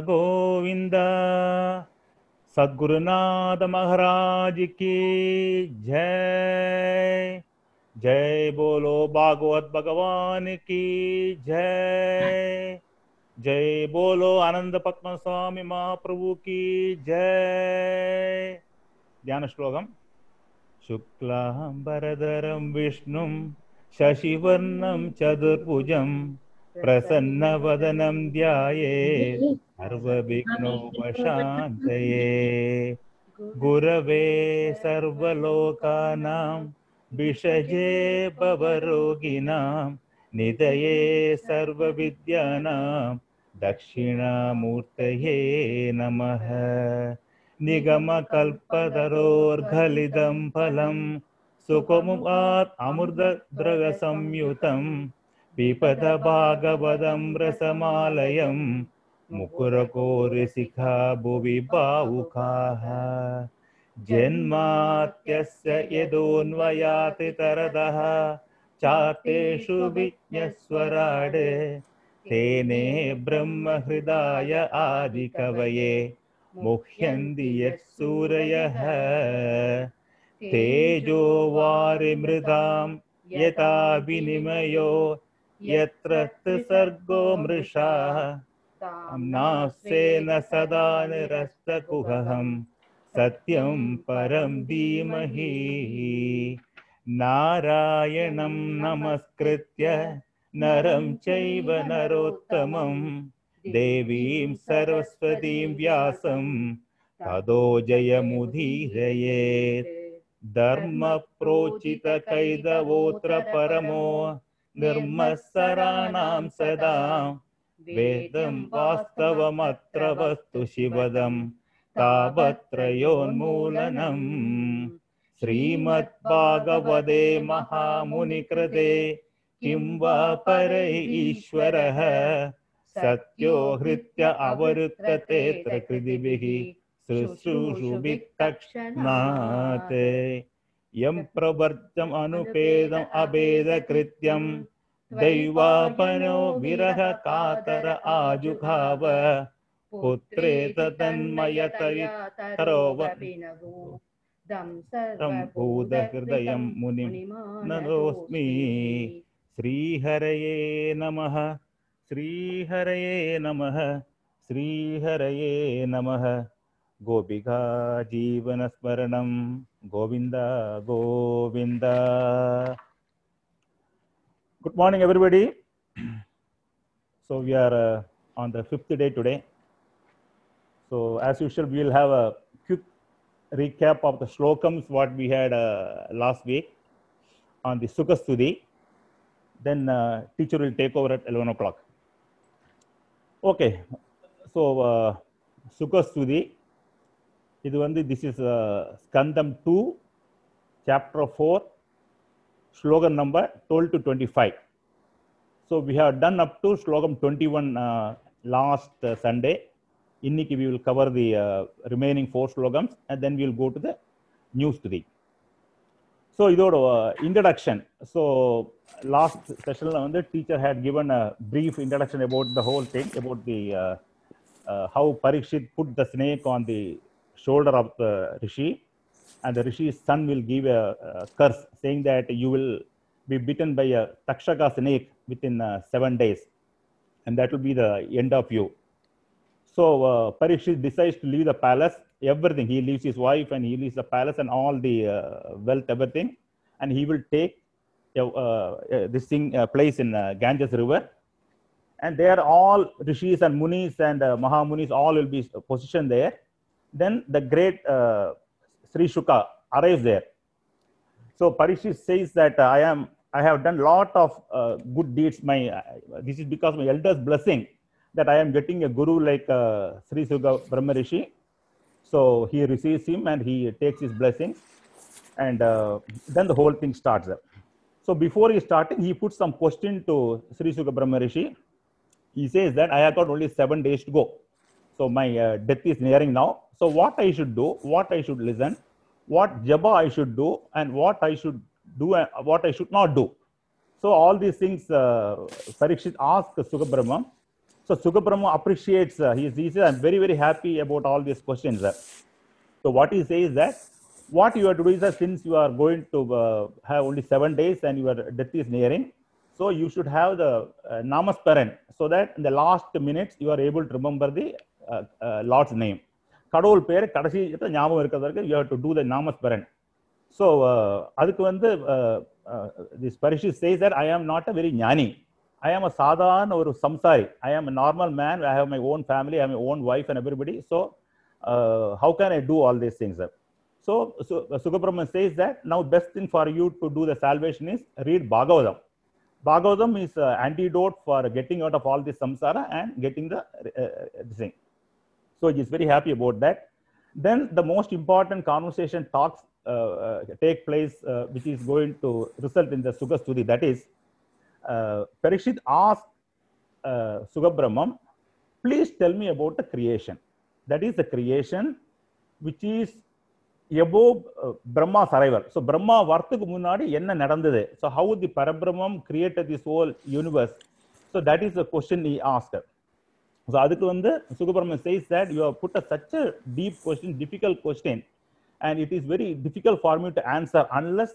गोविंद सद्गुरुनाथ महाराज की जय जय बोलो भागवत भगवान की जय जय बोलो आनंद पद्म स्वामी महाप्रभु की जय ध्यान श्लोकम शुक्लाम्बरधरं विष्णुं शशिवर्णं चतुर्भुजं प्रसन्नवदनं ध्याये, सर्वविघ्नोपशान्तये। गुरवे सर्वलोकानां विषजे भवरोगिणां, निधये सर्वविद्यानां, दक्षिणामूर्तये नमः। निगमकल्पतरोर्घलिदं फलं सुकुमुखात् अमृतद्रगसंयुतं पिपद भागवतं रसमालयं मुकुरकोरिशिखा भुवि भावुकाः जन्मात्यस्य यदोन्वयाति तरदः, चातेषु विज्ञस्वराड्, तेने ब्रह्महृदाय आदिकवये, मुह्यन्ति यत्सूरयः। तेजो वारिमृदां यथा विनिमयो यत्र सर्गो मृषा नास्तेन सदा निरस्तकुहं सत्यं परं धीमहि। नारायणं नमस्कृत्य नरं चैव नरोत्तमं। देवीं सरस्वतीं व्यासं। तदो जयमुदीरयेत्। धर्मप्रोचितकैदवोऽत्र परमो निर्मत्सराणां सदा। वेदं वास्तवमत्र वस्तु शिवदं तावत्रयोन्मूलनम् श्रीमद्भागवते महामुनिकृते, किं वा परै ईश्वरः? सत्यो हृत्य अवरुद्धतेऽत्र कृतिभिः शुश्रूषुभित्तक्ष्णात्। यं प्रवर्तम् अनुपेदम् अभेदकृत्यं दैवापनो विरह कातर आजुघाव पुत्रेत तन्मयतरोव तं भूतहृदयं मुनिं नतोऽस्मि श्रीहरये नमः श्रीहरये नमः श्रीहरये नमः गोपिका जीवनस्मरणं Govind Govind Good morning, everybody. So we are uh, on the fifth day today. So as usual, we will have a quick recap of the slokams what we had uh, last week on the Sukha Stuti. Then uh, teacher will take over at 11 o'clock. Okay, so uh, Sukha Stuti. இது வந்து this is ஸ்கந்தம் two chapter four sloka number twelve to twenty five so we have done up to slokam twenty one last Sunday இன்னைக்கு we will cover the remaining four slokams and then will go to the news to the so இதோட introduction so last செஷனில் வந்து teacher had given a brief introduction about the whole thing about the how Parikshit put the snake on the shoulder of the rishi and the rishi's son will give a, a curse saying that you will be bitten by a takshaka snake within uh, seven days and that will be the end of you. So uh, parikshit decides to leave the palace. Everything he leaves his wife and he leaves the palace and all the uh, wealth everything. And he will take this thing place in the ganges river. And there all rishis and munis and mahamunis all will be positioned there. Then the great uh, Sri Shuka arrives there. So Parishit says that uh, I am I have done lot of uh, good deeds. My this is because my elder's blessing that I am getting a guru like Sri Shuka Brahma Rishi. So he receives him and he takes his blessing, and then the whole thing starts. Up. So before he starting, he puts some question to Sri Shuka Brahma Rishi. He says that I have got only seven days to go. So my uh, death is nearing now. So what I should do, what I should listen, what japa I should do, and what I should do and what I should not do. So all these things, uh, Parikshit asked Sukabrahma, So Sukabrahma appreciates, uh, he, he says, I'm very, very happy about all these questions. uh. So what he says is that what you are to do is that since you are going to uh, have only seven days and your death is nearing, so you should have the uh, namasparan so that in the last minutes you are able to remember the lord's name கடவுள் பேர் கடைசி ஞாபகம் இருக்கிறது வரைக்கும் you have to do the நாமஸ்மரன் so அதுக்கு வந்து this பரிஷு says that I am not a very ஞானி ஐ am அ சாதாரண ஒரு சம்சாரி I am a normal man I have my own family I have my own wife and everybody so how can I do all these things so Sukabrahman says that now best thing for you to do the salvation is read Bhagavatam Bhagavatam is an for for out of all the samsara and getting the the. So he's very happy about that. Then the most important conversation talks uh, uh take place, uh, which is going to result in the Sukha study. That is, uh, Parikshit asked uh, Sugabramam, please tell me about the creation. That is the creation which is above uh, Brahma's arrival. So Brahma varthukku munadi Yenna nadandhathu. So how the Parabrahmam created this whole universe. So that is the question he asked. So அதுக்கு வந்து Sukabrahman says that you have put a, such a deep question, difficult question, and it is very difficult for me to answer unless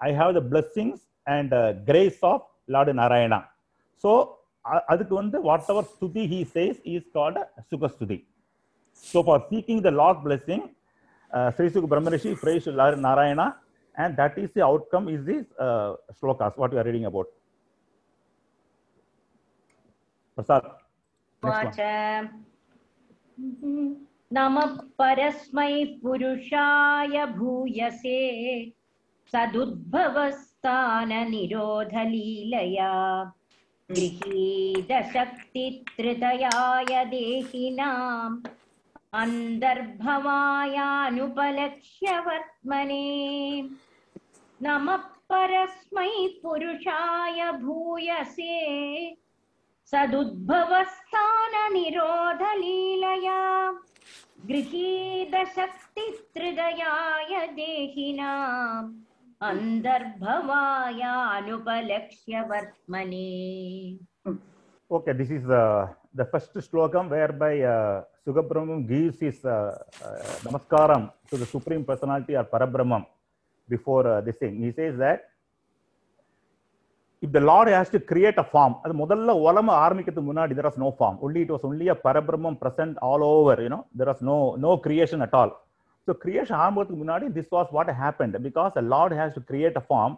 I have the blessings and uh, grace of Lord Narayana. So அ- அதுக்கு வந்து whatever stuti he says is called a Sukha Stuti. So for seeking the Lord's blessing, uh, Sri Sukha Brahmarishi prays to Lord Narayana, and that is the outcome is this uh, shlokas, what we are नम नमः परस्मै पुरुषाय भूयसे सदुद्भवस्थाननिरोधलीलया गृहीतशक्तित्रितयाय देहिनाम् अन्तर्भवायानुपलक्ष्यवर्त्मने नमः परस्मै पुरुषाय भूयसे सदुद्भवस्थाननिरोधलीलया गृहीतशक्तित्रिदयाय देहिनाम् अन्तर्भवायानुपलक्ष्य वर्त्मने Okay, this is uh, the first slokam whereby uh, Sugabrahmam gives his uh, uh, namaskaram to the Supreme Personality or Parabrahmam before uh, this thing. He says that if the lord has to create a form அது முதல்ல உலம ஆரம்பிக்கிறதுக்கு முன்னாடி there was no form only it was only a Parabrahmam present all over you know there was no no creation at all so creation ஆரம்பத்துக்கு முன்னாடி this was what happened because a lord has to create a form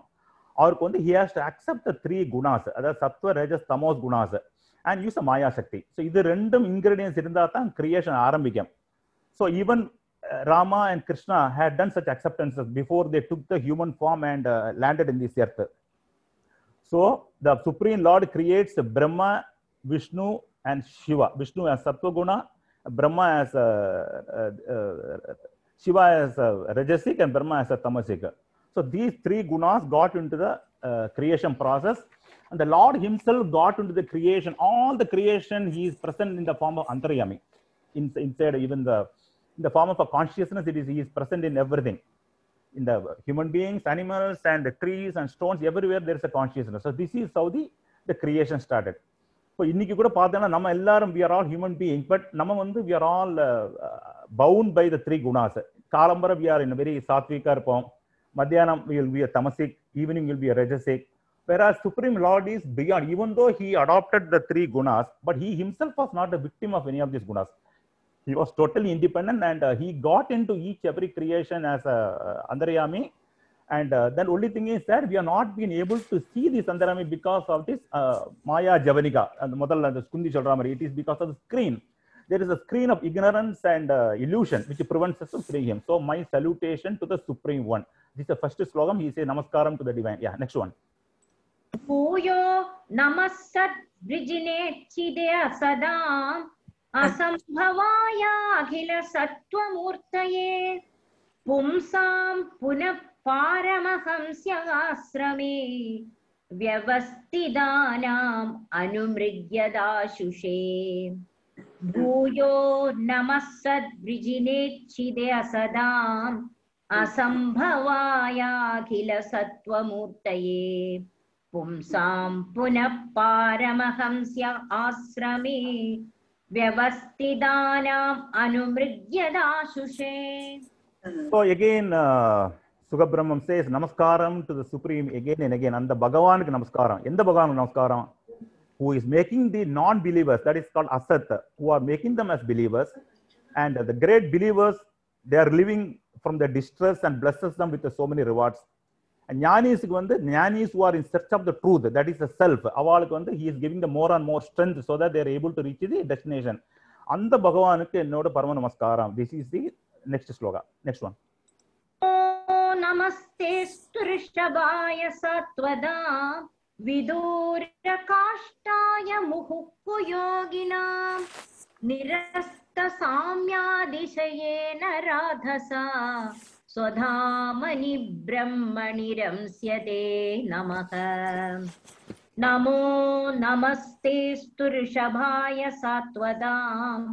அவருக்கு வந்து he has to accept the three gunas அதாவது sattva rajas tamas gunas and use a maya shakti so இது ரெண்டும் ingredients இருந்தால் தான் creation ஆரம்பிக்கும் so even Rama and Krishna had done such acceptances before they took the human form and landed in this earth So the Supreme Lord creates Brahma, Vishnu, and Shiva. Vishnu as Sattva Brahma as uh, uh, uh Shiva as a Rajasic, and Brahma as a Tamasic. So these three gunas got into the creation process and the lord himself got into the creation all the creation he is present in the form of antaryami in, inside even the in the form of a consciousness it is he is present in everything In the human beings, animals, and the trees and stones, everywhere there is a consciousness. So this is how the, the creation started. இப்போ இன்னைக்கு கூட பார்த்தோன்னா நம்ம எல்லாரும் we are all human being but நம்ம வந்து we are all bound by the three gunas காலம்பர we are in very satvika இருப்போம் மத்தியானம் will be a tamasic evening will be a rajasic whereas supreme lord is beyond even though he adopted the three gunas but he himself was not a victim of any of these gunas he was totally independent and uh, he got into each every creation as a uh, andaryami and uh, then only thing is that we are not been able to see this andaryami because of this uh, maya javanika. And modalla the uh, skundi solra it is because of the screen. There is a screen of ignorance and uh, illusion which prevents us from seeing him. So my salutation to the supreme one. This is the first slogan. He say namaskaram to the divine. Yeah next one. भूयो नमः सद्विजिने चिदय Sadam. असम्भवायाखिल सत्त्वमूर्तये पुंसां पुनः पारमहंस्याश्रमे व्यवस्थितानाम् अनुमृग्यदाशुषे भूयो नमः सद्विजिनेच्छिदे सदाम् असम्भवायाखिल सत्त्वमूर्तये पुंसां पुनः पारमहंस्य आश्रमे So again, uh, says, Namaskaram to the Supreme again and again. And the Bhagavan Namaskaram. In the Bhagavan Namaskaram, who is making the non-believers, that is called Asat, who are making them as believers. And the great believers, they are living from the distress and blesses them with so many rewards. ஞானீஸுக்கு வந்து ஞானீஸ் are in search of the truth that is a self அவளுக்கு வந்து he is giving the more and more strength so that they're able to reach the destination அந்த பகவானுக்கு என்னோட பரம நமஸ்காரம். This is the next shloka next one நமஸ்தே ரிஷபாய சத்வதா விதூர காஷ்டாய முகுப்பு யோகினாம் நிரஸ்த சாம்யாதிசயேன ராதசா. स्वधामनि ब्रह्मणि नमः। नमो नमस्ते ऋषभाय सात्वदाम्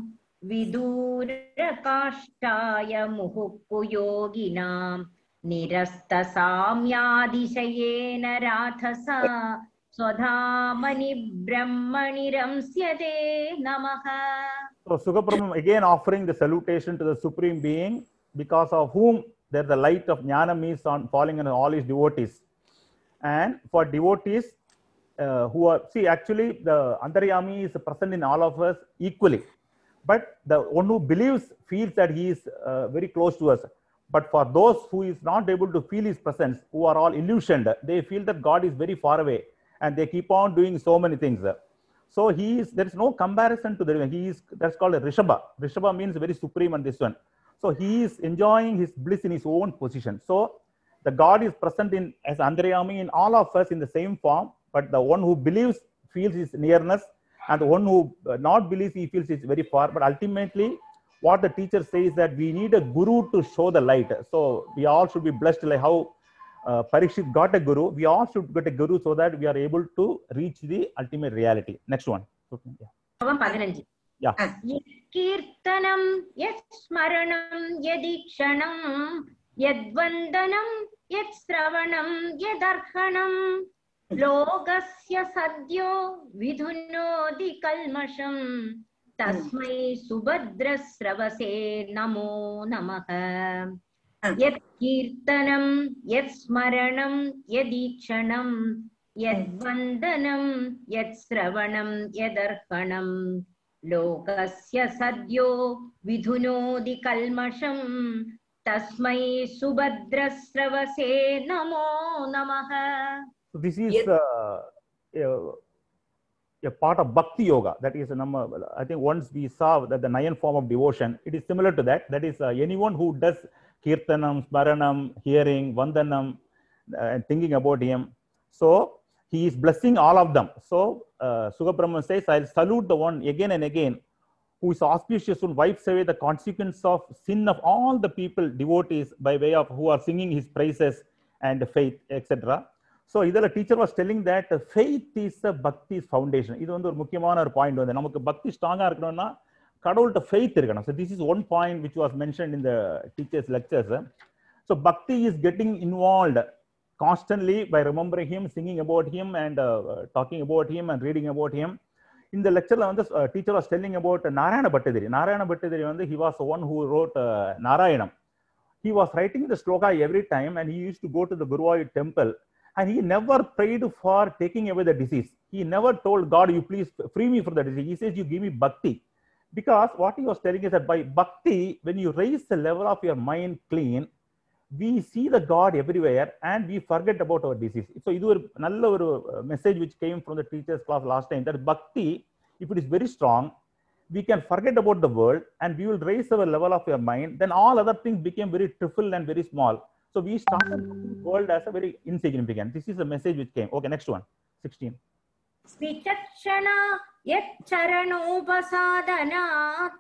विदूरकाष्ठाय मुहुः निरस्तसाम्यादिशयेन राधसा स्वधामनि ब्रह्मणि नमः। So Sugabrahmam again offering the salutation to the Supreme Being, because of whom there the light of Jnanam is on falling on all his devotees. And for devotees uh, who are, see, actually the Antaryami is present in all of us equally. But the one who believes feels that he is uh, very close to us. But for those who is not able to feel his presence, who are all illusioned, they feel that God is very far away and they keep on doing so many things. So he is there is no comparison to the he is that's called a Rishabha. Rishabha means very supreme and this one. So he is enjoying his bliss in his own position. So the God is present in as Andrayami in all of us in the same form, but the one who believes feels his nearness, and the one who uh, not believes he feels it's very far. But ultimately, what the teacher says that we need a guru to show the light. So we all should be blessed like how uh, Parikshit got a guru. We all should get a guru so that we are able to reach the ultimate reality. Next one. Yeah. श्लोकं पदिनञ्जि Yeah. कीर्तनं यत् स्मरणं यदीक्षणं यद्वन्दनं यत् श्रवणं यदर्हणं लोकस्य सद्यो विधुनोति कल्मषं तस्मै सुभद्रस्रवसे नमो नमः यत् कीर्तनं यत् स्मरणं यदीक्षणं यद्वन्दनं यत् श्रवणं यदर्पणं लोकस्य सद्यो विधुनोति कल्मषं तस्मै सुभद्रस्रवसे नमो नमः So this is Yes. uh, a, a part of bhakti yoga. That is, nama, I think once we saw that the nine form of devotion, it is similar to that. That is, uh, anyone who does kirtanam, smaranam, hearing, vandanam, uh, and thinking about him. So he is blessing all of them. So uh, Sugabrahman says, I'll salute the one again and again who is auspicious, who wipes away the consequence of sin of all the people, devotees, by way of who are singing his praises and faith, etc. So இதில் teacher was telling that faith is a bhakti foundation இது வந்து ஒரு முக்கியமான ஒரு point வந்து நமக்கு பக்தி ஸ்ட்ராங்காக இருக்கணும்னா கடவுள்கிட்ட ஃபெய்த் இருக்கணும் so this is one point which was mention in the teachers lectures so bhakti is getting involved constantly by remembering him singing about him and talking about him and reading about him இந்த லெக்சர்ல வந்து teacher was telling about Narayana Bhattathiri Narayana Bhattathiri வந்து he was one who wrote Narayaneeyam he was writing the sloka every time and he used to go to the Guruvayur temple and he never prayed for taking away the disease. He never told God, you please free me from the disease. He says, you give me bhakti. Because what he was telling is that by bhakti, when you raise the level of your mind clean, we see the God everywhere and we forget about our disease. So இது ஒரு நல்ல ஒரு message which came from the teachers class last time that bhakti, if it is very strong, we can forget about the world and we will raise our level of your mind. Then all other things became very trivial and very small. So we started the world as a very insignificant. This is the message which came. Okay, next one. 16. विचक्षणा यच्चरणोपसादनात्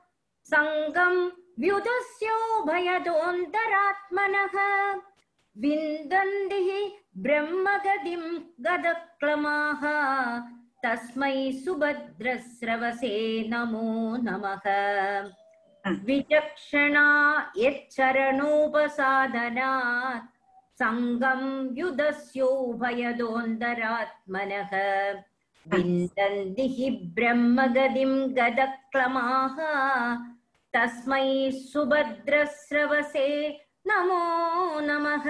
सङ्गम् व्युदस्योभयदोन्तरात्मनः विन्दन्ति हि ब्रह्मगतिं गदक्लमाः। तस्मै सुभद्रस्रवसे नमो नमः। विचक्षणा यच्चरणोपसादनात्। सङ्गं युधस्योभयदोन्दरात्मनः विन्दन्ति हि ब्रह्मगतिं गदक्लमाः। तस्मै सुभद्रस्रवसे नमो नमः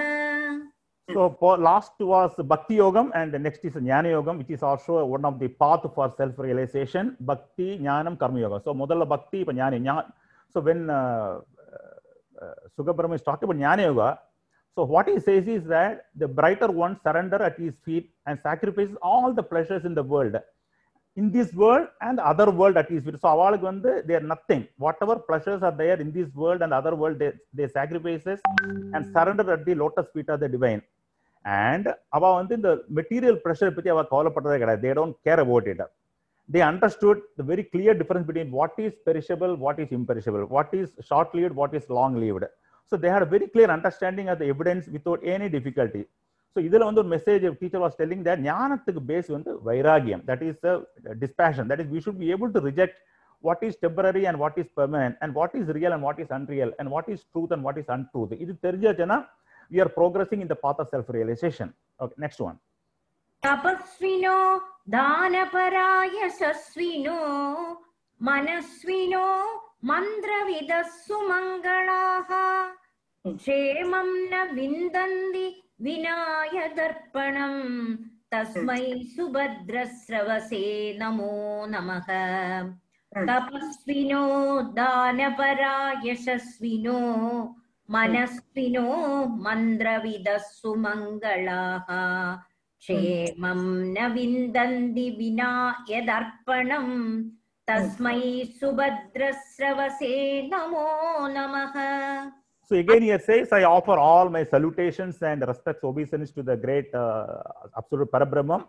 So for last was Bhakti Yogam and the next is Jnana Yogam which is also one of the path for self-realization Bhakti, Jnanam, Karma Yoga. So modala Bhakti, ipa Jnana, So when uh, uh, Sugabram is talking about Jnana Yoga, so what he says is that the brighter one surrender at his feet and sacrifices all the pleasures in the world In this world and the other world at his feet. So அவளுக்கு வந்து they are nothing. Whatever pleasures are there in this world and other world, they, they sacrifices and surrender at the lotus feet of the divine. And அவ வந்து இந்த material pressure பத்தி அவ கவலைப்பட்டதே கிடையாது they don't care about it they understood the very clear difference between what is perishable what is imperishable what is short lived what is long lived so they had very clear understanding of the evidence without any difficulty so இதுல வந்து ஒரு message teacher was telling that ஞானத்துக்கு base வந்து வைராகியம் that is dispassion that is we should be able to reject what is temporary and what is permanent and what is real and what is unreal and what is truth and what is untruth இது தெரிஞ்சாச்சுன்னா we are progressing in the path of self realization okay next one तपस्विनो दानपरायशस्विनो मनस्विनो मन्त्रविदः सुमङ्गलाः क्षेमं न विन्दन्ति विनायदर्पणम् तस्मै सुभद्रस्रवसे नमो नमः तपस्विनो दानपरायशस्विनो मनस्विनो मन्द्रविदः सुमङ्गलाः क्षेमं न विन्दन्ति विना यदर्पणम् तस्मै सुभद्रस्रवसे नमो नमः so again here says i offer all my salutations and respects obeisance to the great uh, absolute parabrahman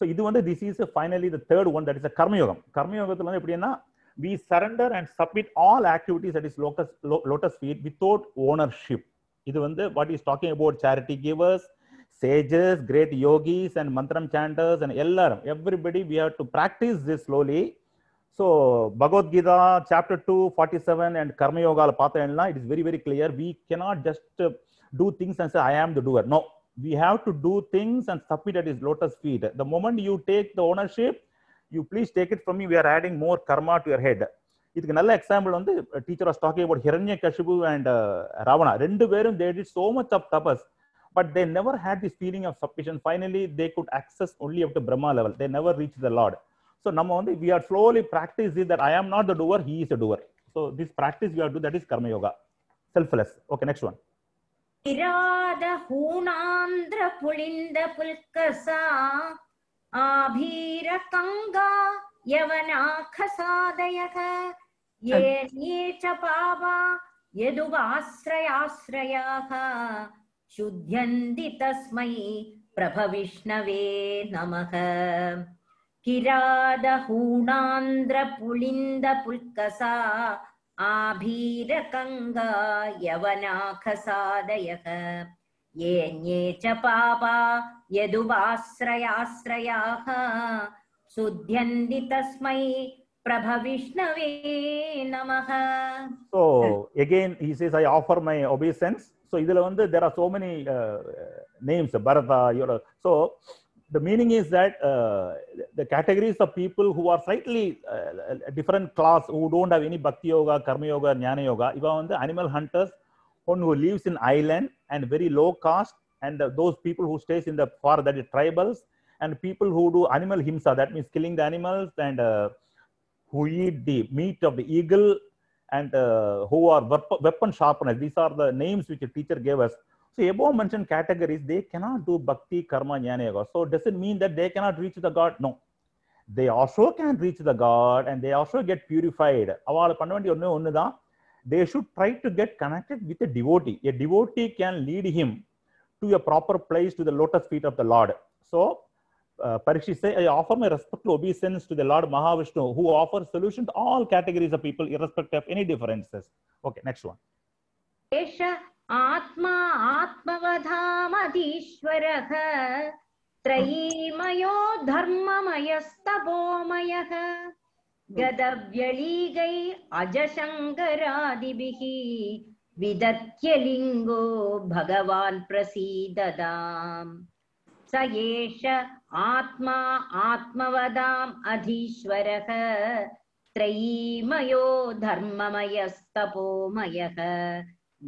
so இது வந்து this is finally the third one that is a karma yogam karma யோகத்துல வந்து எப்படின்னா we surrender and submit all activities at his lotus, lo- lotus feet without ownership இது வந்து what is talking about charity givers sages great yogis and mantram chanters and எல்லாரும் everybody we have to practice this slowly so bhagavad gita chapter 2 47 and karma yoga பார்த்தேன்னா it is very very clear we cannot just uh, do things and say i am the doer no we have to do things and submit at his lotus feet the moment you take the ownership you please take it from me we are adding more karma to your head இதுக்கு நல்ல example வந்து teacher was talking about ஹிரண்ய கஷிபு and Ravana ரெண்டு பேரும் they did so much of tapas but they never had this feeling of suffusion finally they could access only up to Brahma level they never reach the lord so நம்ம வந்து we are slowly practice it that I am not the doer he is a doer so this practice you are to that is karma yoga selfless okay next one किरादहूणान्द्रपुलिन्दपुल्कसा आभीरकङ्गा यवनाखसादयः ये ये च पावा यदुवाश्रयाश्रयाः शुध्यन्ति तस्मै प्रभविष्णवे नमः किरादहूणान्द्रपुलिन्दपुल्कसा आभीरकङ्गा यवनाखसादयः ये न्ये च पापा यदुवाश्रयाश्रयाः शुध्यन्ति तस्मै प्रभविष्णवे नमः So again, he says, I offer my obeisance. So இதுல வந்து there are so many uh, names, Bharata, Yoda. So the meaning is that uh, the categories of people who are slightly uh, different class who don't have any bhakti yoga, karma yoga, jnana yoga, even the animal hunters, one who lives in island and very low caste, and those people who stays in the far that is tribals, and people who do animal himsa, that means killing the animals and uh, who eat the meat of the eagle and uh, who are weapon sharpeners. These are the names which the teacher gave us so above mentioned categories, they cannot do bhakti, karma, jnana, yoga. So does it mean that they cannot reach the God? No. They also can reach the God and they also get purified. They should try to get connected with a devotee. A devotee can lead him to a proper place to the lotus feet of the Lord. So uh, Parikshit I offer my respectful obeisance to the Lord Mahavishnu, who offers solution to all categories of people, irrespective of any differences. Okay, next one. आत्मा आत्मवधामधीश्वरः त्रयीमयो धर्ममयस्तपोमयः गदव्यलीगै अजशङ्करादिभिः विदत्यलिङ्गो भगवान् प्रसीददाम् स एष आत्मा आत्मवदाम् अधीश्वरः त्रयीमयो धर्ममयस्तपोमयः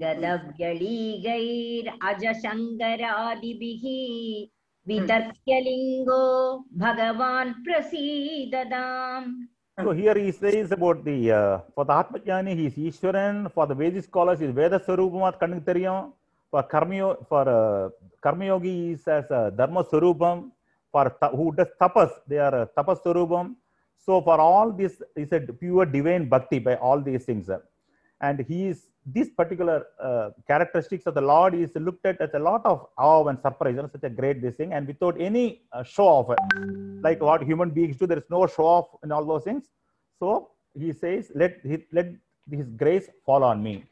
गदव्यलीगैरजशङ्करादिभिः वितर्क्यलिङ्गो भगवान् प्रसीददाम् So here he says about the uh, for the Atmajnani he is Ishwaran, for the Vedic scholars he is Veda Swarupamat Kannik Theriyum, for Karmayo for uh, Karmayogi he is as uh, Dharma Swarupam, for ta- who does tapas they are uh, tapas Swarupam. So for all this is a pure divine bhakti by all these things. uh, And he is this particular uh, characteristics of the Lord is looked at as a lot of awe and surprise, you know, such a great this thing, and without any uh, show off, like what human beings do, there is no show off in all those things. So he says, let he- let his grace fall on me.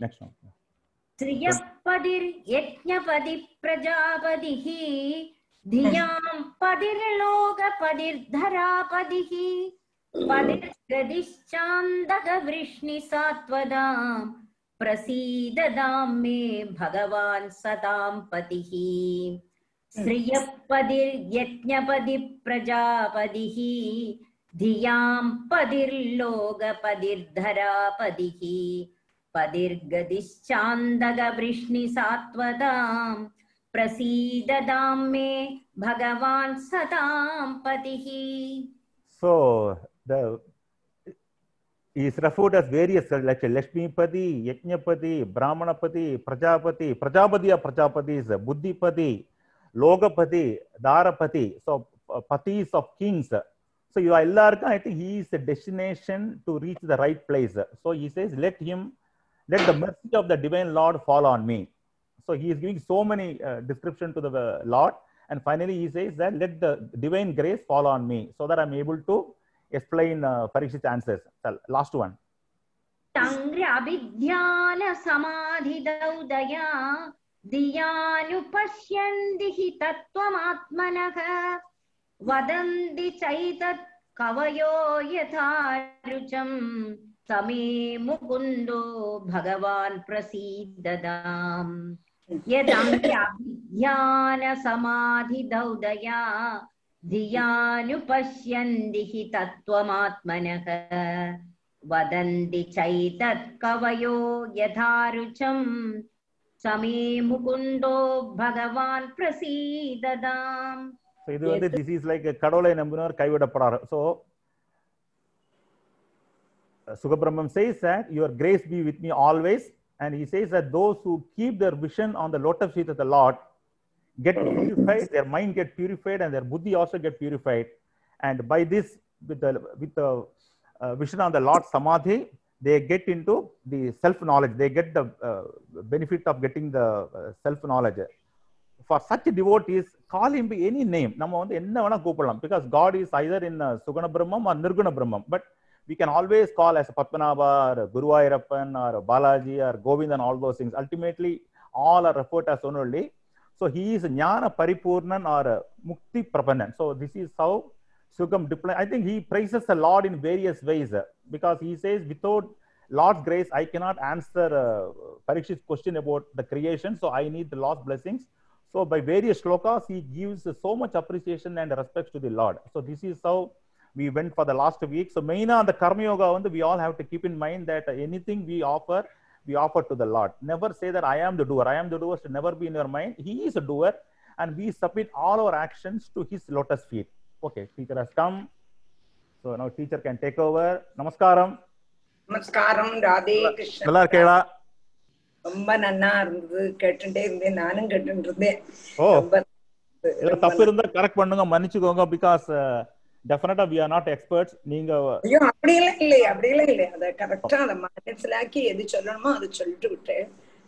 Next one. श्रियपदिर्यज्ञपदि प्रजापतिः धियां पदिर्लोकपदिर्धरापतिः पदिर्गदिश्चान्दकवृष्णिसात्वदां प्रसीददां मे भगवान् सदां पतिः। श्रियपदिर्यज्ञपदि प्रजापतिः धियाँ पदिर्लोकपदिर्धरापतिः। पदिर्गदिश्चान्दगवृष्णिसात्वदां प्रसीददां मे भगवान् सदां पतिः। So the is referred as various like Lakshmipati, Yajnapati, Brahmanapati, Prajapati. Prajapati or Prajapati is Buddhipati, Logapati, Dharapati. So uh, patis of kings. So you Illarka, I think he is the destination to reach the right place. So he says, let him, let the mercy of the divine Lord fall on me. So he is giving so many uh, description to the uh, Lord. And finally, he says that let the divine grace fall on me so that I'm able to explain uh, Parikshit's answers. So, last one. तङ्ग्र्यभिध्यानसमाधिदौदया धियानुपश्यन्ति हि तत्त्वमात्मनः वदन्ति चैतत् कवयो यथा रुचं समे मुकुन्दो भगवान् प्रसीददाम् यदङ्ग्र्यभिध्यानसमाधिदौदया धियानुपश्यन्ति हि तत्त्वमात्मनः वदन्ति चैतत् कवयो यथारुचं समे मुकुन्दो भगवान् प्रसीददाम् So இது வந்து this is like a கடவுளை நம்பினோர் கைவிடப்படார். So uh, Sugabrahmam says that your grace be with me always. And he says that those who keep their vision on the lotus feet of the Lord get purified, their mind get purified, and their buddhi also get purified. And by this, with the with the uh, vision on the Lord Samadhi, they get into the self knowledge. They get the uh, benefit of getting the uh, self knowledge. For such devotees, call him by any name. நம்ம வந்து என்ன வேணா கூப்பிடலாம் because God is either in uh, Suguna Brahmam or Nirguna Brahmam. But we can always call as Padmanabha or Guruvayurappan or Balaji or Govind and all those things. Ultimately, all are referred as one only. so he is a Jnana Paripurnan or a Mukti Prapanan. So this is how Sri deploy. I think he praises the Lord in various ways uh, because he says, without Lord's grace, I cannot answer uh, Parikshit's question about the creation. So I need the Lord's blessings. So by various shlokas, he gives so much appreciation and respect to the Lord. So this is how we went for the last week. So maina the Karma Yoga, we all have to keep in mind that anything we offer we offer to the Lord. Never say that I am the doer. I am the doer should never be in your mind. He is a doer, and we submit all our actions to his lotus feet. Okay, teacher has come. So now teacher can take over. Namaskaram. நமஸ்காரம் ராதே கிருஷ்ணன் நல்லா இருக்கேளா ரொம்ப நன்னா இருந்தது கேட்டுட்டே இருந்தேன் நானும் கேட்டுட்டு இருந்தேன் தப்பு இருந்தா கரெக்ட் பண்ணுங்க மன்னிச்சுக்கோங்க பிகாஸ் டெஃபினட்டா வி ஆர் நாட் எக்ஸ்பர்ட்ஸ் நீங்க ஐயோ அப்படியெல்லாம் இல்லை அப்படியெல்லாம் இல்லை அத கரெக்டா அத மனசிலாக்கி எது சொல்லணுமோ அது சொல்லிட்டு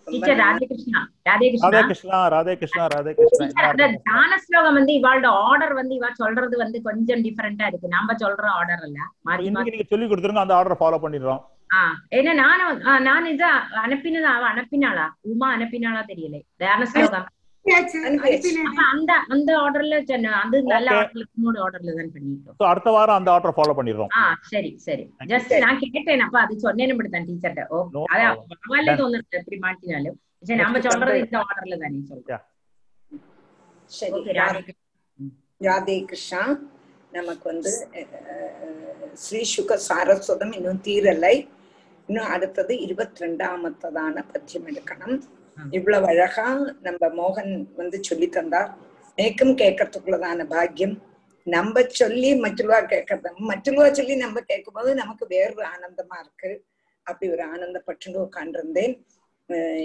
நன்னா. ராதே கிருஷ்ணா ராதே ராதே கிருஷ்ணா கிருஷ்ணா ராதே கிருஷ்ணா ராதே கிருஷ்ணா டீச்சர் அந்த தான ஸ்லோகம் வந்து இவாளோட ஆர்டர் வந்து இவா சொல்றது வந்து கொஞ்சம் டிஃபரெண்டா இருக்கு. நாம சொல்ற ஆர்டர் இல்ல. இன்னைக்கு நீங்க சொல்லி கொடுத்துருங்க அந்த ஆர்டர் ஃபாலோ பண்ணிடுறோம். ஆ ஏன்னா நானும் நான் இத அனுப்பினது அவ அனுப்பினாளா? உமா அனுப்பினாளா தெரியல. தியான ஸ்லோகம் அப்ப அந்த அந்த ஆர்டர்ல அது நல்ல Okay. ஆர்டர்ல இன்னொரு ஆர்டர்ல தான் பண்ணிட்டோம். ஸோ அடுத்த வாரம் அந்த ஆர்டர் ஃபாலோ பண்ணிடுறோம். ஆ சரி சரி. ஜஸ்ட் நான் கேட்டேன் அப்ப அது சொன்னேன்னு மட்டும் டீச்சர்ட்ட ஓ No அதான். பரவாயில்ல தோணுது எப்படி மாட்டினாலும் சரி Next சொல்றது இந்த ஆர்டர்ல தானே சொல்றோம். சரி ராதே கிருஷ்ணா. நமக்கு வந்து ஸ்ரீ சுக சாரஸ்வதம் இன்னும் தீரலை. இன்னும் அடுத்தது இருபத்தி ரெண்டாமத்ததான பத்தியம் எடுக்கணும். இவ்வளவு அழகா நம்ம மோகன் வந்து சொல்லி தந்தார் மேக்கும் கேட்கறதுக்குள்ளதான பாக்கியம். நம்ம சொல்லி மற்றவா கேட்கறது மற்றவா சொல்லி நம்ம கேட்கும்போது நமக்கு வேறொரு ஆனந்தமா இருக்கு. அப்படி ஒரு ஆனந்தப்பட்டு உட்காண்டிருந்தேன்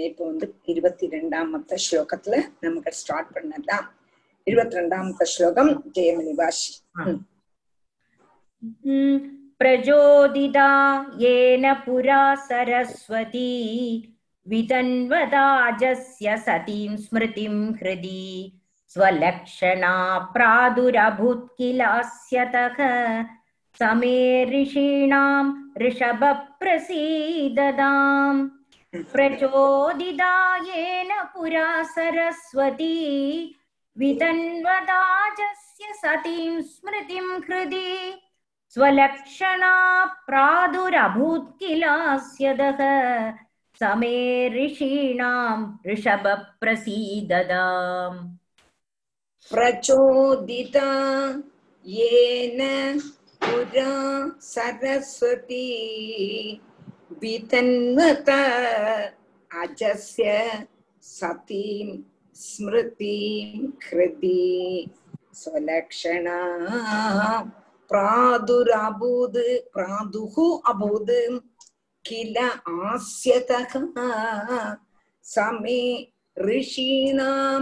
இப்போ வந்து இருபத்தி ரெண்டாமத்த ஸ்லோகத்துல நமக்கு ஸ்டார்ட் பண்ணலாம். இருபத்தி ரெண்டாமத்த ஸ்லோகம் ஜெயமணி வாஷி பிரஜோதிதா ஏன புரா சரஸ்வதி वितन्वदाजस्य सतीं स्मृतिं हृदि, स्वलक्षणा प्रादुरभूत् किलास्यतः समे ऋषीणां ऋषभप्रसीददाम् प्रचोदिता येन पुरा सरस्वती। वितन्वदाजस्य सतीं स्मृतिं हृदि, स्वलक्षणा प्रादुरभूत् किलास्यदः समे ऋषीणां ऋषभप्रसीददाम् प्रचोदिता येन पुरा सरस्वती वितन्वत अजस्य सतीं स्मृतिं हृदि स्वलक्षणा प्रादुरभूद् प्रादुः अभूद् किल आस्यतः समे ऋषीणां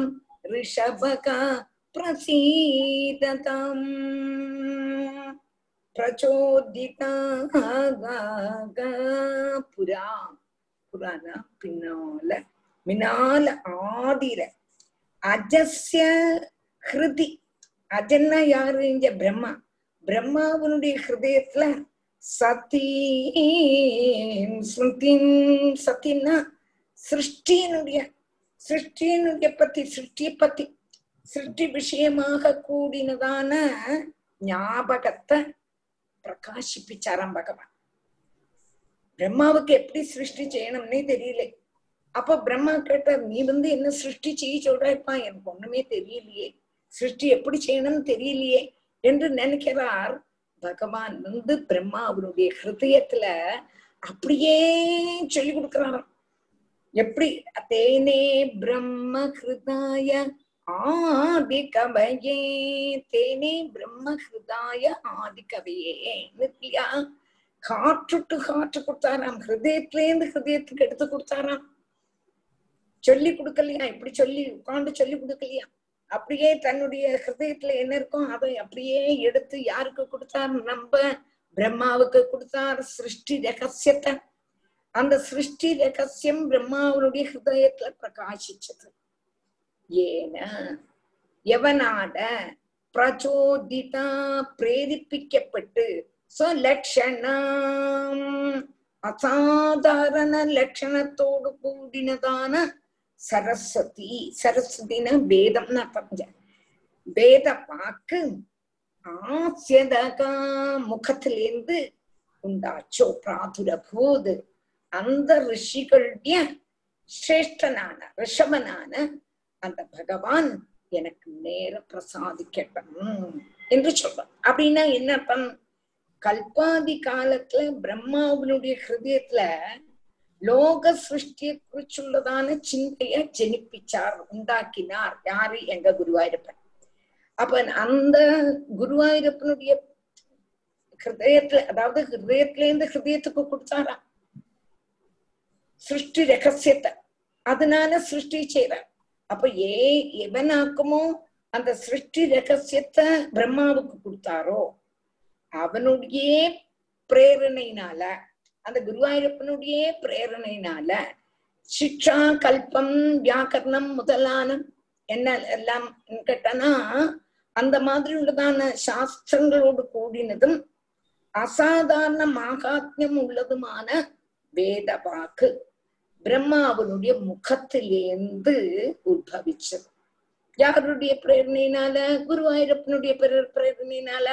ऋषभक प्रसीदतम् பிரச்சோதிதா புரா புராண பின்னால மினால ஆதிர அஜஸ்ய ஹிருதி அஜன்னா யாரு இங்க பிரம்மா பிரம்மாவனுடைய ஹிருதயத்துல சதி ஸ்ருதின் சத்தின்னா சிருஷ்டியினுடைய சிருஷ்டியினுடைய பத்தி சிருஷ்டியை பத்தி சிருஷ்டி விஷயமாக கூடினதான ஞாபகத்தை பிரகாசிப்பிச்சாராம் பகவான். பிரம்மாவுக்கு எப்படி சிருஷ்டி செய்யணும்னே தெரியல. அப்ப பிரம்மா கேட்டார் நீ வந்து என்ன சிருஷ்டி செய்ய சொல்றாய்ப்பா? எனக்கு ஒண்ணுமே தெரியலையே. சிருஷ்டி எப்படி செய்யணும்னு தெரியலையே என்று நினைக்கிறார் பகவான் வந்து பிரம்மா அவருடைய ஹிருதயத்துல அப்படியே சொல்லி கொடுக்கிறாராம். எப்படி? தேனே பிரம்ம ஹிருதாய ஆதி கவையே தேனே பிரம்ம ஹிருதாய ஆதி கவையே இல்லையா காற்றுட்டு காற்று கொடுத்தாராம். ஹிருதயத்திலேருந்து ஹிருதயத்துக்கு எடுத்து கொடுத்தாராம். சொல்லி கொடுக்கலையா? இப்படி சொல்லி உட்காந்து சொல்லி கொடுக்கலையா? அப்படியே தன்னுடைய ஹிருதயத்துல என்ன இருக்கோ அதை அப்படியே எடுத்து யாருக்கு கொடுத்தார்? நம்ம பிரம்மாவுக்கு கொடுத்தார். சிருஷ்டி ரகசியத்தை. அந்த சிருஷ்டி ரகசியம் பிரம்மாவனுடைய ஹிருதயத்துல பிரகாசிச்சது. ஏன எவனாட பிரச்சோதிதா பிரேரிப்பிக்கப்பட்டு லட்சணம் அசாதாரண லட்சணத்தோடு கூடினதான சரஸ்வதி சரஸ்வதினா வேதம்னு அர்த்தம் வேத வாக்கு ஆசியதகா முகத்திலேந்து உண்டாச்சோ பிராதுரபூது அந்த ரிஷிகளுடைய சிரேஷ்டனான ரிஷபனான அந்த பகவான் எனக்கு நேர பிரசாதிக்கட்டும் என்று சொல்றான் அப்படின்னா என்ன அர்த்தம் கல்பாதி காலத்துல பிரம்மாவினுடைய ஹிருதயத்துல லோக சிருஷ்டியை குறிச்சுள்ளதான சிந்தைய ஜெனிப்பிச்சார் உண்டாக்கினார். யாரு? எங்க குருவாயிருப்பன். அப்ப அந்த குருவாயூரப்பனுடைய ஹிருதயத்துல அதாவது ஹிருதயத்துல இருந்து ஹிருதயத்துக்கு கொடுத்தாரா? சிருஷ்டி ரகசியத்தை. அதனால சிருஷ்டி செய்யறார் அப்ப ஏ எவனாக்குமோ அந்த சிருஷ்டி ரகசியத்தை பிரம்மாவுக்கு கொடுத்தாரோ அவனுடைய பிரேரணையினால அந்த குருவாயூரப்பனுடைய பிரேரணையினால சிக்ஷா கல்பம் வியாக்கரணம் முதலான என்ன எல்லாம் கேட்டனா அந்த மாதிரி உள்ளதான சாஸ்திரங்களோடு கூடினதும் அசாதாரண மாகாத்மியம் உள்ளதுமான வேத வாக்கு பிரம்மாவனுடைய முகத்திலேந்து உத்பவிச்சது. யாருடைய பிரேரணையினால குருவாயூரப்பனுடைய பிரேரணையினால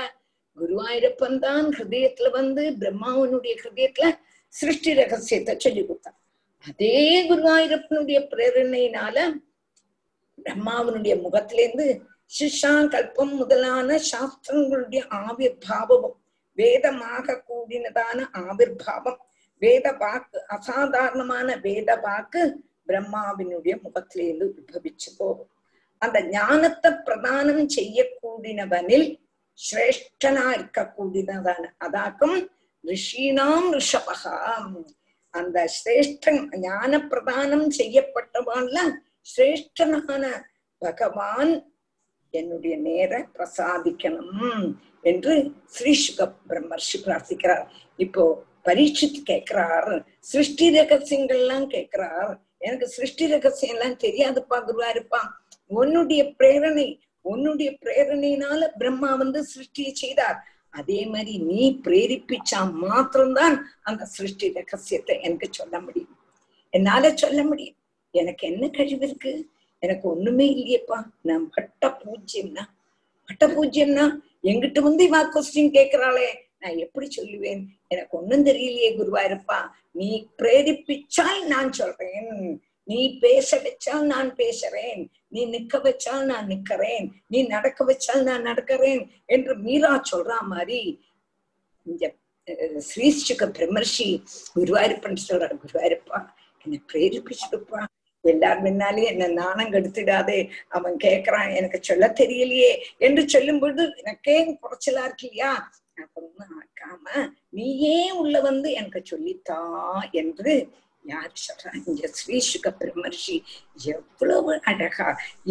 குருவாயூரப்பன் தான் ஹிருதயத்துல வந்து பிரம்மாவனுடைய ஹிருதயத்துல சிருஷ்டி ரகசியத்தை சொல்லி கொடுத்தான். அதே குருவாயூரப்பனுடைய பிரேரணையினால பிரம்மாவனுடைய முகத்திலேருந்து சிஷா கல்பம் முதலான சாஸ்திரங்களுடைய ஆவிர் ஆவிர்பாவமும் வேதமாக கூடினதான ஆவிர் பாவம் வேத வாக்கு அசாதாரணமான வேத வாக்கு பிரம்மாவினுடைய முகத்திலேருந்து முகத்திலிருந்து போகும். அந்த ஞானத்தை பிரதானம் செய்யக்கூடினவனில் சிரேஷ்டனா இருக்கக்கூடியதான அதாக்கும் ரிஷீனாம் ரிஷபகாம். அந்த சிரேஷ்டன் ஞான பிரதானம் செய்யப்பட்டவான்ல சிரேஷ்டனான பகவான் என்னுடைய நேர பிரசாதிக்கணும் என்று ஸ்ரீ சுக பிரம்மர்ஷி பிரார்த்திக்கிறார். இப்போ பரீட்சித்து கேட்கிறார் சிருஷ்டி ரகசியங்கள் எல்லாம் கேட்கிறார். எனக்கு சிருஷ்டி ரகசியம் எல்லாம் தெரியாதுப்பா குருவா இருப்பான் உன்னுடைய பிரேரணை உன்னுடைய பிரேரணையினால பிரம்மா வந்து சிருஷ்டியை செய்தார். அதே மாதிரி நீ பிரேரிப்பிச்சா மாத்திரம்தான் அந்த சிருஷ்டி ரகசியத்தை எனக்கு சொல்ல முடியும். என்னால சொல்ல முடியும். எனக்கு என்ன கழிவு இருக்கு? எனக்கு ஒண்ணுமே இல்லையேப்பா. நான் பட்ட பூஜ்யம்னா பட்ட பூஜ்யம்னா எங்கிட்ட வந்து இவா கொஸ்டின் கேக்குறாளே. நான் எப்படி சொல்லுவேன்? எனக்கு ஒண்ணும் தெரியலையே குருவாயிருப்பா. நீ பிரேரிப்பிச்சால் நான் சொல்றேன். நீ பேச வச்சால் நான் பேசுறேன். நீ நிக்க வச்சால் நான் நிக்கிறேன் நீ நடக்க வச்சால் நான் நடக்கிறேன் என்று மீரா சொல்றா மாதிரி இந்த அஹ், பிரமர்ஷி குருவாயிருப்பன் சொல்றாரு குருவாயிருப்பா என்னை பிரேரிப்பிச்சிருப்பா எல்லார் முன்னாலேயும் என்ன நாணம் கெடுத்துடாதே. அவன் கேக்குறான் எனக்கு சொல்ல தெரியலையே என்று சொல்லும் பொழுது எனக்கே குறைச்சலா இருக்கு இல்லையா? அப்படின்னு ஆக்காம நீயே உள்ள வந்து எனக்கு சொல்லித்தா என்று யார் சொல்றா இங்க ஸ்ரீ சுக பிரம்மர்ஷி எவ்வளவு அழகா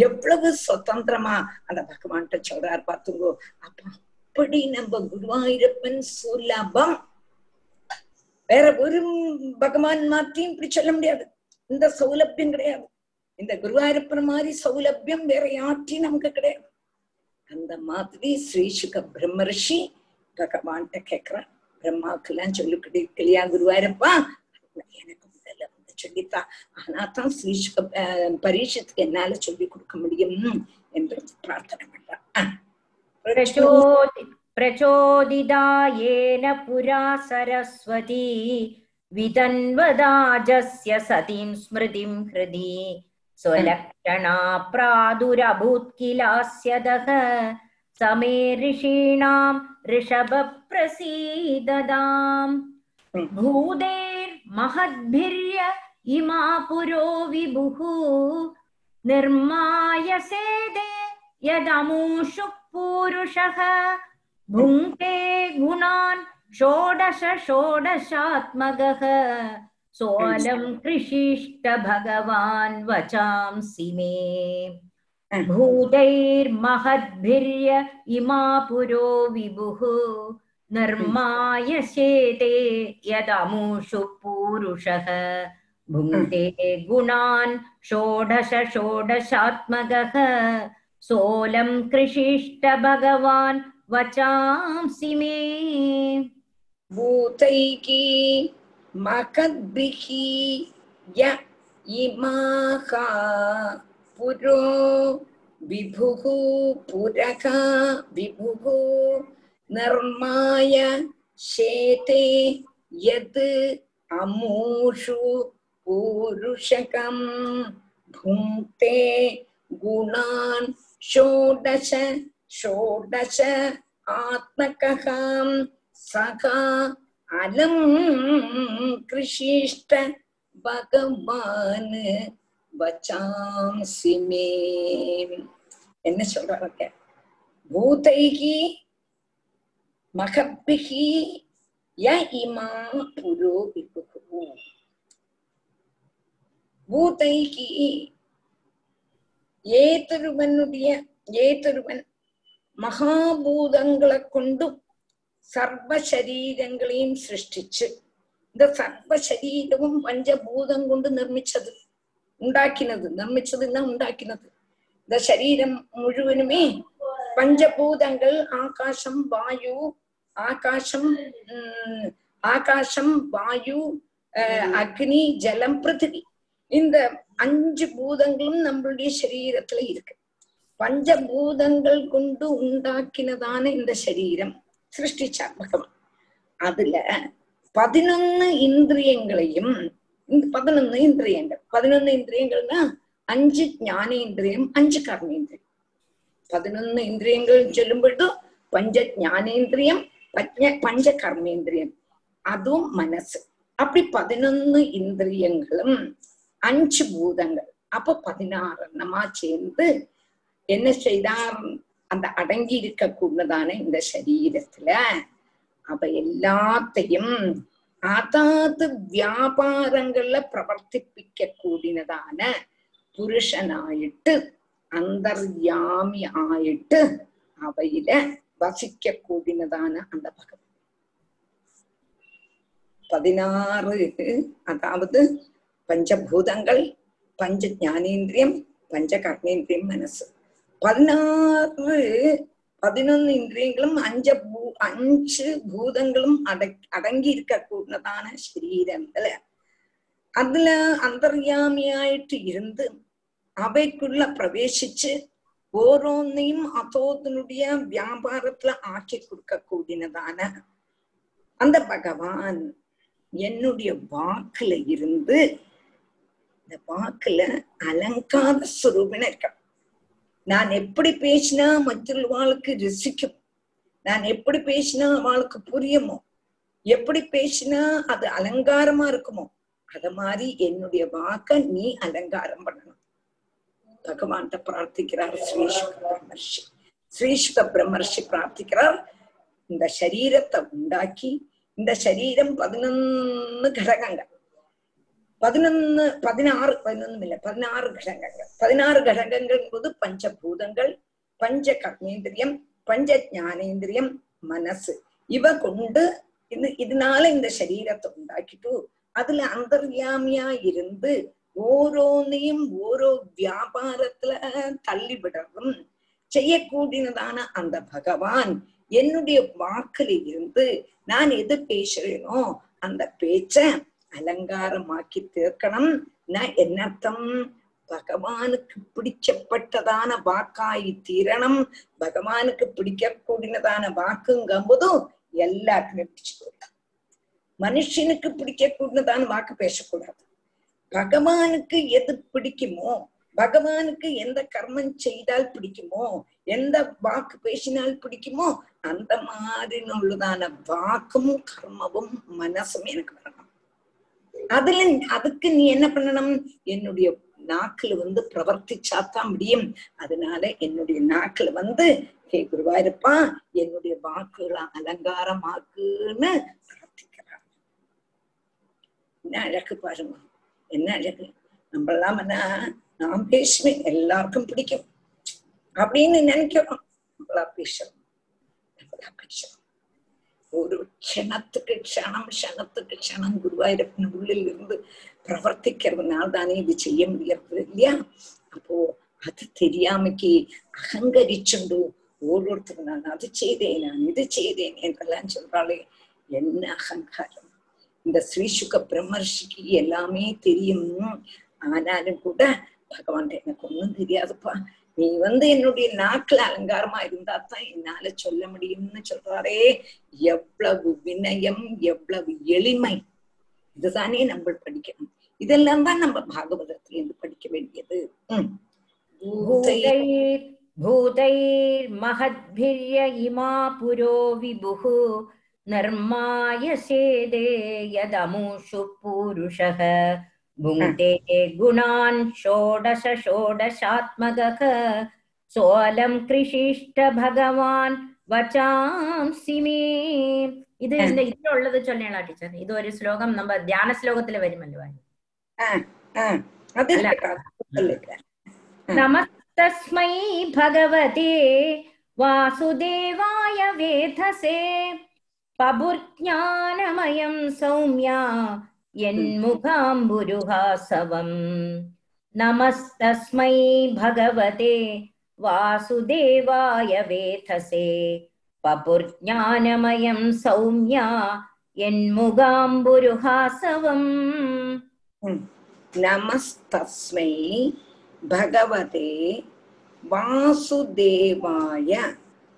எவ்வளவு சுதந்திரமா அந்த பகவான்கிட்ட சொல்றாரு பார்த்துங்கோ அப்ப அப்படி நம்ம குருவாயூரப்பன் சுலபம். வேற ஒரு பகவான் மாத்தியும் இப்படி சொல்ல முடியாது. இந்த சௌலபியம் கிடையாது. இந்த குருவாயூரப்பன் மாதிரி சௌலபியம் வேற யார்ட்டையும் நமக்கு கிடையாது. அந்த மாதிரி ஸ்ரீ சுக பிரம்மர்ஷி பகவான்கிட்ட கேக்குறான் பிரம்மாவுக்கு எல்லாம் சொல்லிக்கிட்டு குருவாயூரப்பா? எனக்கு முதல்ல வந்து சொல்லித்தான் ஆனா தான் ஸ்ரீ சுக அஹ், பரீட்சத்துக்கு என்னால சொல்லி கொடுக்க முடியும் என்று பிரார்த்தனை பண்றான் அஹ். प्रचोदि प्रचोदिता येन पुरा सरस्वती वितन्वदाजस्य सतीं स्मृतिं हृदि स्वलक्षणा प्रादुरभूत् किलास्यदः समे ऋषीणां ऋषभप्रसीददाम् Hmm. इमापुरो विभुः निर्माय सेदे यदमूषुः पूरुषः। भुङ्क्ते गुणान् षोडश षोडशात्मगः। सोऽलं कृषिष्ट भगवान् वचांसि मे। भूतैर्महद्भिर्य इमापुरो विभुः निर्माय शेते यदमुषु भुङ्क्ते गुणान् षोडश षोडशात्मकः सोऽलं कृषिष्ट भगवान् वचांसि मे भूतैः महद्भिः य इमाः पुरो विभुः पुरः विभुः निर्माय शेते यत् अमूषु पूरुषकम् भुङ्क्ते गुणान् षोडश षोडश आत्मकः सः அலம் கிருஷிஷ்ட பகவான் வச்சாம்சி மே என்ன சொல்றாங்க பூதைகி மகப்பிகி ய இமா புரோ விபுகு பூதைகி ஏதொருவனுடைய ஏதொருவன் மகாபூதங்களை கொண்டும் சர்வ சரீரங்களையும் சிருஷ்டிச்சு. இந்த சர்வ சரீரமும் பஞ்சபூதம் கொண்டு நிர்மிச்சது உண்டாக்கினது நிர்மிச்சதுன்னா உண்டாக்கினது? இந்த சரீரம் முழுவதுமே பஞ்சபூதங்கள் ஆகாசம் வாயு ஆகாசம் ஆகாசம் வாயு அக்னி ஜலம் பிருத்திவி. இந்த அஞ்சு பூதங்களும் நம்மளுடைய சரீரத்துல இருக்கு. பஞ்சபூதங்கள் கொண்டு உண்டாக்கினதான இந்த சரீரம் சிருஷ்டிச்சார் பகவான் அதுல பதினொன்னு இந்திரியங்களையும் இந்த பதினொன்னு இந்திரியங்கள். பதினொன்னு இந்திரியங்கள்னா அஞ்சு ஞானேந்திரியம் அஞ்சு கர்மேந்திரியம். பதினொன்னு இந்திரியங்கள் சொல்லும்போது பஞ்ச ஞானேந்திரியம் பஞ்ச பஞ்ச கர்மேந்திரியம். அதுவும் மனசு. அப்படி பதினொன்னு இந்திரியங்களும் அஞ்சு பூதங்கள். அப்போ பதினாறு எண்ணமா சேர்ந்து என்ன செய்தார்? அந்த அடங்கி இருக்க கூடதான இந்த சரீரத்துல அவ எல்லாத்தையும் அதாவது வியாபாரங்கள்ல பிரவர்த்திப்பிக்க கூடினதான புருஷனாயிட்டு அந்தர்யாமி ஆயிட்டு அவையில வசிக்க கூடினதான அந்த பகவான். பதினாறு அதாவது பஞ்சபூதங்கள் பஞ்ச ஞானேந்திரியம் பஞ்ச கர்மேந்திரியம் மனசு. பதினாறு பதினொன்னு இந்திரியங்களும் அஞ்ச பூ அஞ்சு பூதங்களும் அட அடங்கி இருக்க கூடதான சரீரங்கள அதுல அந்தர்யாமியாயிட்டு இருந்து அவைக்குள்ள பிரவேசிச்சு ஓரோன்னையும் அதோதனுடைய வியாபாரத்துல ஆக்கி கொடுக்க கூடினதான அந்த பகவான் என்னுடைய வாக்குல இருந்து இந்த வாக்குல அலங்கார சுரூபின இருக்கா நான் எப்படி பேசினா மற்றவர்களுக்கு ரசிக்கும்? நான் எப்படி பேசினா அவளுக்கு புரியுமோ? எப்படி பேசினா அது அலங்காரமா இருக்குமோ? அத மாதிரி என்னுடைய வாக்க நீ அலங்காரம் பண்ணணும். பகவான்கிட்ட பிரார்த்திக்கிறார் ஸ்ரீசுக பிரம்மர்ஷி. ஸ்ரீசுக பிரம்மர்ஷி பிரார்த்திக்கிறார். இந்த சரீரத்தை உண்டாக்கி இந்த சரீரம் பதினொன்னு கடகங்கள். பதினொன்னு பதினாறு பதினொன்னும் இல்லை பதினாறு கடகங்கள் பதினாறு கடகங்கள் என்பது பஞ்சபூதங்கள் பஞ்ச கர்மேந்திரியம் பஞ்ச ஜானேந்திரியம் மனசு. இவ கொண்டு இது இதனால இந்த சரீரத்தை உண்டாக்கிட்டு அதுல அந்தர்யாமியா இருந்து ஓரோனையும் ஓரோ வியாபாரத்துல தள்ளி விடவும் செய்யக்கூடியதான அந்த பகவான் என்னுடைய வாக்குல இருந்து நான் எது பேசுறேனோ அந்த பேச்ச அலங்காரமாக்கி தீர்க்கணும். என்ன என்னர்த்தம்? பகவானுக்கு பிடிச்சப்பட்டதான வாக்காய் தீரணும். பகவானுக்கு பிடிக்கக்கூடியதான வாக்குங்கும்போதும் எல்லாருக்குமே பிடிச்சுக்கூடாது மனுஷனுக்கு பிடிக்கக்கூடியதான வாக்கு பேசக்கூடாது. பகவானுக்கு எது பிடிக்குமோ பகவானுக்கு எந்த கர்மம் செய்தால் பிடிக்குமோ எந்த வாக்கு பேசினால் பிடிக்குமோ அந்த மாதிரி உள்ளதான வாக்கும் கர்மவும் மனசும் எனக்கு வரணும். அதுல அதுக்கு நீ என்ன பண்ணணும்? என்னுடைய நாக்குல வந்து பிரவர்த்திச்சாத்தான் முடியும். அதனால என்னுடைய நாக்குல வந்து ஹே குருவாயிருப்பா என்னுடைய வாக்குகளை அலங்காரமாக்குன்னு பிரார்த்திக்கிறான் என்ன அழகு பாருங்க. என்ன அழகு. நம்மளாம் என்ன நான் பேசுவேன் எல்லாருக்கும் பிடிக்கும். அப்படின்னு நினைக்கிறோம். நம்மளா பேசுறோம். நம்மளா பேசுறோம். ஒரு க்ஷணத்துக்கு க்ஷணம் க்ஷணத்துக்கு க்ஷணம் குருவாயூரப்பன் உள்ளில் இருந்து பிரவர்த்திக்கிறதுனால தானே இது செய்ய முடியறது இல்லையா? அப்போ அது தெரியாமக்கு அகங்கரிச்சுண்டு ஓரோருத்தர் நான் அது செய்தேன் நான் இது செய்தேன் என்றெல்லாம் சொல்றாளே என்ன அகங்காரம்? இந்த ஸ்ரீசுக பிரம்மர்ஷிக்கு எல்லாமே தெரியும். ஆனாலும் கூட பகவான் எனக்கு ஒன்றும் தெரியாதுப்பா. நீ வந்து என்னுடைய நாக்குல அலங்காரமா இருந்தா தான் என்னால சொல்ல முடியும்னு சொல்றாரே. எவ்வளவு வினயம் எவ்வளவு எளிமை. இதுதானே நம்ம படிக்கணும். இதெல்லாம் தான் நம்ம பாகவதத்துல இருந்து படிக்க வேண்டியது. பூதைர்மஹத்பிரிய இமா புரோ விபுகு நர்மாய சேதே யதமூஷு பூருஷக. भुङ्क्ते गुणान् ഷോഡശ षोडशात्मकः സോലം कृषिष्ट ഭഗവാൻ വചാംസി മേ ഇത് ഇതിലുള്ളത് ചൊല്ലണ ടീച്ചർ? ഇത് ഒരു ശ്ലോകം നമ്മ ധ്യാന ശ്ലോകത്തിൽ വരുമല്ലോ നമസ്തസ്മൈ ഭഗവതേ വാസുദേവായ വേധസേ പബുർജ്ഞാനമയം സൗമ്യ यन्मुखाम्बुरुहासवम् नमस्तस्मै भगवते वासुदेवाय वेथसे पपुर्ज्ञानमयं सौम्या यन्मुगाम्बुरुहासवम् नमस्तस्मै भगवते वासुदेवाय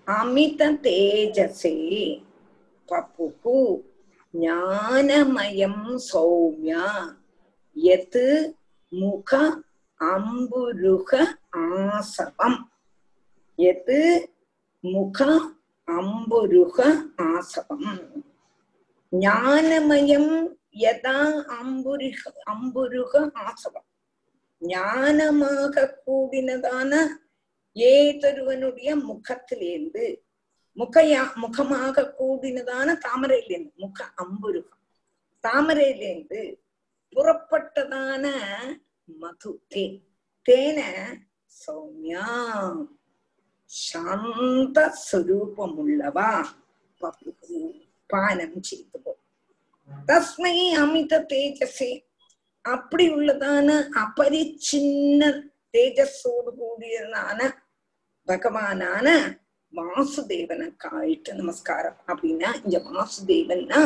अमिततेजसे पपुः ஞானமயம் சௌமியா. எது முக அம்புருக ஆசவம்? எது முக அம்புருக ஆசவம்? ஞானமயம் யதா அம்புருக அம்புருக ஆசவம்? ஞானமாக கூடினதான ஏதொருவனுடைய முகத்திலேருந்து முகையா முகமாக கூடினதான தாமரையிலேருந்து முக அம்புருகம். தாமரையிலேருந்து புறப்பட்டதான மது தே தேன சௌமியா சாந்த சுரூபமுள்ளவா? பப்பு பானம் செய்து தஸ்மை அமித தேஜசே அப்படி உள்ளதான அபரிச்சின்ன தேஜஸோடு கூடியதான பகவானான வாசுதேவனுக்காயிட்டு நமஸ்காரம் அப்படின்னா இங்க வாசுதேவன்னா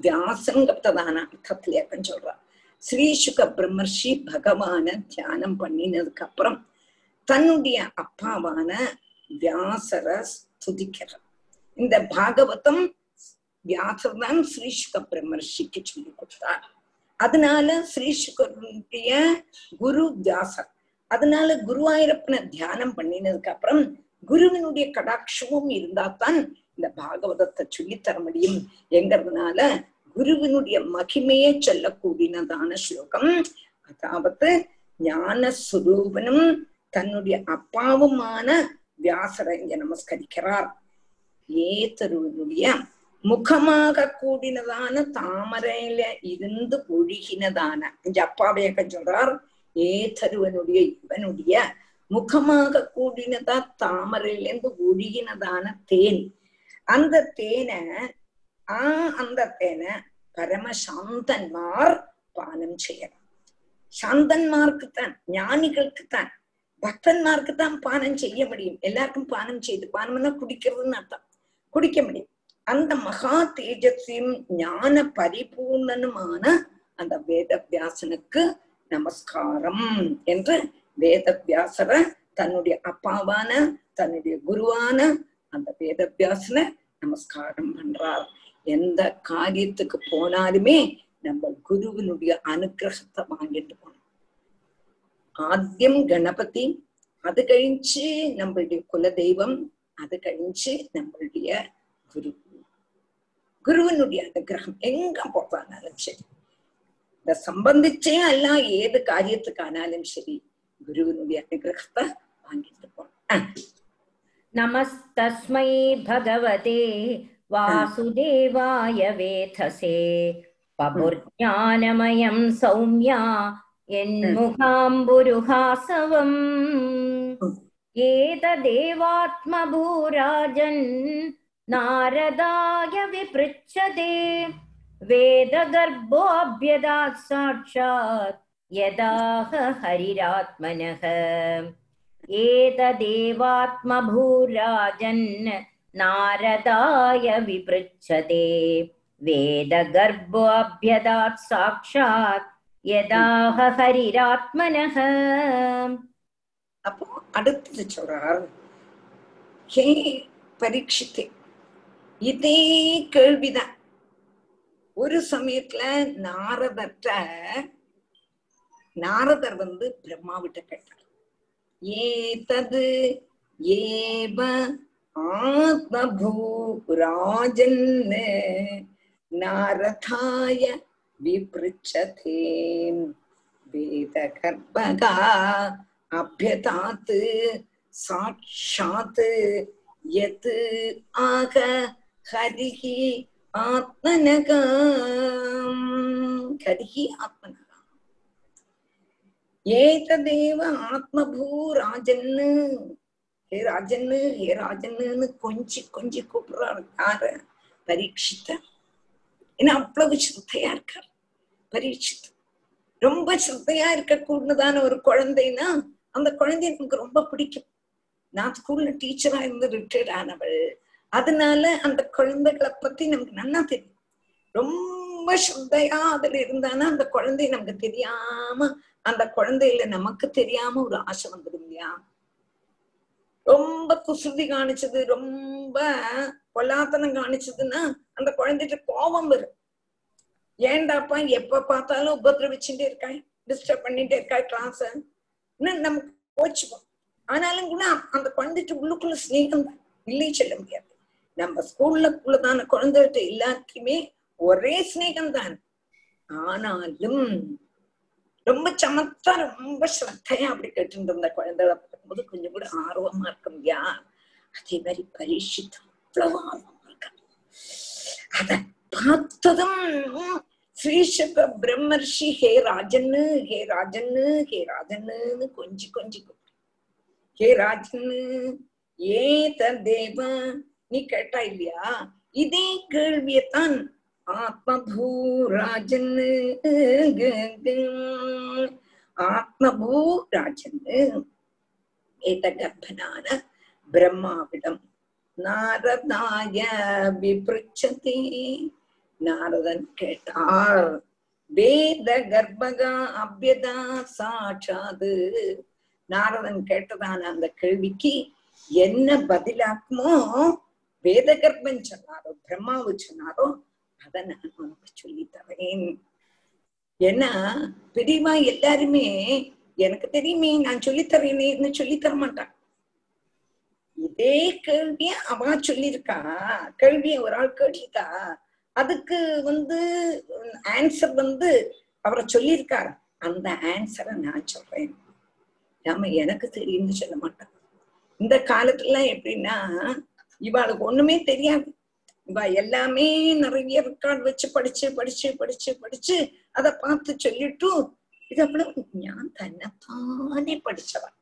வியாசங்கப்பட்டதான அர்த்தத்துல இருக்குன்னு சொல்றார் ஸ்ரீசுக பிரம்மர்ஷி பகவான தியானம் பண்ணினதுக்கு அப்புறம் தன்னுடைய அப்பாவான வியாசர ஸ்துதிக்கிறார். இந்த பாகவதம் வியாசர் தான் ஸ்ரீசுக பிரம்மர்ஷிக்கு சொல்லி கொடுத்தார். அதனால ஸ்ரீசுகருடைய குரு வியாசர். அதனால குருவாயிரப்பனை தியானம் பண்ணினதுக்கு அப்புறம் குருவினுடைய கடாட்சமும் இருந்தாத்தான் இந்த பாகவதத்தை சொல்லித்தர முடியும். எங்கிறதுனால குருவினுடைய மகிமையை சொல்லக்கூடியதான ஸ்லோகம். அதாவது ஞான சுரூபனும் தன்னுடைய அப்பாவுமான வியாசரை இங்க நமஸ்கரிக்கிறார். ஏத்தருவனுடைய முகமாக கூடினதான தாமரையில இருந்து ஒழுகினதான இங்க அப்பாவையக்க சொல்றார் ஏதருவனுடைய இவனுடைய முகமாக கூடினதா தாமரையிலேருந்து ஒழுகினதான தேன். அந்த தேனை ஆஹ் அந்த தேனை பரமசாந்தன்மார் பானம் செய்யலாம். சாந்தன்மார்க்கு தான் ஞானிகளுக்கு தான் பக்தன்மார்க்கு தான் பானம் செய்ய முடியும். எல்லாருக்கும் பானம் செய்து பானம்னா குடிக்கிறதுன்னு அர்த்தம். குடிக்க முடியும். அந்த மகா தேஜஸ்வியும் ஞான பரிபூர்ணனுமான அந்த வேதவியாசனுக்கு நமஸ்காரம் என்று வேதவியாசர தன்னுடைய அப்பாவான தன்னுடைய குருவான அந்த வேதவியாசனை நமஸ்காரம் பண்றார். எந்த காரியத்துக்கு போனாலுமே நம்ம குருவினுடைய அனுகிரகத்தை வாங்கிட்டு போனோம் ஆத்தியம் கணபதி அது கழிஞ்சு நம்மளுடைய குலதெய்வம் அது கழிஞ்சு நம்மளுடைய குரு. குருவினுடைய அனுகிரகம் எங்க போறானாலும் சரி. இந்த சம்பந்திச்சே அல்ல ஏது காரியத்துக்கானாலும் சரி குருவினுடைய அனுகிரகத்தை வாங்கிட்டு போனோம் नमस्तस्मै भगवते वासुदेवाय वेधसे पपुर्ज्ञानमयं सौम्या यन्मुखाम्बुरुहासवम् एतदेवात्मभूराजन् नारदाय विपृच्छते वेदगर्भोऽभ्यदात् साक्षात् यदाह हरिरात्मनः एतदेवात्मभूराजन् नारदाय विपृच्छते वेदगर्भोऽभ्यदात् साक्षात् यदाह हरिरात्मनः அப்போ அடுத்தது சொல்றார் ஹே பரீட்சித்தே இதே கேள்விதான் ஒரு சமயத்துல நாரதற்ற நாரதர் வந்து பிரம்மாவிட்ட கேட்டார். ஏதது ஏவ ஆத்மபூராஜன் நாரதாய விப்ருச்சதே வேதகர்பகா அபியதாத்து சாட்சாத் யத் ஆக ஹரிஹி ஆத்மனகாம். ஹரிஹி ஆத்மனகாம் ஏததேவ ஆத்மபூ ராஜன்னு. ஹே ராஜன்னு ஹே ராஜன்னு கொஞ்சி கொஞ்சி கூப்பிடுறாரு. யார? பரீட்சித்த. ஏன்னா அவ்வளவு ஸ்ரத்தையா இருக்கார். பரீட்சித் ரொம்ப ஸ்ரத்தையா இருக்கக்கூடதான ஒரு குழந்தைன்னா அந்த குழந்தைய நமக்கு ரொம்ப பிடிக்கும். நான் ஸ்கூல்ல டீச்சரா இருந்து ரிட்டையர்ட் ஆனவள். அதனால அந்த குழந்தைகளை பத்தி நமக்கு நல்லா தெரியும். ரொம்ப ஸ்ரத்தையா அதுல இருந்தானா அந்த குழந்தை நமக்கு தெரியாம அந்த குழந்தையில நமக்கு தெரியாம ஒரு ஆசை வந்துடும் இல்லையா? ரொம்ப குசுதி காணிச்சது ரொம்ப பொல்லாத்தனம் காணிச்சதுன்னா அந்த குழந்தைக்கு கோபம் வரும். ஏண்டாப்பா எப்ப பார்த்தாலும் உபதிரவிச்சுட்டே இருக்காய் டிஸ்டர்ப் பண்ணிட்டே இருக்காய் கிளாஸ் நமக்கு போச்சுப்போம் ஆனாலும் கூட அந்த குழந்தைட்டு உள்ளுக்குள்ள ஸ்நேகம் தான். இல்லை சொல்ல முடியாது. நம்ம ஸ்கூல்ல உள்ளதான குழந்தைகிட்ட எல்லாருக்குமே ஒரே ஸ்நேகம் தான். ஆனாலும் ரொம்ப சமத்தா ரொம்ப ஸ்ரத்தையா அப்படி கேட்டு இருந்த குழந்தைகளை பார்க்கும்போது கொஞ்சம் கூட ஆர்வமா இருக்கும் இல்லையா அதே மாதிரி பரீட்சித்து அவ்வளவு ஆர்வமா இருக்காங்க அத பார்த்ததும் ஸ்ரீஷப பிரம்மர்ஷி ஹே ராஜன்னு ஹே ராஜன்னு ஹே ராஜன்னு கொஞ்சி கொஞ்சி ஹே ராஜன்னு ஏ தேவ நீ கேட்டா இல்லையா? இதே கேள்வியத்தான் ஆத்மபூராஜன் ஆத்மபூராஜன் ஏதகர்ப்பனான பிரம்மாவிடம். நாரதாய விபிருச்சதி. நாரதன் கேட்டார் வேத கர்ப்பகா அபியதா சாட்சாது? நாரதன் கேட்டதான அந்த கேள்விக்கு என்ன பதிலாக்குமோ? வேத கர்ப்பன் சொன்னாரோ? பிரம்மாவு சொன்னாரோ? அத நான் உனக்கு சொல்லி தரேன். ஏன்னா பெரியவா எல்லாருமே எனக்கு தெரியுமே நான் சொல்லித்தரேனேன்னு சொல்லி தர மாட்டான். இதே கேள்விய அவ சொல்லியிருக்கா. கேள்விய ஒரு ஆள் கேட்டிருக்கா. அதுக்கு வந்து ஆன்சர் வந்து அவரை சொல்லியிருக்காரு அந்த ஆன்சரை நான் சொல்றேன். நாம எனக்கு தெரியும்னு சொல்ல மாட்டான். இந்த காலத்துல எப்படின்னா இவாளுக்கு ஒண்ணுமே தெரியாது. இவ எல்லாமே நிறைய ரெக்கார்ட் வச்சு படிச்சு படிச்சு படிச்சு படிச்சு அதை பார்த்து சொல்லிட்டு இது அவ்வளவு நான் தன்னைத்தானே படிச்சவன்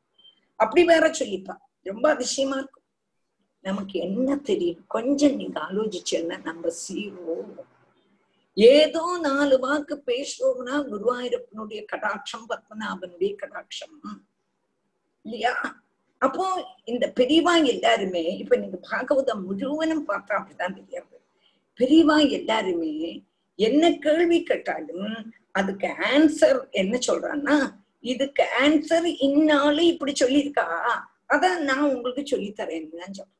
அப்படி வேற சொல்லிப்பா. ரொம்ப அதிசயமா இருக்கும். நமக்கு என்ன தெரியும்? கொஞ்சம் நீங்க ஆலோசிச்சேன்னா நம்ம சீரோ. ஏதோ நாலு வாக்கு பேசுறோம்னா குருவாயூரப்பனுடைய கடாட்சம் பத்மநாபனுடைய கடாட்சம். இல்லையா? அப்போ இந்த பெரியவா எல்லாருமே இப்ப நீங்க பாகவதம் முழுவதும் பார்த்தா அப்படிதான் தெரியாது. பெரியவா எல்லாருமே என்ன கேள்வி கேட்டாலும் அதுக்கு ஆன்சர் என்ன சொல்றான்னா இதுக்கு ஆன்சர் இந்நாளு இப்படி சொல்லியிருக்கா? அத நான் உங்களுக்கு சொல்லி தரேன்னு தான் சொல்றேன்.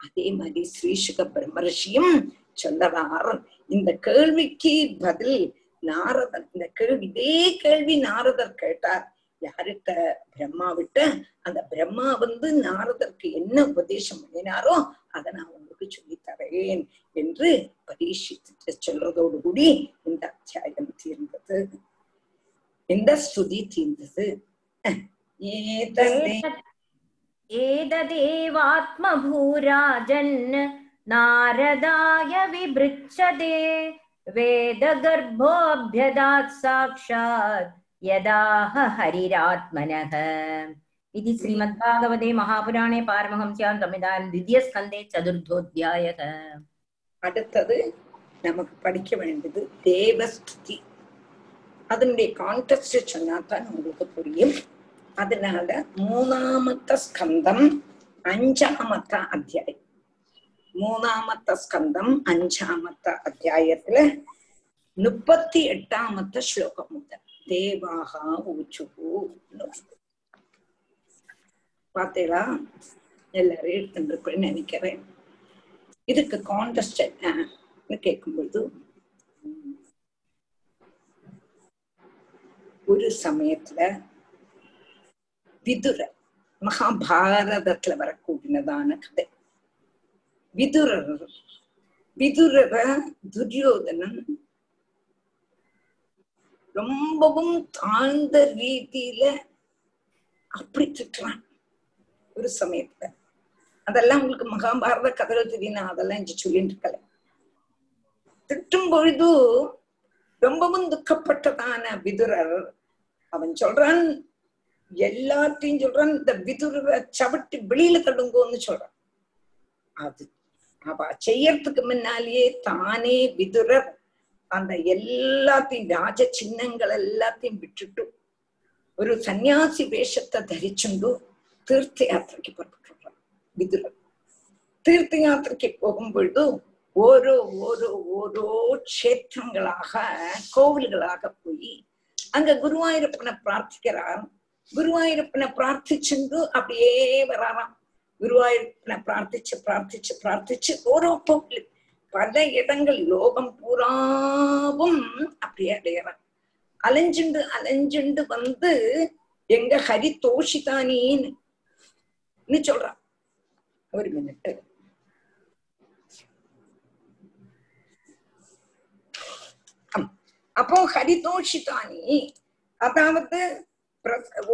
அதே மாதிரி ஸ்ரீசுக பிரம்மரிஷியும் சொல்லவார் இந்த கேள்விக்கு பதில் நாரதர் இந்த கேள்வி இதே கேள்வி நாரதர் கேட்டார். யாருக்க பிரம்மா விட்டு அந்த பிரம்மா வந்து நாரதற்கு என்ன உபதேசம் பண்ணினாரோ அதை நான் உங்களுக்கு சொல்லித்தரேன் என்று பரீட்சித்து சொல்றதோடு கூடி இந்த அத்தியாயம் தீர்ந்தது. இந்த ஸ்துதி தீர்ந்தது. ഏതദേവാത്മഭൂരാജൻ നാരദായ വിഭൃച്ഛതേ വേദഗർഭോഭ്യദാത് സാക്ഷാത് யதாக ஹரிராத்மனக இது ஸ்ரீமத் பாகவதே மகாபுராணே பாரமஹம்சியாம் தமிழாயம் திவ்ய ஸ்கந்தே சதுர்தோத்தியாயக அடுத்தது நமக்கு படிக்க வேண்டியது தேவஸ்துதி. அதனுடைய கான்டெஸ்ட் சொன்னா தான் உங்களுக்கு புரியும். அதனால மூணாமத்த ஸ்கந்தம் அஞ்சாமத்த அத்தியாயம். மூணாமத்த ஸ்கந்தம் அஞ்சாமத்த அத்தியாயத்துல முப்பத்தி எட்டாமத்த ஸ்லோகம் முதல். தேவாகா ஊச்சுகு பார்த்தீங்களா எல்லாரும் எடுத்துருப்பேன்னு நினைக்கிறேன். இதுக்கு கான்டெஸ்ட் என்னன்னு கேட்கும்பொழுது ஒரு சமயத்துல விதுர மகாபாரதத்துல வரக்கூடியதான கதை. விதுரர் விதுரர துரியோதனன் ரொம்பவும் தாழ்ந்த ரீதியில அப்படி திட்டுறான் ஒரு சமயத்துல. அதெல்லாம் உங்களுக்கு மகாபாரத கதைகள் தெரியும் நான் அதெல்லாம் இங்க சொல்லிட்டு இருக்கல. திட்டும் பொழுது ரொம்பவும் துக்கப்பட்டதான விதுரர் அவன் சொல்றான் எல்லாத்தையும் சொல்றான் இந்த விதுரரை சவிட்டு வெளியில தடுங்கோன்னு சொல்றான். அது அவ செய்யறதுக்கு முன்னாலேயே தானே விதுரர் அந்த எல்லாத்தையும் ராஜ சின்னங்கள் எல்லாத்தையும் விட்டுட்டு ஒரு சன்னியாசி வேஷத்தை தரிச்சுண்டு தீர்த்த யாத்திரைக்கு புறப்பட்டுறான் விதுரர் தீர்த்த யாத்திரைக்கு போகும்பொழுது ஓரோ ஓரோ ஓரோ க்ஷேத்திரங்களாக கோவில்களாக போய் அங்க குருவாயூரப்பனை பிரார்த்திக்கிறார் குருவாயூரப்பனை பிரார்த்திச்சுண்டு அப்படியே வராராம். குருவாயூரப்பனை பிரார்த்திச்சு பிரார்த்திச்சு பிரார்த்திச்சு ஓரோ கோவிலுக்கு பல இடங்கள் லோகம் பூராவும் அப்படியே அடையறான். அலைஞ்சுண்டு அலைஞ்சுண்டு வந்து எங்க ஹரி தோஷிதானின்னு சொல்றான் ஒரு மினிட் அப்போ ஹரிதோஷிதானி அதாவது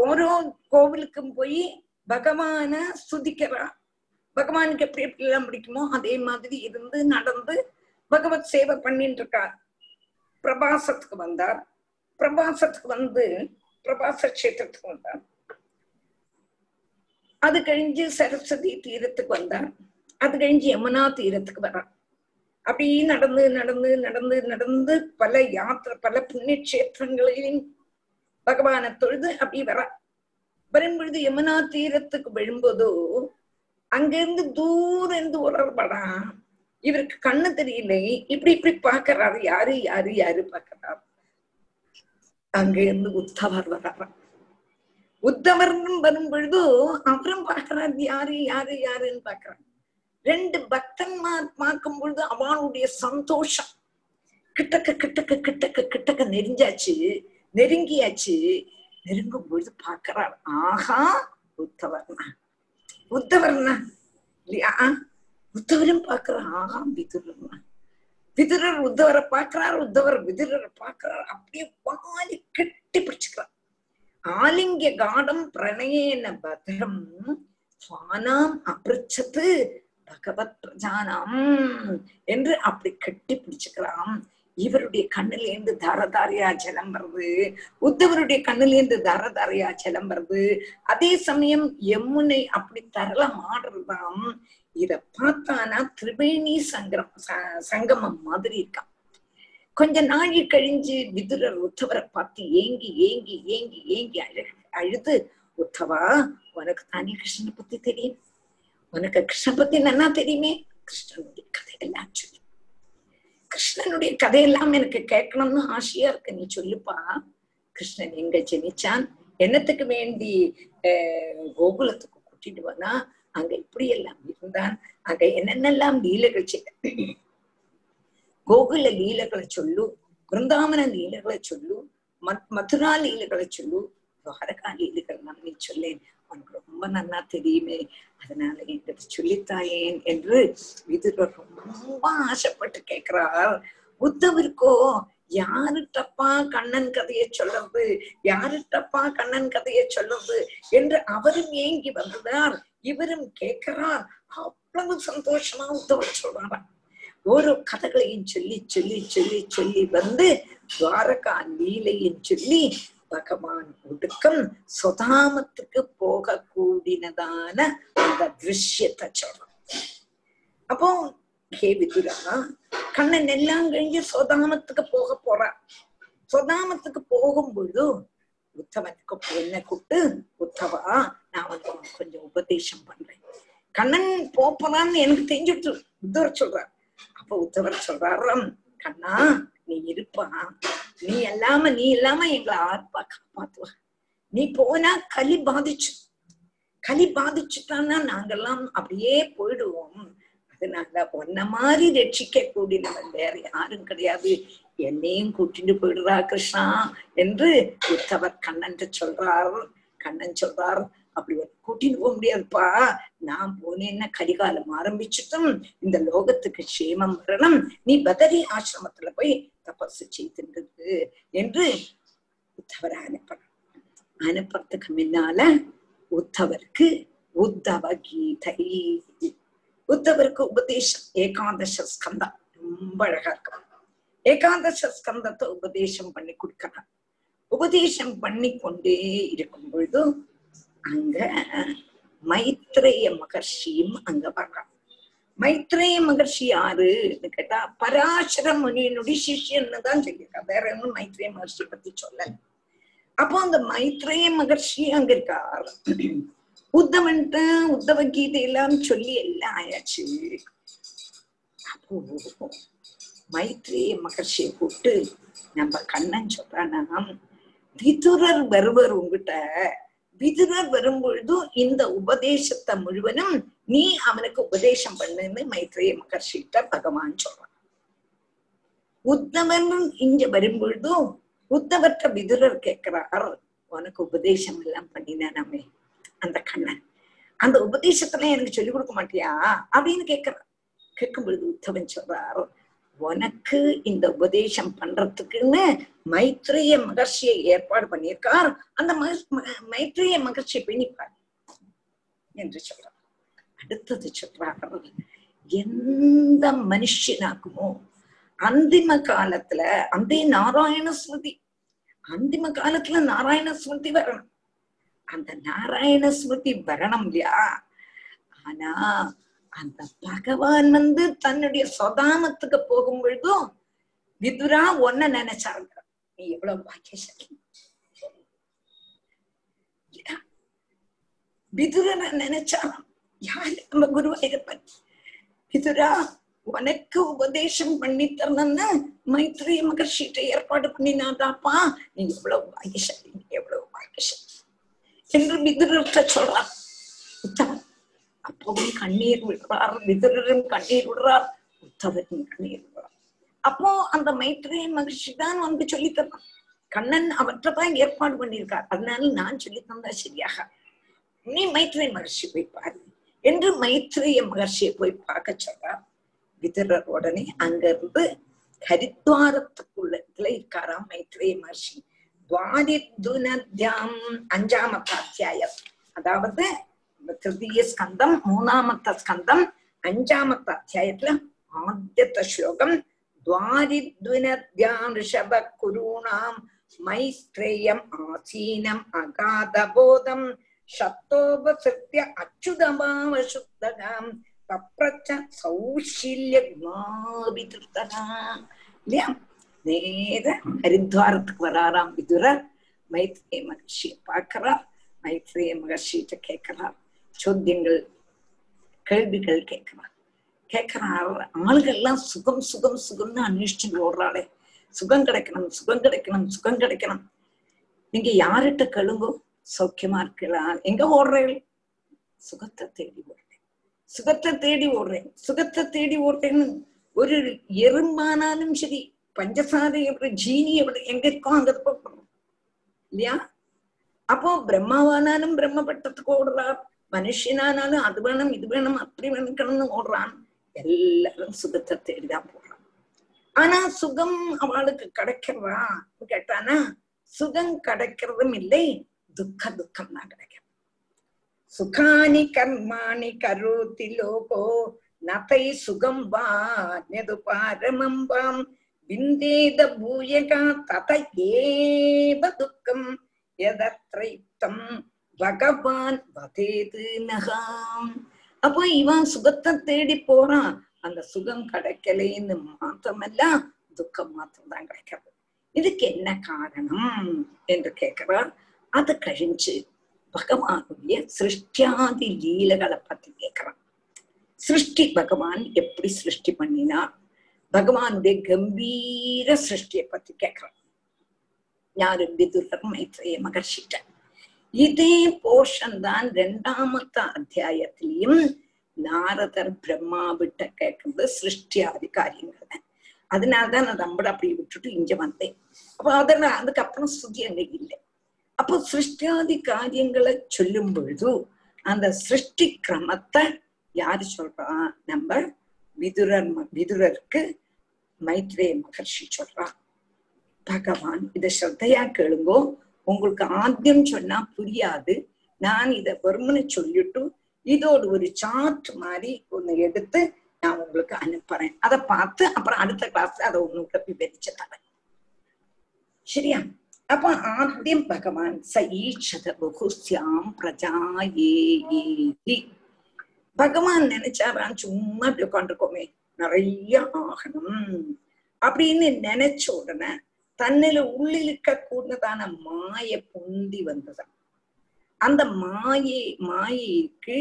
ஓரோ கோவிலுக்கும் போய் பகவான ஸ்துதிக்கிறா பகவானுக்கு எப்படி எப்படி எல்லாம் பிடிக்குமோ அதே மாதிரி இருந்து நடந்து பகவத் சேவை பண்ணிட்டு இருக்கார் பிரபாசத்துக்கு வந்தார். பிரபாசத்துக்கு வந்து பிரபாச கஷேத்திரத்துக்கு வந்தார். அது கழிஞ்சு சரஸ்வதி தீரத்துக்கு வந்தார். அது கழிஞ்சு யமுனா தீரத்துக்கு வரார். அப்படி நடந்து நடந்து நடந்து நடந்து பல யாத்திரை பல புண்ணிய கஷேத்திரங்களையும் பகவானை தொழுது அப்படி வர வரும்பொழுது யமுனா தீரத்துக்கு விழும்போதோ அங்கிருந்து தூரம் இருந்து உணர்படா இவருக்கு கண்ணு தெரியலை. இப்படி இப்படி பாக்குறாரு யாரு யாரு யாரு பாக்குறாரு அங்க இருந்து உத்தவர் வர்றாரு. உத்தவர்னு வரும் பொழுது அவரும் பாக்குறாரு யாரு யாரு யாருன்னு பாக்குறாரு ரெண்டு பக்தன்மார் பார்க்கும் பொழுது அவனுடைய சந்தோஷம். கிட்டக்க கிட்டக்க கிட்டக்க கிட்டக்க நெருஞ்சாச்சு. நெருங்கியாச்சு. நெருங்கும் பொழுது பாக்குறார் ஆஹா உத்தவர்னா. உத்தவர்னா இல்லையா உத்தவரும் பாக்குறான் ஆஹா விதுரர்னா. விதுரர் உத்தவரை பாக்குறார் உத்தவர் விதுரரை பாக்குறார் அப்படியே வாலி கெட்டி பிடிச்சுக்கிறார். ஆலிங்க காடம் பிரணயேன பதம் சுவானாம் அபிருச்சத்து பகவத் பிரஜானாம் என்று அப்படி கட்டி பிடிச்சுக்கிறான் இவருடைய கண்ணிலேந்து தாரதாரியா ஜலம் வருது உத்தவருடைய கண்ணிலேந்து தாரதாரியா ஜலம் வருது அதே சமயம் யமுனை அப்படி தரல மாடுறதாம் இத பார்த்தானா திரிவேணி சங்கரம் சங்கமம் மாதிரி இருக்கான். கொஞ்ச நாழி கழிஞ்சு விதுரர் உத்தவரை பார்த்து ஏங்கி ஏங்கி ஏங்கி ஏங்கி அழு அழுது உத்தவா உனக்கு தானே கிருஷ்ணனை பத்தி தெரியும்? உனக்கு கிருஷ்ண பத்தி நன்னா தெரியுமே? கிருஷ்ணனுடைய கதையெல்லாம் சொல்லி கிருஷ்ணனுடைய கதையெல்லாம் எனக்கு கேட்கணும்னு ஆசையா இருக்கு. நீ சொல்லுப்பா. கிருஷ்ணன் எங்க ஜெனிச்சான்? என்னத்துக்கு வேண்டி கோகுலத்துக்கு கூட்டிட்டு வந்தா? அங்க இப்படி எல்லாம் இருந்தான். அங்க என்னென்னலாம் லீலைகள் செய்ய கோகுல லீலைகளை சொல்லு பிருந்தாவன லீலைகளை சொல்லு மத்- மதுரா லீலைகளை சொல்லு துவாரகா லீலைகள் நான் நீ சொல்லேன். உனக்கு ரொம்ப நன்னா தெரியுமே. அதனால என்கிட்ட சொல்லித்தாயேன் என்று விதுரர் ரொம்ப ஆசைப்பட்டு கேட்கிறார் உத்தவருக்கோ யாருட்டப்பா கண்ணன் கதையை சொல்றது யாருட்டப்பா கண்ணன் கதையை சொல்றது என்று அவரும் ஏங்கி வந்தார். இவரும் கேட்கிறார். அவ்வளவு சந்தோஷமா உத்தவர் சொல்றாராம். ஒரு கதைகளையும் சொல்லி சொல்லி சொல்லி சொல்லி வந்து துவாரகா லீலையும் சொல்லி பகவான் ஒடுக்கம் சுதாமத்துக்கு போக கூடினதான அந்த திருஷ்யத்தை சொல்றான் அப்போ ஹே விதுரா கண்ணன் எல்லாம் கழிஞ்சு சுதாமத்துக்கு போக போறா. சுதாமத்துக்கு போகும்பொழுது உத்தவனுக்கு என்ன கூப்பிட்டு உத்தவா நான் வந்து கொஞ்சம் உபதேசம் பண்றேன். கண்ணன் போப்பதான்னு எனக்கு தெரிஞ்சுட்டு உத்தவர் சொல்றார். அப்ப உத்தவர் சொல்றாராம் கண்ணா நீ இருப்பா. நீ இல்லாம நீ இல்லாம எங்களை ஆத்மா காப்பாத்துவ. நீ போனா கலி பாதிச்சு. கலி பாதிச்சுட்டான்னா நாங்கெல்லாம் அப்படியே போயிடுவோம். அதனால உன்ன மாதிரி ரட்சிக்க கூடினவன் வேற யாரும் கிடையாது. என்னையும் கூட்டிட்டு போயிடுறா கிருஷ்ணா என்று உத்தவர் கண்ணன் சொல்றார். கண்ணன் சொல்றார் அப்படி ஒரு கூட்டிட்டு போக முடியாதுப்பா. நான் போனேன்னா கரிகாலம் ஆரம்பிச்சுட்டும் இந்த லோகத்துக்கு க்ஷேமம் வரணும். நீ பதரி ஆசிரமத்துல போய் தபசு செய்திருக்கு என்று உத்தவர் அனுப்பணும். அனுப்புறதுக்கு முன்னால உத்தவருக்கு உத்தவ கீதை. உத்தவருக்கு உபதேசம் ஏகாதச ஸ்கந்தம். ரொம்ப அழகா இருக்கும். ஏகாதச ஸ்கந்தத்தை உபதேசம் பண்ணி கொடுக்கணும். உபதேசம் பண்ணி கொண்டே இருக்கும் பொழுது அங்க மைத்ரேய மகர்ஷியும் அங்க வர்றான். மைத்ரேய மகர்ஷி யாருன்னு கேட்டா பராசர முனியனுடைய சிஷியன்னு தான் சொல்லியிருக்கா. வேற ஒன்றும் மைத்ரேய மகர்ஷி பத்தி சொல்லல. அப்போ அந்த மைத்ரேய மகர்ஷி அங்க இருக்கார். உத்தவன்ட்டு உத்தவ கீதை எல்லாம் சொல்லி எல்லாம் ஆயாச்சு. அப்போ மைத்ரேய மகர்ஷியை கூப்பிட்டு நம்ம கண்ணன் சொல்றானா விதுரர் வருவர் உங்ககிட்ட. விதுரர் வரும்பொழுது இந்த உபதேசத்தை முழுவதும் நீ அவனுக்கு உபதேசம் பண்ணுன்னு மைத்ரேய மகர்ஷிட்ட பகவான் சொல்றான். உத்தவன் இங்க வரும்பொழுதும் உத்தவற்ற விதுரர் கேட்கிறார் உனக்கு உபதேசம் எல்லாம் பண்ணினானே அந்த கண்ணன். அந்த உபதேசத்துல எனக்கு சொல்லிக் கொடுக்க மாட்டியா? அப்படின்னு கேட்கிறார். கேட்கும் பொழுது உத்தவன் சொல்றார் உனக்கு இந்த உபதேசம் பண்றதுக்குன்னு மைத்ரேய மகர்ஷியை ஏற்பாடு பண்ணியிருக்கார். அந்த மகர்- மைத்ரேய மகர்ஷியை பிணிப்பார் என்று சொல்றார். அடுத்தது சொல்றார் எந்த மனுஷனாக்குமோ அந்திம காலத்துல அந்த நாராயண ஸ்மிருதி அந்திம காலத்துல நாராயண ஸ்மிருதி வரணும். அந்த நாராயண ஸ்மிருதி வரணும் இல்லையா? ஆனா அந்த பகவான் வந்து தன்னுடைய சொதாமத்துக்கு போகும் பொழுதும் விதுரா ஒன்ன நினைச்சாங்க. நீ எவ்வளவு பாக்கியசாலி. விதுரனை நினைச்சாராம் யாரு நம்ம குருவாயிருப்பன் பிதுரா உனக்கு உபதேசம் பண்ணி தரணும்னு மைத்ரி மகர்ஷிட்ட ஏற்பாடு பண்ணினாதாப்பா. நீ எவ்வளவு பாகியசாலி நீ எவ்வளவு பாகியசாலி என்று விதுரர்கிட்ட சொல்றார் உத்தமன் அப்பவும் கண்ணீர் விடுறார் விதுரரும் கண்ணீர் விடுறார் உத்தவரும் கண்ணீர் விடுறார். அப்போ அந்த மைத்ரேய மகிழ்ச்சி தான் வந்து சொல்லி தரணும் கண்ணன் அவற்றை தான் ஏற்பாடு பண்ணியிருக்கார். அதனால நான் சொல்லி தந்தா சரியாக. நீ மைத்ரேய மகர்ஷி போய் பாரு. என்று மைத்ரேய மகர்ஷியை போய் பார்க்க சொல்றா விதுரர் உடனே அங்க இருந்து ஹரித்வாரத்துக்குள்ள இதுல இருக்காராம் மைத்ரேய மகர்ஷி. துவாரிதுனத்யாம் அஞ்சாம் அத்தியாயம். அதாவது திருத்தீய ஸ்கந்தம் மூணாமத்த ஸ்கந்தம் அஞ்சாமத்த அத்தியாயத்துல ஆத்தியத்த ஸ்லோகம். துவாரித்வினத்யாம் ரிஷப குருணாம் மைத்ரேயம் ஆசீனம் அகாதபோதம் போதம் शब्दोपसृत्य अच्युतमावशुद्धगाम् तप्रच्च சௌஷில்யகுமாபிதிருத்தனாம் இல்லையா நேர ஹரித்வாரத்துக்கு வராராம் விதுரர் மைத்ரேய மகர்ஷியை பார்க்கிறார் மைத்ரேய மகர்ஷிகிட்ட கேட்கிறார் சோத்தியங்கள் கேள்விகள் கேட்கிறார் கேட்கிறார் ஆளுகள்லாம் சுகம் சுகம் சுகம்னு அன்விஷ்டின்னு ஓடுறாளே சுகம் கிடைக்கணும் சுகம் கிடைக்கணும் சுகம் கிடைக்கணும் நீங்க யார்கிட்ட கேளுங்கோ சௌக்கியமா இருக்கலாம் எங்க ஓடுறேன் சுகத்தை தேடி ஓடுறேன் சுகத்தை தேடி ஓடுறேன் சுகத்தை தேடி ஓடுறேன்னு ஒரு எறும்பானாலும் சரி பஞ்சசாரை எப்படி ஜீனி எப்படி எங்க இருக்கோ அங்க போகணும் இல்லையா அப்போ பிரம்மாவானாலும் பிரம்ம பட்டத்துக்கு ஓடுறார் மனுஷனானாலும் அது வேணும் இது வேணும் அப்படி வேணுக்கணும்னு ஓடுறான் எல்லாரும் சுகத்தை தேடிதான் போடுறான் ஆனா சுகம் அவளுக்கு கிடைக்கிறதா கேட்டானா சுகம் கிடைக்கிறதும் இல்லை துக்க துக்கம் தான் கிடைக்கும் சுகானி கர்மாணி கரோதி லோகோ நதை சுகம் வா நெது பாரமம் வாம் விந்தேத பூயகா தத ஏவ துக்கம் எதத்ரைத்தம் பகவான் வதேது நகாம் அப்போ இவன் சுகத்தை தேடி போறான் அந்த சுகம் கிடைக்கலைன்னு மாத்திரமல்ல துக்கம் மாத்திரம் தான் கிடைக்கிறது இதுக்கு என்ன காரணம் என்று கேட்கிறார் அது கழிஞ்சு பகவானுடைய சிருஷ்டியாதி லீலைகளை பத்தி கேட்கிறான் சிருஷ்டி பகவான் எப்படி சிருஷ்டி பண்ணினார்? பகவானுடைய கம்பீர சிருஷ்டியை பத்தி கேட்கிறான் யாரு? விதுரர் மைத்ரேய மகர்ஷிட்ட. இதே போஷன் தான் ரெண்டாமത്തെ அத்தியாயத்திலையும் நாரதர் பிரம்மா விட்ட கேட்கறது சிருஷ்டியாதி காரியங்கள் தான் அதனால்தான் நான் நம்மள அப்படி விட்டுட்டு இங்க வந்தேன். அப்ப அதெல்லாம் அதுக்கப்புறம் ஸ்துதி அங்க இல்லை. அப்போ சிருஷ்டியாதி காரியங்களை சொல்லும் பொழுது அந்த சிருஷ்டி கிரமத்தை யாரு சொல்றா? நம்ம விதுரர் விதுரருக்கு மைத்ரேய மகர்ஷி சொல்றா. பகவான் இத ஸ்ரத்தையா கேளுங்கோ. உங்களுக்கு ஆத்தியம் சொன்னா புரியாது. நான் இத வெறுமனே சொல்லிட்டு இதோடு ஒரு சார்ட் மாதிரி ஒண்ணு எடுத்து நான் உங்களுக்கு அனுப்புறேன். அதை பார்த்து அப்புறம் அடுத்த கிளாஸ்ல அதை உங்களுக்கு விவரிச்சு தரேன். சரியா? அப்ப ആദ്യം பகவான் ச ஈஷத பகுஸ்யாம் பிரஜாயேதி பகவான் நினைச்சாராம் சும்மா இப்படி உட்காந்துருக்கோமே நிறைய ஆகணும் அப்படின்னு நினைச்ச உடனே தன்னில உள்ளிருக்க கூடதான மாய பொந்தி வந்ததாம் அந்த மாயை மாயைக்கு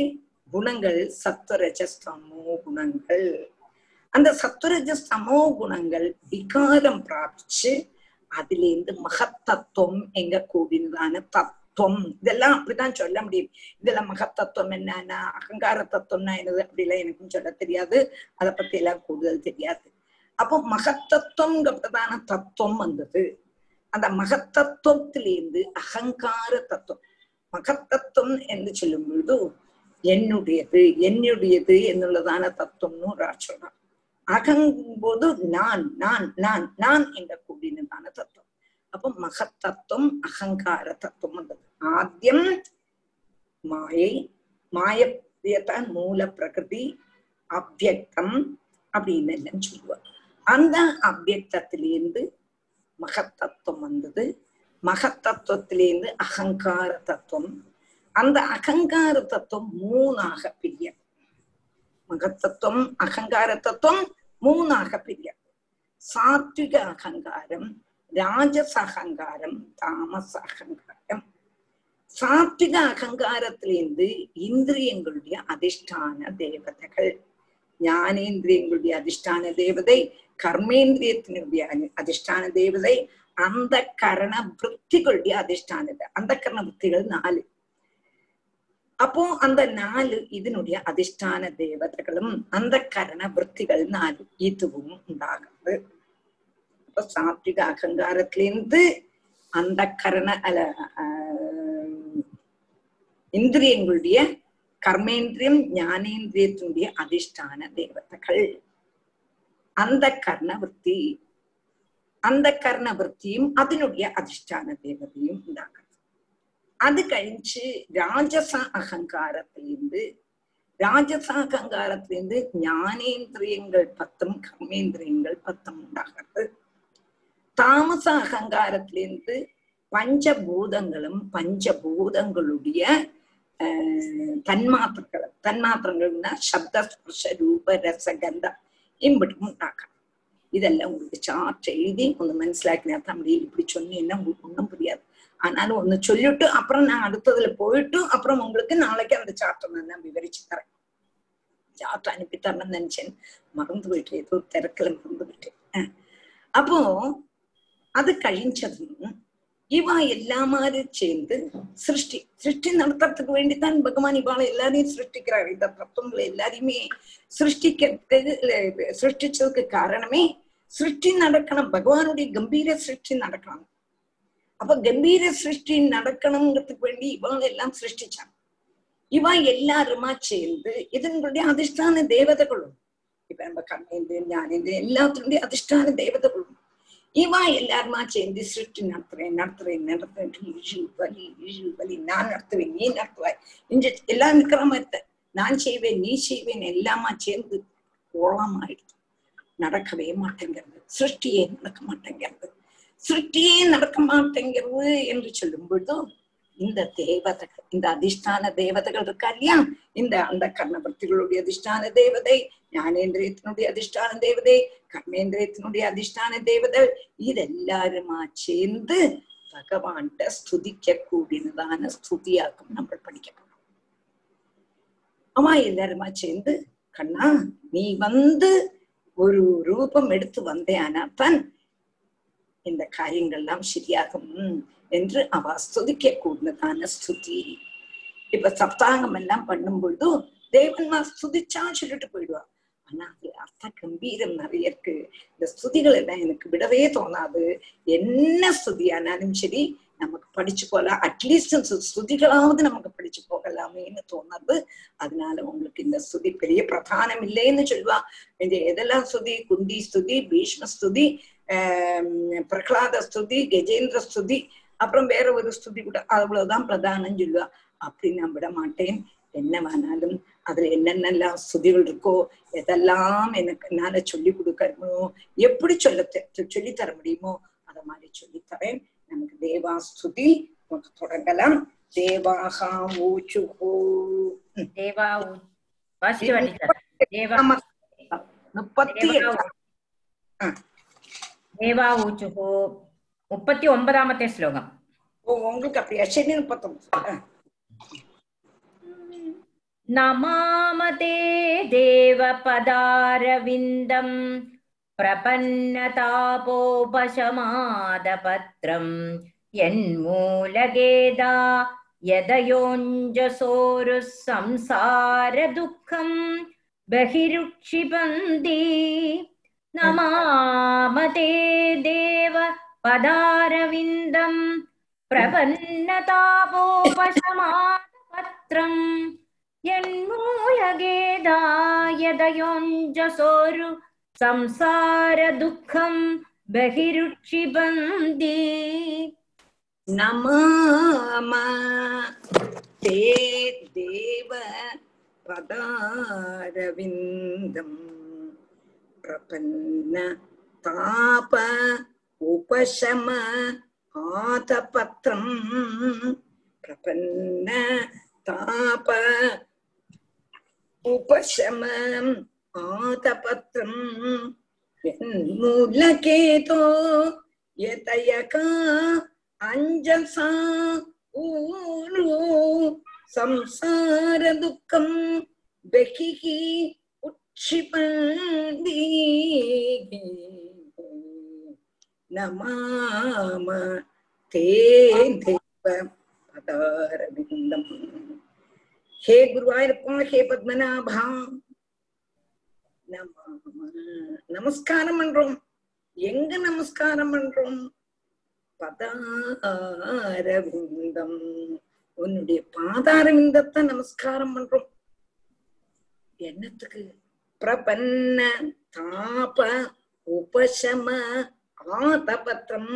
குணங்கள் சத்வரஜஸ்தமோ குணங்கள் அந்த சத்வரஜஸ்தமோ குணங்கள் விகாரம் பிராபிச்சு அதுல இருந்து மகத்தத்துவம் எங்க கூடினதான தத்துவம் தத்துவம் இதெல்லாம் அப்படிதான் சொல்ல முடியும் இதுல மகத்தத்துவம் என்னன்னா அகங்கார தத்துவம்னா என்னது அப்படிலாம் எனக்கும் சொல்ல தெரியாது அதை பத்தி எல்லாம் கூடுதல் தெரியாது அப்போ மகத்தத்துவங்கிறதான தத்துவம் வந்தது அந்த மகத்தத்துவத்திலிருந்து அகங்கார தத்துவம் மகத்தத்துவம் என்று சொல்லும் பொழுது என்னுடையது என்னுடையது എന്നുള്ളതാണ് തത്വം ഒരാൾ சொல்றான் அகங்கும்போது நான் நான் நான் நான் என்ற கூடினதான தத்துவம். அப்போ மகத்தத்துவம் அகங்கார தத்துவம் வந்தது ஆத்தியம் மாயை மாயத்தான் மூல பிரகிருதி அவ்வக்தம் அப்படின்னு எல்லாம் சொல்லுவார். அந்த அவ்யக்தத்திலிருந்து மகத்தத்துவம் வந்தது. மகத்தத்துவத்திலிருந்து அகங்கார தத்துவம். அந்த அகங்கார தத்துவம் மூணாக பிரியம். மகத்தத்துவம் அகங்கார தத்துவம் மூணாக பிரிய சாத்விக அகங்காரம் ராஜச அகங்காரம் தாமச அகங்காரம் சாத்விக அகங்காரத்திலிருந்து இந்திரியங்களுடைய அதிஷ்டான தேவதைகள் ஞானேந்திரியங்களுடைய அதிஷ்டான தேவதை கர்மேந்திரியத்தினுடைய அதிஷ்டான தேவதை அந்த கரண விற்பிகளுடைய அதிஷ்டானது அந்த கரண விற்பிகள் நாலு അപ്പോ അന്ത നാല് ഇതിനുടേ അധിഷ്ഠാന ദേവതകളും അന്തക്കരണ വൃത്തികൾ നാല് ഇതുവും ഉണ്ടാകുന്നത് അപ്പൊ സാത്വിക അഹങ്കാരത്തിലേന്ത് അന്തക്കരണ അല്ല இந்திரியங்களுடைய கர்மேந்திரியம் ஞானேந்திரியத்தினுடைய அதிஷ்டான தேவதைகள். அந்த கர்ணவருத்தி அந்த கர்ணவருத்தியும் அதனுடைய அதிஷ்டான தேவதையும் உண்டாகும். അത് കഴിച്ച് രാജസ അഹങ്കാരത്തിലേന്ത് രാജസ അഹങ്കാരത്തിലേന്ത് ജ്ഞാനേന്ദ്രിയങ്ങൾ പത്തും കർമ്മേന്ദ്രിയങ്ങൾ പത്തും ഉണ്ടാകുന്നത് താമസ அகங்காரத்திலிருந்து பஞ்சபூதங்களும் பஞ்சபூதங்களுடைய தன்மாத்திரங்கள் தன்மாத்திரங்கள்னா சப்த ஸ்பர்ஷ ரூப ரசகந்தம் இம்பிட்டும் உண்டாக்கணும் இதெல்லாம் உங்களுக்கு சார்ட் எழுதி ஒன்று மனசிலாக்கினா தான் இப்படி சொன்னீங்கன்னா உங்களுக்கு ஒன்றும் புரியாது. ஆனாலும் ஒண்ணு சொல்லிட்டு அப்புறம் நான் அடுத்ததுல போயிட்டு அப்புறம் உங்களுக்கு நாளைக்கு அந்த சார்ட்டை நான் விவரிச்சு தரேன். சார்ட் அனுப்பி தரணும்னு நினைச்சேன். மறந்து போயிட்டு ஏதோ திறக்கல மறந்து போயிட்டேன். அப்போ அது கழிஞ்சதும் இவா எல்லா மாதிரி சேர்ந்து சிருஷ்டி சிருஷ்டி நடத்துறதுக்கு வேண்டித்தான் பகவான் இவாளை எல்லாரையும் சிருஷ்டிக்கிறார். இந்த தத்துவங்களை எல்லாரையுமே சிருஷ்டிக்கிறதுக்கு சிருஷ்டிச்சதுக்கு காரணமே சிருஷ்டி நடக்கணும். பகவானுடைய கம்பீர சிருஷ்டி நடக்கணும். அப்ப கம்பீர சிருஷ்டி நடக்கணுங்கிறதுக்கு வேண்டி இவங்க எல்லாம் சிருஷ்டிச்சாங்க. இவன் எல்லாருமா சேர்ந்து இதனுடைய அதிஷ்டான தேவதைகளும் இப்ப நம்ம கண்ணேந்து ஞானேந்து எல்லாத்தினுடைய அதிஷ்டான தேவதைகளும். இவன் எல்லாருமா சேர்ந்து சிருஷ்டி நடத்துறேன் நடத்துறேன் நடத்துறேன் இழு வலி இழு வலி நான் நடத்துவேன் நீ நடத்துவாய் இங்க எல்லாம் இருக்கிற மாதிரி நான் செய்வேன் நீ செய்வேன் எல்லாமா சேர்ந்து கோலமாயிடுது நடக்கவே மாட்டேங்கிறது சிருஷ்டியே நடக்க மாட்டேங்கிறது. சுற்றியே நடக்க மாட்டேங்கிறது என்று சொல்லும் பொழுது இந்த தேவதைகள் இந்த அதிஷ்டான தேவதைகள் இருக்கா இல்லையா? இந்த அந்த கர்ணபக்திகளுடைய அதிஷ்டான தேவதை ஞானேந்திரியத்தினுடைய அதிஷ்டான தேவதை கர்மேந்திரியத்தினுடைய அதிஷ்டான தேவதை இதெல்லாருமா சேர்ந்து பகவான்கிட்ட ஸ்துதிக்க கூடினதான ஸ்துதியாக்கும் நம்ம படிக்க போறோம். ஆமா எல்லாருமா சேர்ந்து கண்ணா நீ வந்து ஒரு ரூபம் எடுத்து வந்தேனாப்பன் இந்த காரியங்கள்லாம் சரியாகும் என்று அவ ஸ்துதிக்க கூடதான ஸ்துதி. இப்ப சப்தாங்கம் எல்லாம் பண்ணும் பொழுது தேவன்மா ஸ்துதிச்சான்னு சொல்லிட்டு போயிடுவா. ஆனா அது அர்த்த கம்பீரம் நிறைய இருக்கு. இந்த ஸ்துதிகள் எல்லாம் எனக்கு விடவே தோணாது. என்ன ஸ்துதியானாலும் சரி நமக்கு படிச்சு போகலாம். அட்லீஸ்ட் ஸ்துதிகளாவது நமக்கு படிச்சு போகலாமேன்னு தோணுது. அதனால உங்களுக்கு இந்த ஸ்துதி பெரிய பிரதானம் இல்லைன்னு சொல்லுவா. இந்த எதெல்லாம் ஸ்துதி? குந்தி ஸ்துதி பீஷ்ம ஸ்துதி பிரகலாத ஸ்துதி கஜேந்திர ஸ்துதி அப்புறம் வேற ஒரு ஸ்துதி கூட அவ்வளவுதான் பிரதானம் சொல்லுவா அப்படி நான் விட மாட்டேன் என்ன வேணாலும் அதுல என்னென்னலாம் ஸ்துதிகள் இருக்கோ எதெல்லாம் எனக்கு என்னால சொல்லி கொடுக்கணுமோ எப்படி சொல்ல சொல்லி தர முடியுமோ அத மாதிரி சொல்லி தரேன் நமக்கு தேவா ஸ்துதி தொடங்கலாம் தேவாகா ஊச்சுஹோ தேவா முப்பத்தி எட்டு தேவாவூச்சுகு முப்பத்தி ஒன்பதாமத்தே ஸ்லோகம் உங்களுக்கு அப்படியா சரி முப்பத்தொன்பது நமாமதே தேவ பதாரவிந்தம் பிரபன்னதாபோபசமாதபத்ரம் என்மூலகேதா यदयोञ्जसोरुः संसारदुःखम् बहिरुक्षिपन्ति नमामते देव पदारविन्दम् प्रपन्नतापोपशमापत्रम् यन्मूलगेदा यदयोञ्जसोरु संसारदुःखम् बहिरुक्षिपन्ति नमाम ते देव पदारविन्दम् प्रपन्न ताप उपशम आतपत्रम् प्रपन्न ताप उपशम आतपत्रम् मूलकेतो यतयका अञ्जसा ऊरु संसारदुःखम् बहिः उक्षिपन्ति நமாம தே தேவ பதாரவிந்தம் ஹே குருவாயூரப்பா ஹே பத்மநாபா நமஸ்காரம் பண்றோம் எங்க நமஸ்காரம் பண்றோம்? பதாரவிந்தம். உன்னுடைய பாதாரவிந்தத்தை நமஸ்காரம் பண்றோம். என்னத்துக்கு? பிரபன்ன தாப உபசம ஆதபத்திரம்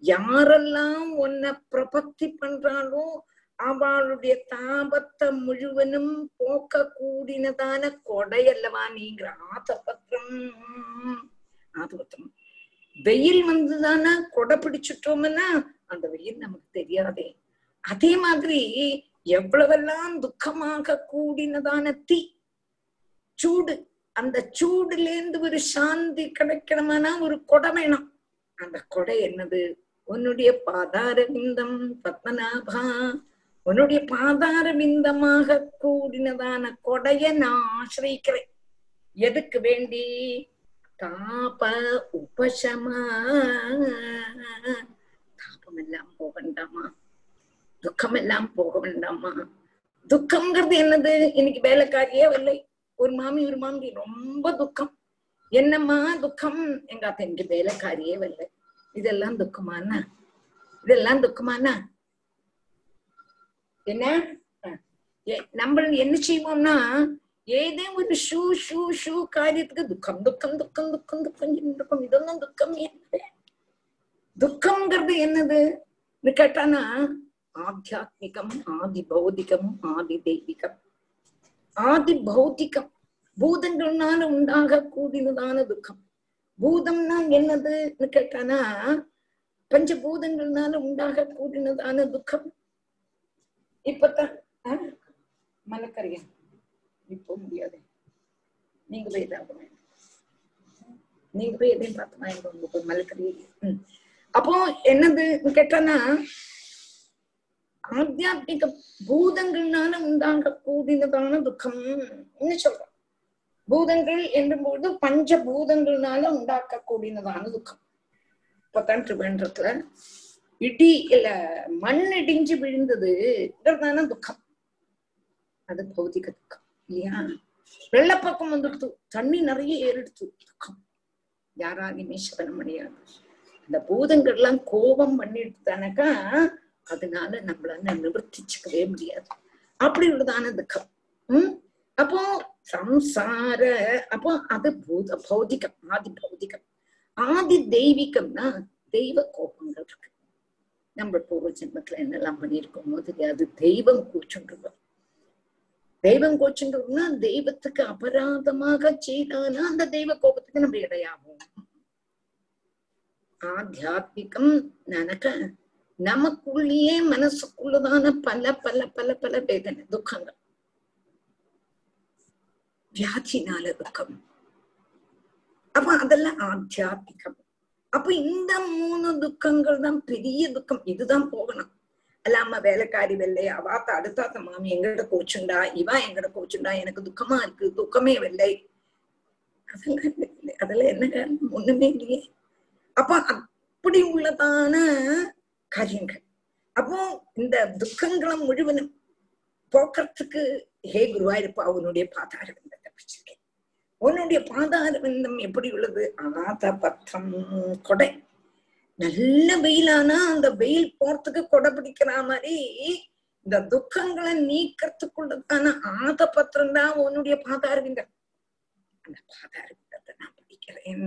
யாரெல்லாம் உன்னை பிரபத்தி பண்றாளோ அவளுடைய தாபத்தை முழுவனும் போக்க கூடினதான கொடையல்லவா நீங்கிற ஆதபத்திரம் ஆதபத்திரம் வெயில் வந்துதானா கொடை பிடிச்சிட்டோம்னா அந்த வெயில் நமக்கு தெரியாதே. அதே மாதிரி எவ்வளவெல்லாம் துக்கமாக கூடினதான தீ. சூடு. அந்த சூடுல இருந்து ஒரு சாந்தி கிடைக்கணுமானா ஒரு கொடை வேணும். அந்த கொடை என்னது? உன்னுடைய பாதார விந்தம் பத்மநாபா. உன்னுடைய பாதார விந்தமாக கூடினதான கொடைய நான் ஆசிரிக்கிறேன் எதுக்கு வேண்டி? தாப உபசமா. தாபம் எல்லாம் போக வேண்டாமா? துக்கம் எல்லாம் போக வேண்டாமா? துக்கம்ங்கிறது என்னது? இன்னைக்கு வேலைக்காரியே வரலை ஒரு மாமி ஒரு மாமி ரொம்ப துக்கம். என்னம்மா துக்கம்? எங்க அப்ப இன்னைக்கு வேலைக்காரியே வரல. இதெல்லாம் துக்கமானா இதெல்லாம் துக்கமானா என்ன? நம்ம என்ன செய்வோம்னா ஏதே ஒரு ஷூ ஷூ ஷூ காரியத்துக்கு துக்கம் துக்கம் துக்கம் துக்கம் துக்கம் இருக்கும்? இதொന്നും துக்கம் என்ன துக்கம்ங்கிறது என்னது? கேட்டானா ஆத்தியாத்மிகம் ஆதி பௌதிகம் ஆதி தெய்வீகம். ஆதி பௌத்திகம். பூதங்கள்னால உண்டாக கூடினதான துக்கம். பூதம்னா என்னதுன்னு கேட்டானா பஞ்சபூதங்கள்னால உண்டாக கூடினதான துக்கம் இப்பதான் மலக்கறியா இப்போ முடியாது. நீங்க போய் தான் நீங்க போய் எதையும் பார்த்து வாங்கிட்டு வந்து போய் அப்போ என்னதுன்னு கேட்டானா ஆத்தியாத்மிக பூதங்கள்னால உண்டாக கூடினதான துக்கம். சொல்றோம்? பூதங்கள் என்றும்போது பஞ்ச பூதங்கள்னால உண்டாக்க கூடினதான துக்கம். இப்பதான் திருவேண்டத்துல இடி இல்ல மண் இடிஞ்சு விழுந்ததுங்கிறதான துக்கம். அது பௌதிக துக்கம் இல்லையா? வெள்ளப்பக்கம் வந்துடுத்து தண்ணி நிறைய ஏறிடுத்து துக்கம். யாராலையுமே சபனம் முடியாது இந்த பூதங்கள் எல்லாம் கோபம் பண்ணிடுதானக்கா அதனால நம்மளால நிவர்த்திச்சுக்கவே முடியாது. அப்படி உள்ளதான துக்கம். உம் அப்போ சம்சார அப்போ அது பூத பௌதிகம் ஆதி பௌதிகம். ஆதி தெய்வீகம்னா தெய்வ கோபங்கள் இருக்கு. நம்ம பூர்வ ஜென்மத்துல என்னெல்லாம் பண்ணியிருக்கோமோ தெரியாது. தெய்வம் கூச்சுன்றோம் தெய்வம் கோச்சுன்றோம்னா தெய்வத்துக்கு அபராதமாக செய்தானா அந்த தெய்வ கோபத்துக்கு நம்ம இடையாகும் ஆத்தியாத்மிகம் நினைக்க நமக்குள்ளேயே மனசுக்குள்ளதான பல பல பல பல வேதனை துக்கங்கள். வியாதினால துக்கம். அப்ப அதெல்லாம் ஆத்தியாத்மிகம் அப்ப இந்த மூணு துக்கங்கள் தான் பெரிய துக்கம். இதுதான் போகணும். அல்லாம வேலைக்காரி வெள்ளை அவாத்த அடுத்தாத்த மாமி எங்கிட்ட கோச்சுண்டா இவா எங்கிட்ட கோச்சுண்டா எனக்கு துக்கமா இருக்கு. துக்கமே வெள்ளை. அதெல்லாம் அதெல்லாம் என்ன காரணம்? ஒண்ணுமே இல்லையே. அப்ப அப்படி உள்ளதான காரியங்கள். அப்போ இந்த துக்கங்களை முழுவதும் போக்குறதுக்கு ஹே குருவாயிருப்பா உன்னுடைய பாதார விந்தத்தை பிடிச்சிருக்கேன் உன்னுடைய பாதார விந்தம் எப்படி உள்ளது? ஆத பத்திரம் கொடை. நல்ல வெயிலானா அந்த வெயில் போறதுக்கு கொடை பிடிக்கிற மாதிரி இந்த துக்கங்களை நீக்கிறதுக்குள்ளதான ஆத பத்திரம் தான் உன்னுடைய பாதார விந்தம் அந்த பாதார விந்தத்தை நான் பிடிக்கிறேன்.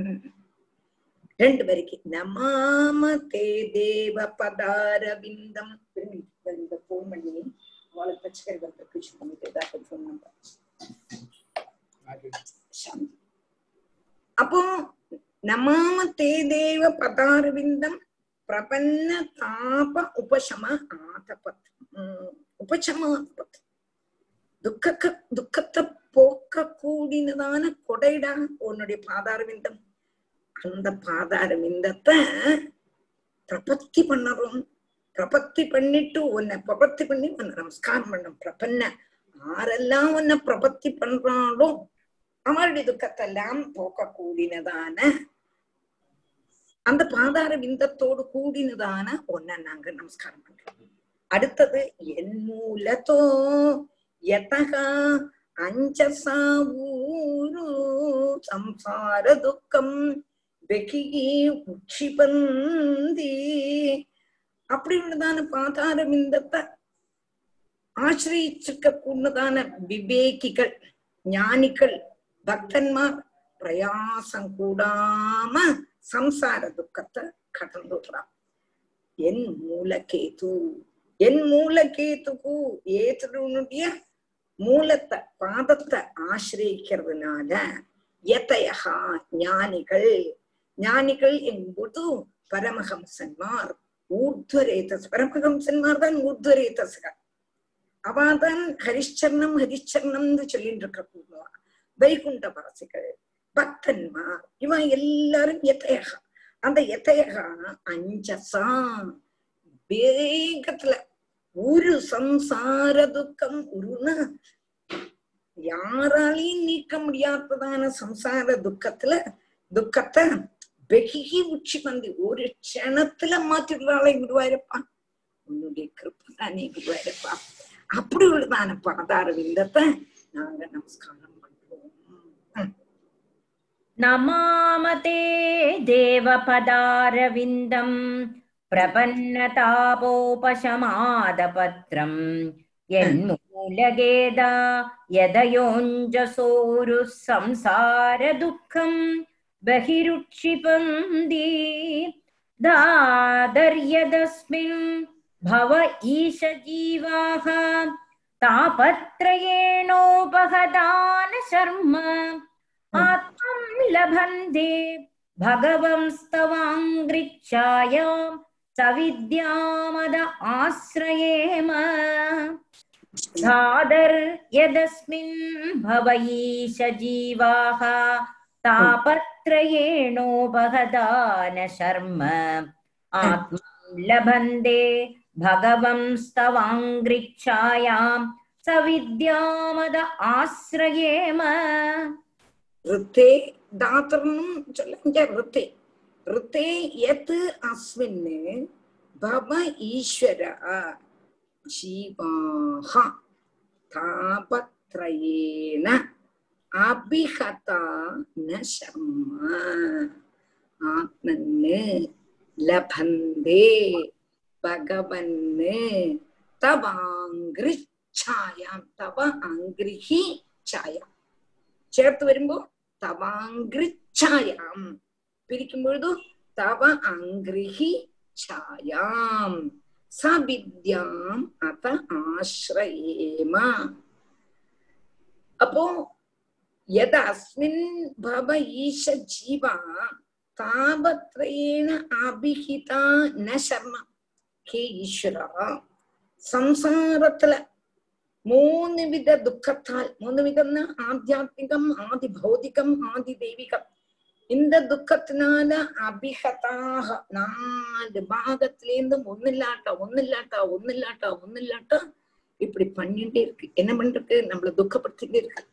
ரெண்டு பேருக்கு நமாம தே தேவ பதார விந்தம் இந்த போன் பண்ணி அவளுக்கு பிரச்சனை வந்து பண்ணிட்டு ஃபோன் நம்பர் அப்போ நமாம தே தேவ பதார விந்தம் பிரபன்ன தாப உபசம ஆதபத். உபசம ஆதபத். துக்க துக்கத்தை போக்க கூடினதான கொடைடா உன்னுடைய பாதார விந்தம் அந்த பாதாரம் இந்தப்ப பிரபத்தி பண்ணறோம். பிரபத்தி பண்ணிட்டு உன்னை பிரபத்தி பண்ணி உன்னை நமஸ்காரம் பண்ணும். பிரபன்ன ஆரெல்லாம் உன்னை பிரபத்தி பண்றாளோ அவருடைய துக்கத்தெல்லாம் போக்க கூடினதான அந்த பாதார விந்தத்தோடு கூடினதான ஒன்ன நாங்க நமஸ்காரம் பண்றோம். அடுத்தது என் மூலத்தோ எதகா அஞ்சசா ஊரு சம்சார துக்கம். வெகி உட்சிபந்தி அப்படி உள்ளதான பாதார விந்தத்தை கூடதான விவேகிகள் ஞானிகள் பக்தன்மார் பிரயாசம் கூடாம சம்சார துக்கத்தை கடந்துடுறான் என் மூலகேது என் மூலகேதுக்கு ஏதனுடைய மூலத்தை பாதத்தை ஆசிரியிக்கிறதுனால எத்தையகா ஞானிகள் ஞானிகள் என்பது பரமஹம்சன்மார். ஊர்துவரேதஸ் பரமஹம்சன்மார் தான் ஊர்துவரேதஸ்கள் அவாதான் ஹரிச்சரணம் ஹரிச்சரணம்னு சொல்லிட்டு இருக்க கூடுவா வைகுண்ட வாசிகள் பக்தன்மார். இவன் எல்லாரும் எத்தையகா. அந்த எத்தையகா அஞ்சசா. வேகத்துல ஒரு சம்சார துக்கம் உருனா யாராலையும் நீக்க முடியாததான சம்சார துக்கத்துல துக்கத்தை ബഹിഹി ഉക്ഷിമന്തി ഒരു ക്ഷണത്തിലെ മാറ്റിയുള്ളാളെ ഗുരുവായൂരപ്പ உன்னுடைய கிருப்பு தானே குருவாயிருப்பா. அப்படி உள்ளதான பணதார விந்தத்தை நாங்க நமஸ்காரம் பண்றோம். நமாமதே தேவபதாரவிந்தம் பிரபன்னதாபோபசமாதபத்ரம் என்மூலகேதா யதயோஞ்சசோரு சம்சார துக்கம். बहिरुक्षिपन्दी दादर्यदस्मिन् भव ईशजीवाः तापत्रयेणोपहदानशर्म हाँ। आत्मं लभन्ते भगवंस्तवाङ्घ्रिक्षायां सविद्यामद आश्रयेम। हाँ। धादर् यदस्मिन् भव ईशजीवाः तापत्रयेणोपहदानशर्म आत्मां लभन्ते भगवंस्तवाङ्घ्रिच्छायां सविद्यामद ஆசிரயேம ருத்தே தாத்திரனும் சொல்லுங்க ருத்தே ருத்தே எத் அஸ்மின் பவ ஈஸ்வர ஜீவாஹ தாபத்ரயேன താപത്രയേണ അഭിഹത ന ശർമ്മ ആത്മന് ലഭന്തേ ഭഗവന് തവാംഗ്രിച്ഛായാം തവ അംഗ്രിഹി ഛായാം ചേർത്ത് വരുമ്പോ തവാംഗ്രിച്ഛായാം പിരിക്കുമ്പോഴതു തവ അംഗ്രിഹി ഛായാം സവിദ്യാം അത ആശ്രയേമ അപ്പോ யத அஸ்மின் பவ ஈஷ ஜீவா தாபத்ரேண அபிஹிதா ந சர்மா ஹே ஈஸ்வரா சம்சாரத்துல மூணு வித துக்கத்தால் மூணு விதம்னா ஆத்தியாத்மிகம் ஆதி பௌதிகம் ஆதி தெய்வீகம் இந்த துக்கத்தினால அபிஹதாக நாலு பாகத்திலேருந்து ஒன்னு இல்லாட்டா ஒன்னு இல்லாட்டா ஒன்னு இல்லாட்டா ஒன்னு இல்லாட்டா இப்படி பண்ணிட்டே இருக்கு என்ன பண்றது நம்மள துக்கப்படுத்திட்டே இருக்கு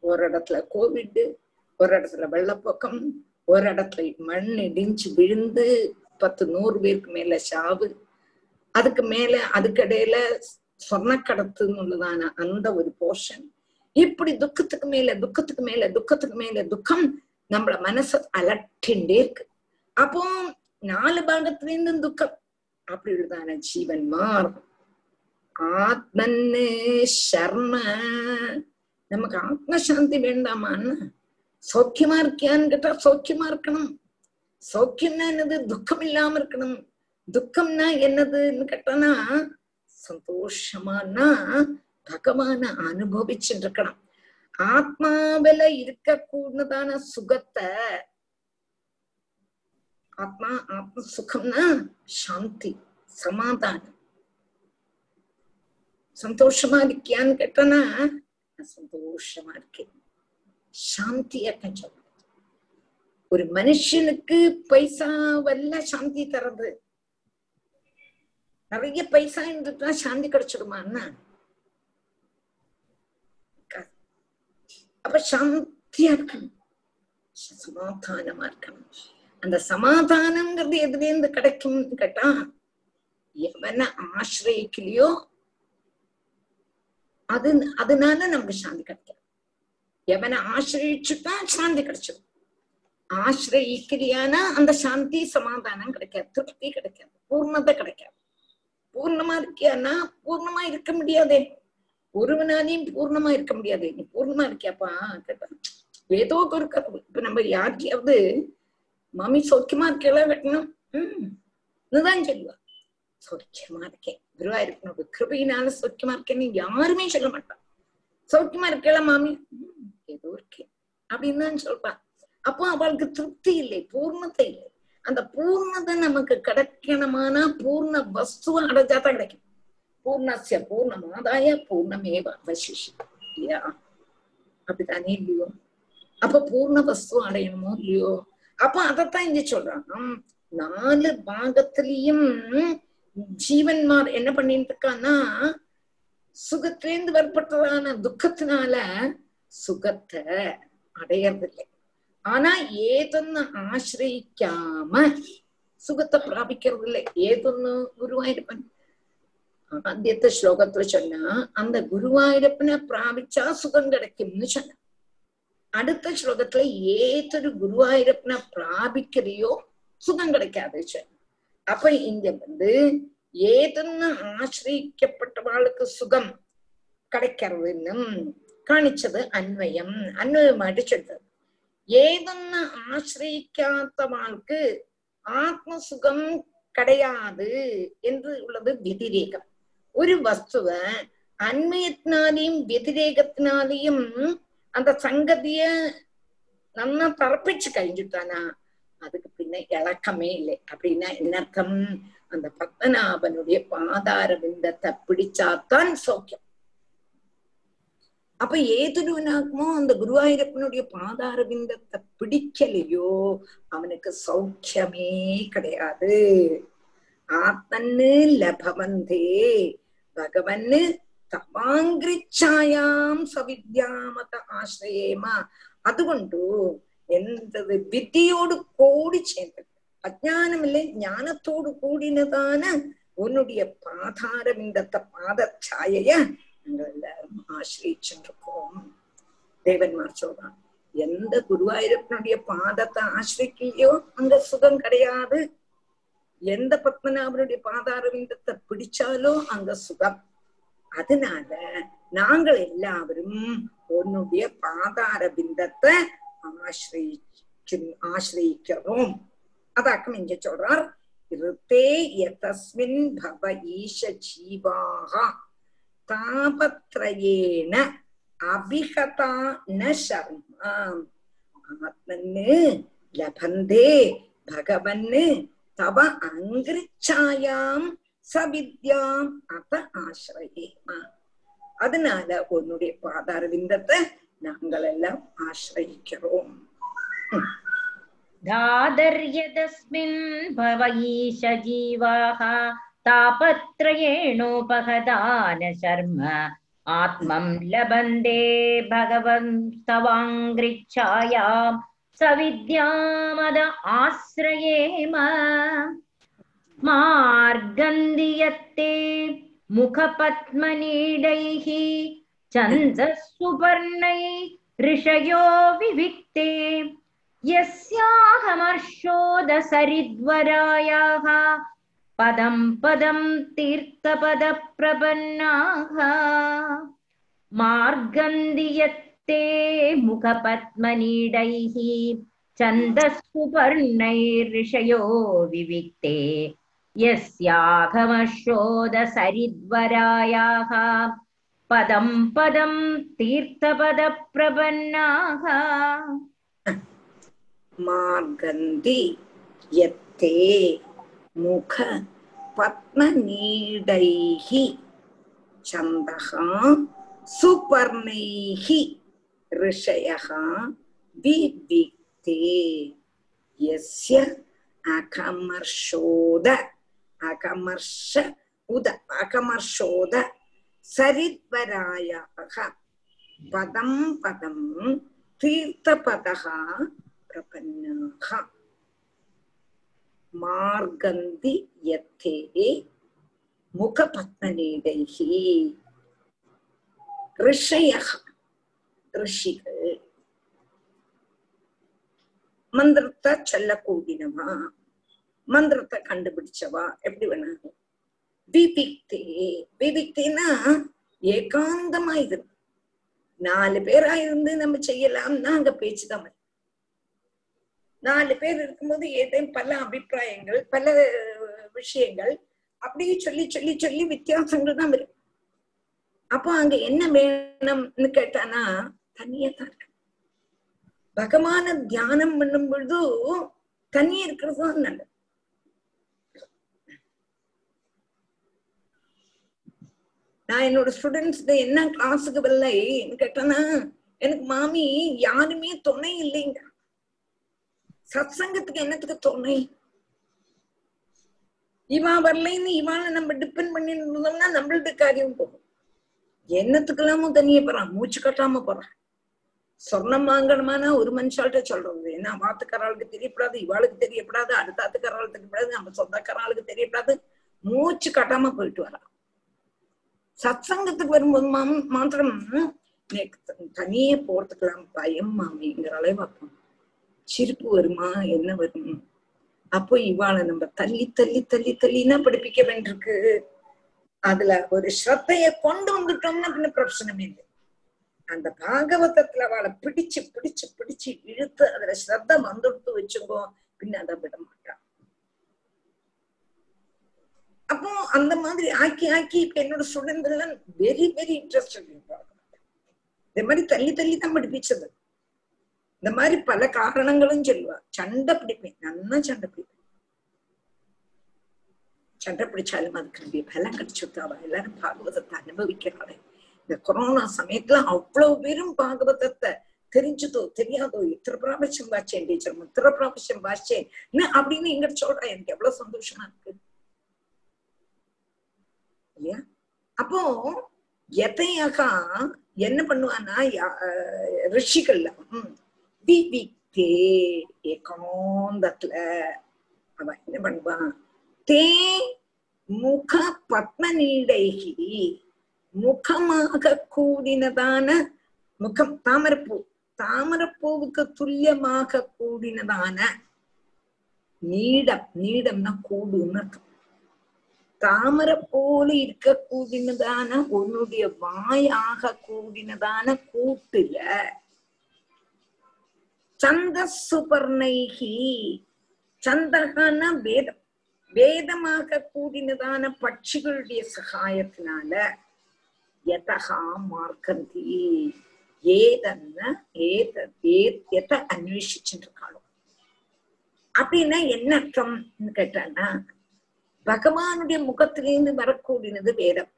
ஒரு இடத்துல கோவிட் ஒரு இடத்துல வெள்ளப்போக்கம் ஒரு இடத்துல மண் இடிஞ்சு விழுந்து பத்து நூறு பேருக்கு மேல சாவு. அதுக்கு மேல அதுக்கிடையில சொர்ணக்கடத்துன்னு உள்ளதான அந்த ஒரு போர்ஷன் இப்படி துக்கத்துக்கு மேல துக்கத்துக்கு மேல துக்கத்துக்கு மேல துக்கம் நம்மள மனச அலட்டிண்டே இருக்கு. அப்போ நாலு பாகத்துல இருந்தும் துக்கம். அப்படி உள்ளதான ஜீவன் ஜீவன்மார் ஆத்மன்னு சர்ம நமக்கு ஆத்மசாந்தி வேண்டாமான்னு சௌக்கியமா இருக்கியான்னு கேட்டா சௌக்கியமா இருக்கணும் சௌக்கியம்னா என்னது துக்கம் இல்லாம இருக்கணும் துக்கம்னா என்னதுன்னு கேட்டானா சந்தோஷமானா பகவான அனுபவிச்சுட்டு இருக்கணும் ஆத்மாவில இருக்கக்கூடதான சுகத்தை ஆத்மா ஆத்ம சுகம்னா சாந்தி சமாதானம் சந்தோஷமா இருக்கியான்னு கேட்டனா நான் சந்தோஷமா இருக்கேன் சாந்தியக்கம் சொல்ல ஒரு மனுஷனுக்கு பைசா வல்ல சாந்தி தர்றது. நிறைய பைசா இருந்துட்டா சாந்தி கிடைச்சிடுமான்னா அப்ப சாந்தியா இருக்கணும். சமாதானமா இருக்கணும். அந்த சமாதானம்ங்கிறது எதுலேருந்து கிடைக்கும்னு கேட்டா எவனை ஆசிரியக்கலையோ அது அதனால நமக்கு சாந்தி கிடைக்கும் எவனை ஆசிரியிச்சுட்டா சாந்தி கிடைச்சிடும் ஆசிரியிக்கிறியானா அந்த சாந்தி சமாதானம் கிடைக்காது திருப்தி கிடைக்காது பூர்ணத்தை கிடைக்காது. பூர்ணமா இருக்கியானா பூர்ணமா இருக்க முடியாதே. ஒருவனாலையும் பூர்ணமா இருக்க முடியாது. நீ பூர்ணமா இருக்கியாப்பா ஏதோ ஒரு கதவு இப்ப நம்ம யாருக்கையாவது மாமி சௌக்கியமா இருக்கலாம் வெட்டணும். உம் இதுதான் சொல்லுவா. சௌக்கியமா இருக்கேன் குருவாயிருக்கனோட கிருபையினால சௌக்கியமா இருக்கேன்னு யாருமே சொல்ல மாட்டான். சௌக்கியமா இருக்கல மாமி? ஏதோ இருக்கேன் அப்படின்னு தான் சொல்றான் அப்போ அவளுக்கு திருப்தி இல்லை பூர்ணத்தை இல்லை. அந்த பூர்ணத்தை நமக்கு கிடைக்கணுமானா பூர்ண வஸ்துவ அடைஞ்சாதான் கிடைக்கும். பூர்ணசிய பூர்ணமாதாய பூர்ணமேவ அவசிஷி இல்லையா? அப்படித்தானே இல்லையோ? அப்ப பூர்ண வஸ்து அடையணுமோ இல்லையோ? அப்ப அதத்தான் இங்க சொல்றான். நாலு பாகத்திலையும் ஜீவன்மார் என்ன பண்ணிட்டு இருக்கான்னா சுகத்திலேந்து வற்பட்டதான துக்கத்தினால சுகத்தை அடையறதில்லை. ஆனா ஏதொன்னு ஆசிரியிக்காம சுகத்தை பிராபிக்கிறது இல்லை ஏதொன்னு குருவாயிருப்பன். ஆத்தியத்தை ஸ்லோகத்துல சொன்னா அந்த குருவாயிரப்பனை பிராபிச்சா சுகம் கிடைக்கும்னு சொன்ன. அடுத்த ஸ்லோகத்துல ஏதொரு குருவாயிரப்பனை பிராபிக்கிறையோ சுகம் கிடைக்காது சொன்ன. அப்ப இங்க வந்து ஏதுன்னு ஆசிரியக்கப்பட்டவாளுக்கு சுகம் கிடைக்கிறதுன்னும் காணிச்சது அன்வயம். அன்வயமாയിട്ട് சொல்றது ஏதுன்னு ஆசிரியிக்காதவாளுக்கு ஆத்மசுகம் கிடையாது என்று உள்ளது வெதிரேகம். ஒரு வஸ்துவ அன்மயத்தினாலேயும் வெதிரேகத்தினாலேயும் அந்த சங்கதிய നന്ന തറപ്പിച്ചു കഴിഞ്ഞിട്ടാണ് அதுக்கு பின்ன இழக்கமே இல்லை. அப்படின்னா என்னர்த்தம்? அந்த பத்மநாபனுடைய பாதார பிந்தத்தை பிடிச்சாத்தான் சௌக்கியம். அப்ப ஏதுனாக்குமோ அந்த குருவாயூரப்பனுடைய பாதார பிந்தத்தை பிடிக்கலையோ? அவனுக்கு சௌக்கியமே கிடையாது. ஆத்தன்னு லபவந்தே. பகவன்னு தவாங்கிரிச்சாயாம் சவித்யாமத ஆசிரியேமா. அதுகொண்டு എന്തത് വിദ്യയോട് കൂടി ചേർന്നത് അജ്ഞാനമില്ലേ ஞானத்தோடு கூடினதான உன்னுடைய பாதாரம் இந்த பாதச்சாயைய நாங்கள் எல்லாரும் ஆசிரியிச்சுருக்கோம் தேவன்மார் சொல்றான் எந்த குருவாயூரப்பனுடைய பாதத்தை ஆசிரிக்கலையோ அங்க சுகம் கிடையாது எந்த பத்மநாபனுடைய பாதாரவிந்தத்தை பிடிச்சாலோ அங்க சுகம் அதனால நாங்கள் எல்லாரும் உன்னுடைய பாதார ஆசிரிச்சு ஆசிரிக்கிறோம் அதாக்கம் இங்க சொல்றார் ரித்தே எதஸ்மின் பவ ஈஷ ஜீவாக தாபத்ரயேன அபிகதா ந சர்மாம். ஆத்மன்னு லபந்தே பகவன்னு தவ அங்கிருச்சாயாம் சவித்யாம் அத ஆசிரயேமா. அதனால உன்னுடைய பாதார விந்தத்தை நாங்கள் எல்லாம் ஆசிரயிக்கிறோம் தாதர்யதஸ்மின் பவ ஈஷ ஜீவாக தாபத்ரயேணோபகதான சர்ம ஆத்மம் லபந்தே பகவன் தவாங்கிரிச்சாயாம் சவித்யாமத ஆசிரயேம மார்கந்தியத்தே முகபத்மநீடைஹி छन्दःसुपर्णै ऋषयो विविक्ते यस्याहमर्षोदसरिद्वरायाः पदं पदं तीर्थपदप्रपन्नाः मार्गन्दियत्ते मुखपद्मनीडैः छन्दःसुपर्णैर्ऋषयो विविक्ते यस्याघमशोदसरिद्वरायाः पदं पदं तीर्थपदप्रपन्नाः மார்கந்தி யத்தே முக பத்மநீடைஹி சந்தகா சுபர்ணைஹி ऋषयः विविक्ते यस्य अकमर्षोद अकमर्ष उद अकमर्षोद சரித்வராயாக. பதம் பதம் தீர்த்தபதகா பிரபன்னாக. மார்கந்தி யத்தே முகபத்மநீடைஹ. ரிஷயக. ரிஷிகள். மந்திரத்தை சொல்லக்கூடினவா மந்திரத்தை கண்டுபிடிச்சவா? எப்படி வேணாலும். விபிக்தே விபிக்தினா ஏகாந்தமா இது நாலு பேரா இருந்து நம்ம செய்யலாம்னா அங்க பேச்சுதான் தமிழ் நாலு பேர் இருக்கும்போது ஏதேனும் பல அபிப்பிராயங்கள் பல விஷயங்கள் அப்படியே சொல்லி சொல்லி சொல்லி வித்தியாசங்கள் தான் வரும். அப்போ அங்க என்ன வேணும்னு கேட்டானா தனியா தான் இருக்கு. பகவான தியானம் பண்ணும் பொழுது தனியா இருக்கிறது தான் நல்லது. நான் என்னோட ஸ்டூடெண்ட்ஸ் என்ன கிளாஸுக்கு வரலை கேட்டேன்னா எனக்கு மாமி யாருமே துணை இல்லைங்க. சத் சங்கத்துக்கு என்னத்துக்கு துணை? இவா வரலைன்னு இவான நம்ம டிபெண்ட் பண்ணி இருந்தோம்னா நம்மள்ட்ட காரியம் போகும். என்னத்துக்கெல்லாமும் தனியே போறான் மூச்சு கட்டாம போறான் சொர்ணம் வாங்கணுமானா ஒரு மனுஷால்கிட்ட சொல்றது. ஏன்னா வாத்துக்காராளுக்கு தெரியப்படாது இவாளுக்கு தெரியப்படாது அடுத்த ஆத்துக்காராளுக்கு தெரியப்படாது நம்ம சொந்தக்காராளுக்கு தெரியப்படாது. மூச்சு கட்டாம போயிட்டு வரா. சத்சங்கத்துக்கு வரும்போது மாம் மாத்திரம் தனியே போறதுக்கெல்லாம் பயம் மாமிங்கிற அளவு சிரிப்பு வருமா என்ன வரும்? அப்போ இவாளை நம்ம தள்ளி தள்ளி தள்ளி தள்ளினா படிப்பிக்க வேண்டியிருக்கு. அதுல ஒரு ஸ்ரத்தைய கொண்டு வந்துட்டோம்னா பின்ன பிரச்சனமே இல்லை. அந்த பாகவதத்துல அவளை பிடிச்சு பிடிச்சு பிடிச்சு இழுத்து அதுல ஸ்ரத்த வந்துடுத்து வச்சுக்கோ பின்ன அதை விட மாட்டான் அப்போ அந்த மாதிரி ஆக்கி ஆக்கி இப்ப என்னோட ஸ்டூடெண்ட் எல்லாம் வெரி வெரி இன்ட்ரெஸ்டட் இந்த மாதிரி தள்ளி தள்ளி தான் படிப்பிச்சது. இந்த மாதிரி பல காரணங்களும் சொல்லுவா. சண்டை பிடிப்பேன். நல்லா சண்டை பிடிப்பேன். சண்டை பிடிச்சாலும் அதுக்கு பலம் கிடைச்சுட்டாவா எல்லாரும் பாகவதத்தை அனுபவிக்கிறாளே. இந்த கொரோனா சமயத்துல அவ்வளவு பேரும் பாகவதத்தை தெரிஞ்சதோ தெரியாதோ இத்திர பிராபட்சம் வாச்சேன் டீச்சர் இத்தனை பிராபட்சம் வாச்சேன் அப்படின்னு எங்கிட்ட சொல்றா. எனக்கு எவ்வளவு சந்தோஷமா இருக்கு. இல்லையா? அப்போ எதையாக என்ன பண்ணுவான்னா ரிஷிகள்லாம் விவிக்தே ஏகாந்தத்துல அவன் என்ன பண்ணுவான் தே முக பத்மநீடைகி முகமாக கூடினதான முகம் தாமரப்பூ தாமரப்பூவுக்கு துல்லியமாக கூடினதான நீடம் நீடம்னா கூடுன்னு அர்த்தம். தாமரை போல இருக்க கூடினதான உன்னுடைய வாயாக கூடினதான கூட்டுல சந்த சுபர்ணைகி சந்தகான வேதம் வேதமாக கூடினதான பட்சிகளுடைய சகாயத்தினால யதகா மார்க்கந்தி ஏதன்ன ஏத எத அன்வேஷிச்சுட்டு இருக்காளோ அப்படின்னா என்ன அர்த்தம்னு கேட்டானா பகவானுடைய முகத்திலிருந்து வரக்கூடியது வேதம்.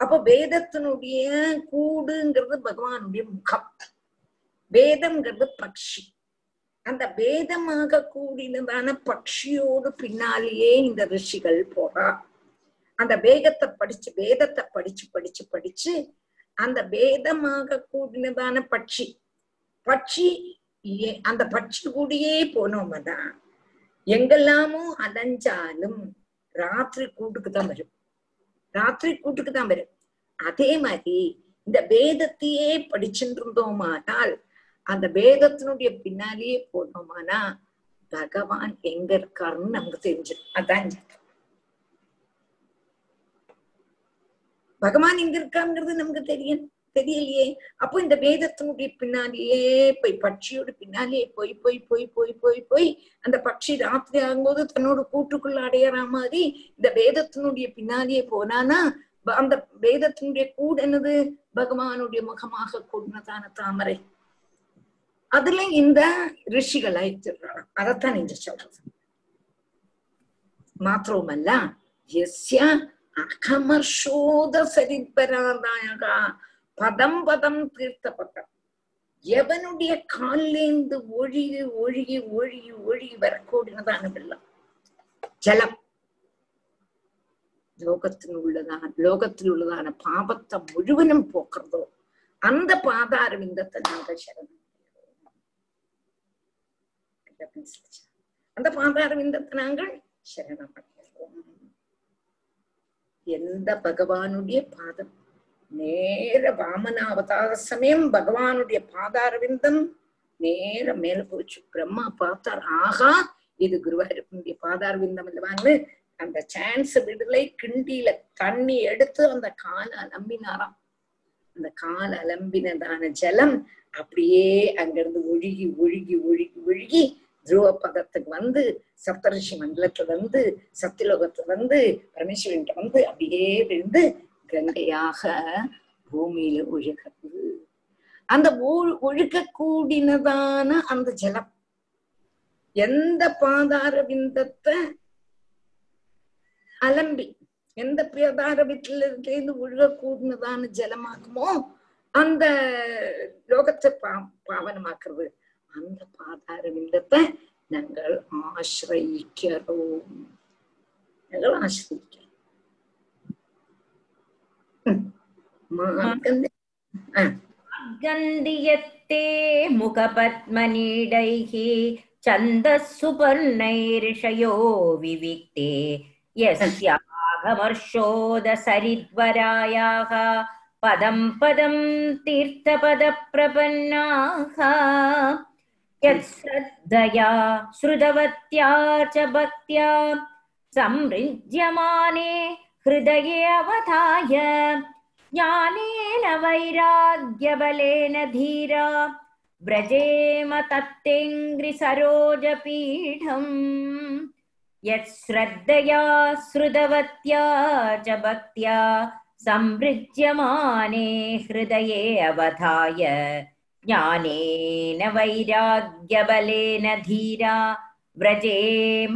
அப்ப வேதத்தினுடைய கூடுங்கிறது பகவானுடைய முகம். வேதம்ங்கிறது பட்சி. அந்த வேதமாக கூடினதான பட்சியோடு பின்னாலேயே இந்த ரிஷிகள் போறா. அந்த வேகத்தை படிச்சு வேதத்தை படிச்சு படிச்சு படிச்சு அந்த வேதமாக கூடினதான பட்சி. பட்சி அந்த பட்சி கூடியே போனோம்தான் எங்கெல்லாமோ அலைஞ்சாலும் ராத்திரி கூட்டுக்கு தான் வரும். ராத்திரி கூட்டுக்கு தான் வரும். அதே மாதிரி இந்த வேதத்தையே படிச்சுட்டு இருந்தோமானால் அந்த வேதத்தினுடைய பின்னாலேயே போனோமானா பகவான் எங்க இருக்காருன்னு நமக்கு தெரிஞ்சிடும். அதான் பகவான் எங்க இருக்காங்கிறது நமக்கு தெரியும். தெரியலையே. அப்போ இந்த வேதத்தினுடைய பின்னாலேயே போய் பட்சியோட பின்னாலேயே போய் போய் போய் போய் போய் போய் அந்த பட்சி ராத்திரி ஆகும்போது தன்னோட கூட்டுக்குள்ள அடையற மாதிரி இந்த வேதத்தினுடைய பின்னாலேயே போனானா அந்த வேதத்தினுடைய கூட என்னது? பகவானுடைய முகமாக கூடினதான தாமரை. அதுல இந்த ரிஷிகள் ஆயிடுறாங்க அதைத்தான் நீங்க சொல்றது. மாத்திரவுமல்ல யஸ்ய அகமர்ஷோத சரிபராதாயகா பதம் பதம் தீர்த்த பக்கம் எவனுடைய காலிலேந்து ஒழுகி ஒழுகி ஒழுகி ஒழுகி வரக்கூடியதான வெள்ளம் ஜலம். லோகத்தில் உள்ளதான லோகத்தில் உள்ளதான பாபத்தை முழுவதும் போக்குறதோ அந்த பாதார விந்தத்தை நாங்கள் சரணம். அந்த பாதார விந்தத்தை நாங்கள் சரணம். அடைகிறோம் எந்த பகவானுடைய பாதம்? நேர வாமனாவதார சமயம் பகவானுடைய பாதாரவிந்தம். நேர மேல போச்சு. பிரம்மா பார்த்தார். ஆகா இது குருவாயூரப்பனுடைய பாதாரவிந்தம் இல்லவான்னு அந்த சான்ஸ் விடுதலை கிண்டியில தண்ணி எடுத்து அந்த கால அலம்பினாராம். அந்த கால அலம்பினதான ஜலம் அப்படியே அங்கிருந்து ஒழுகி ஒழுகி ஒழுகி ஒழுகி துருவ பதத்துக்கு வந்து சப்தரிஷி மண்டலத்துல வந்து சத்தியலோகத்துல வந்து பரமேஸ்வரன் வந்து அப்படியே விழுந்து கங்கையாக பூமியில ஒழுகிறது அந்த ஒழு- ஒழுக கூடினதான அந்த ஜலம். எந்த பாதார விந்தத்தை அலம்பி எந்த பாதார வித்திலிருந்து ஒழுக கூடினதான ஜலமாகுமோ அந்த லோகத்தை பா பாவனமாக்குறது. அந்த பாதார விந்தத்தை நாங்கள் ஆசிரயிக்கிறோம் நாங்கள் ஆசிரியிக்கிறோம் ம். மார்க்கண்டே- गन्धियत्ते मुखपद्मनीडैः छन्दः सुपर्णैर्षयो विविक्ते यस्यागमर्षोदसरिद्वरायाः पदं पदं तीर्थपदप्रपन्नाः यत्श्रद्धया श्रुतवत्या च भक्त्या संऋज्यमाने हृदये अवधाय ज्ञानेन वैराग्यबलेन धीरा व्रजेम तत्तेङ्घ्रिसरोजपीठम् यत्श्रद्धया श्रुतवत्या च भक्त्या संवृज्यमाने हृदये अवधाय ज्ञानेन वैराग्यबलेन धीरा व्रजेम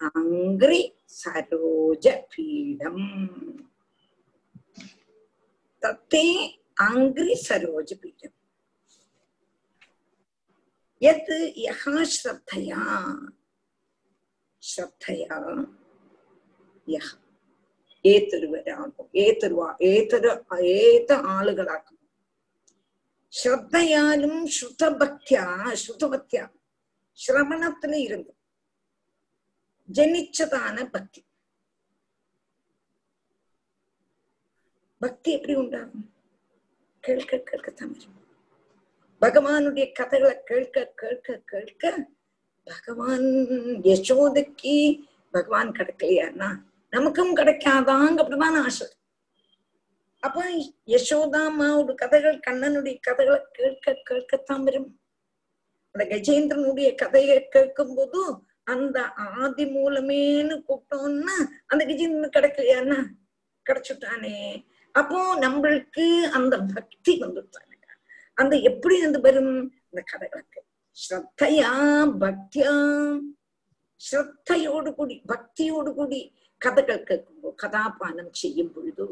அங்கிரி சரோஜபீடம் தத்தே அங்கிரி சரோஜபீடம் யத் யஹா ஸ்ரத்தையா ஸ்ரத்தையா யஹ் ഏതൊരുവരാകും ഏതൊരു ഏതൊരു ഏത് ആളുകളാക്കും ശ്രദ്ധയാലും ശ്രുതഭക്തിയ ശ്രുതഭക്തിയ ശ്രവണത്തില് ഇരുന്നു ஜனிச்சதான பக்தி பக்தி எப்படி உண்டாகும் கேட்க கேட்கத்தான் வரும் பகவானுடைய கதைகளை கேட்க கேட்க கேட்க பகவான் யசோதைக்கு பகவான் கிடைக்கலையான்னா நமக்கும் கிடைக்காதாங்க அப்படிதான் ஆசை அப்ப யசோதாமாவோட கதைகள் கண்ணனுடைய கதைகளை கேட்க கேட்கத்தான் வரும் அந்த கஜேந்திரனுடைய கதையை கேட்கும் போதும் அந்த ஆதி மூலமேன்னு கூப்பிட்டோம்னா அந்த கிஜின்னு கிடைக்கலையானா கிடைச்சுட்டானே. அப்போ நம்மளுக்கு அந்த பக்தி வந்துட்டானுங்க. அந்த எப்படி இருந்து வரும்? இந்த கதைகளுக்கு. ஸ்ரத்தையா பக்தியா? ஸ்ரத்தையோடு கூடி பக்தியோடு கூடி கதைகள் கேட்கும்போ கதாபானம் செய்யும் பொழுது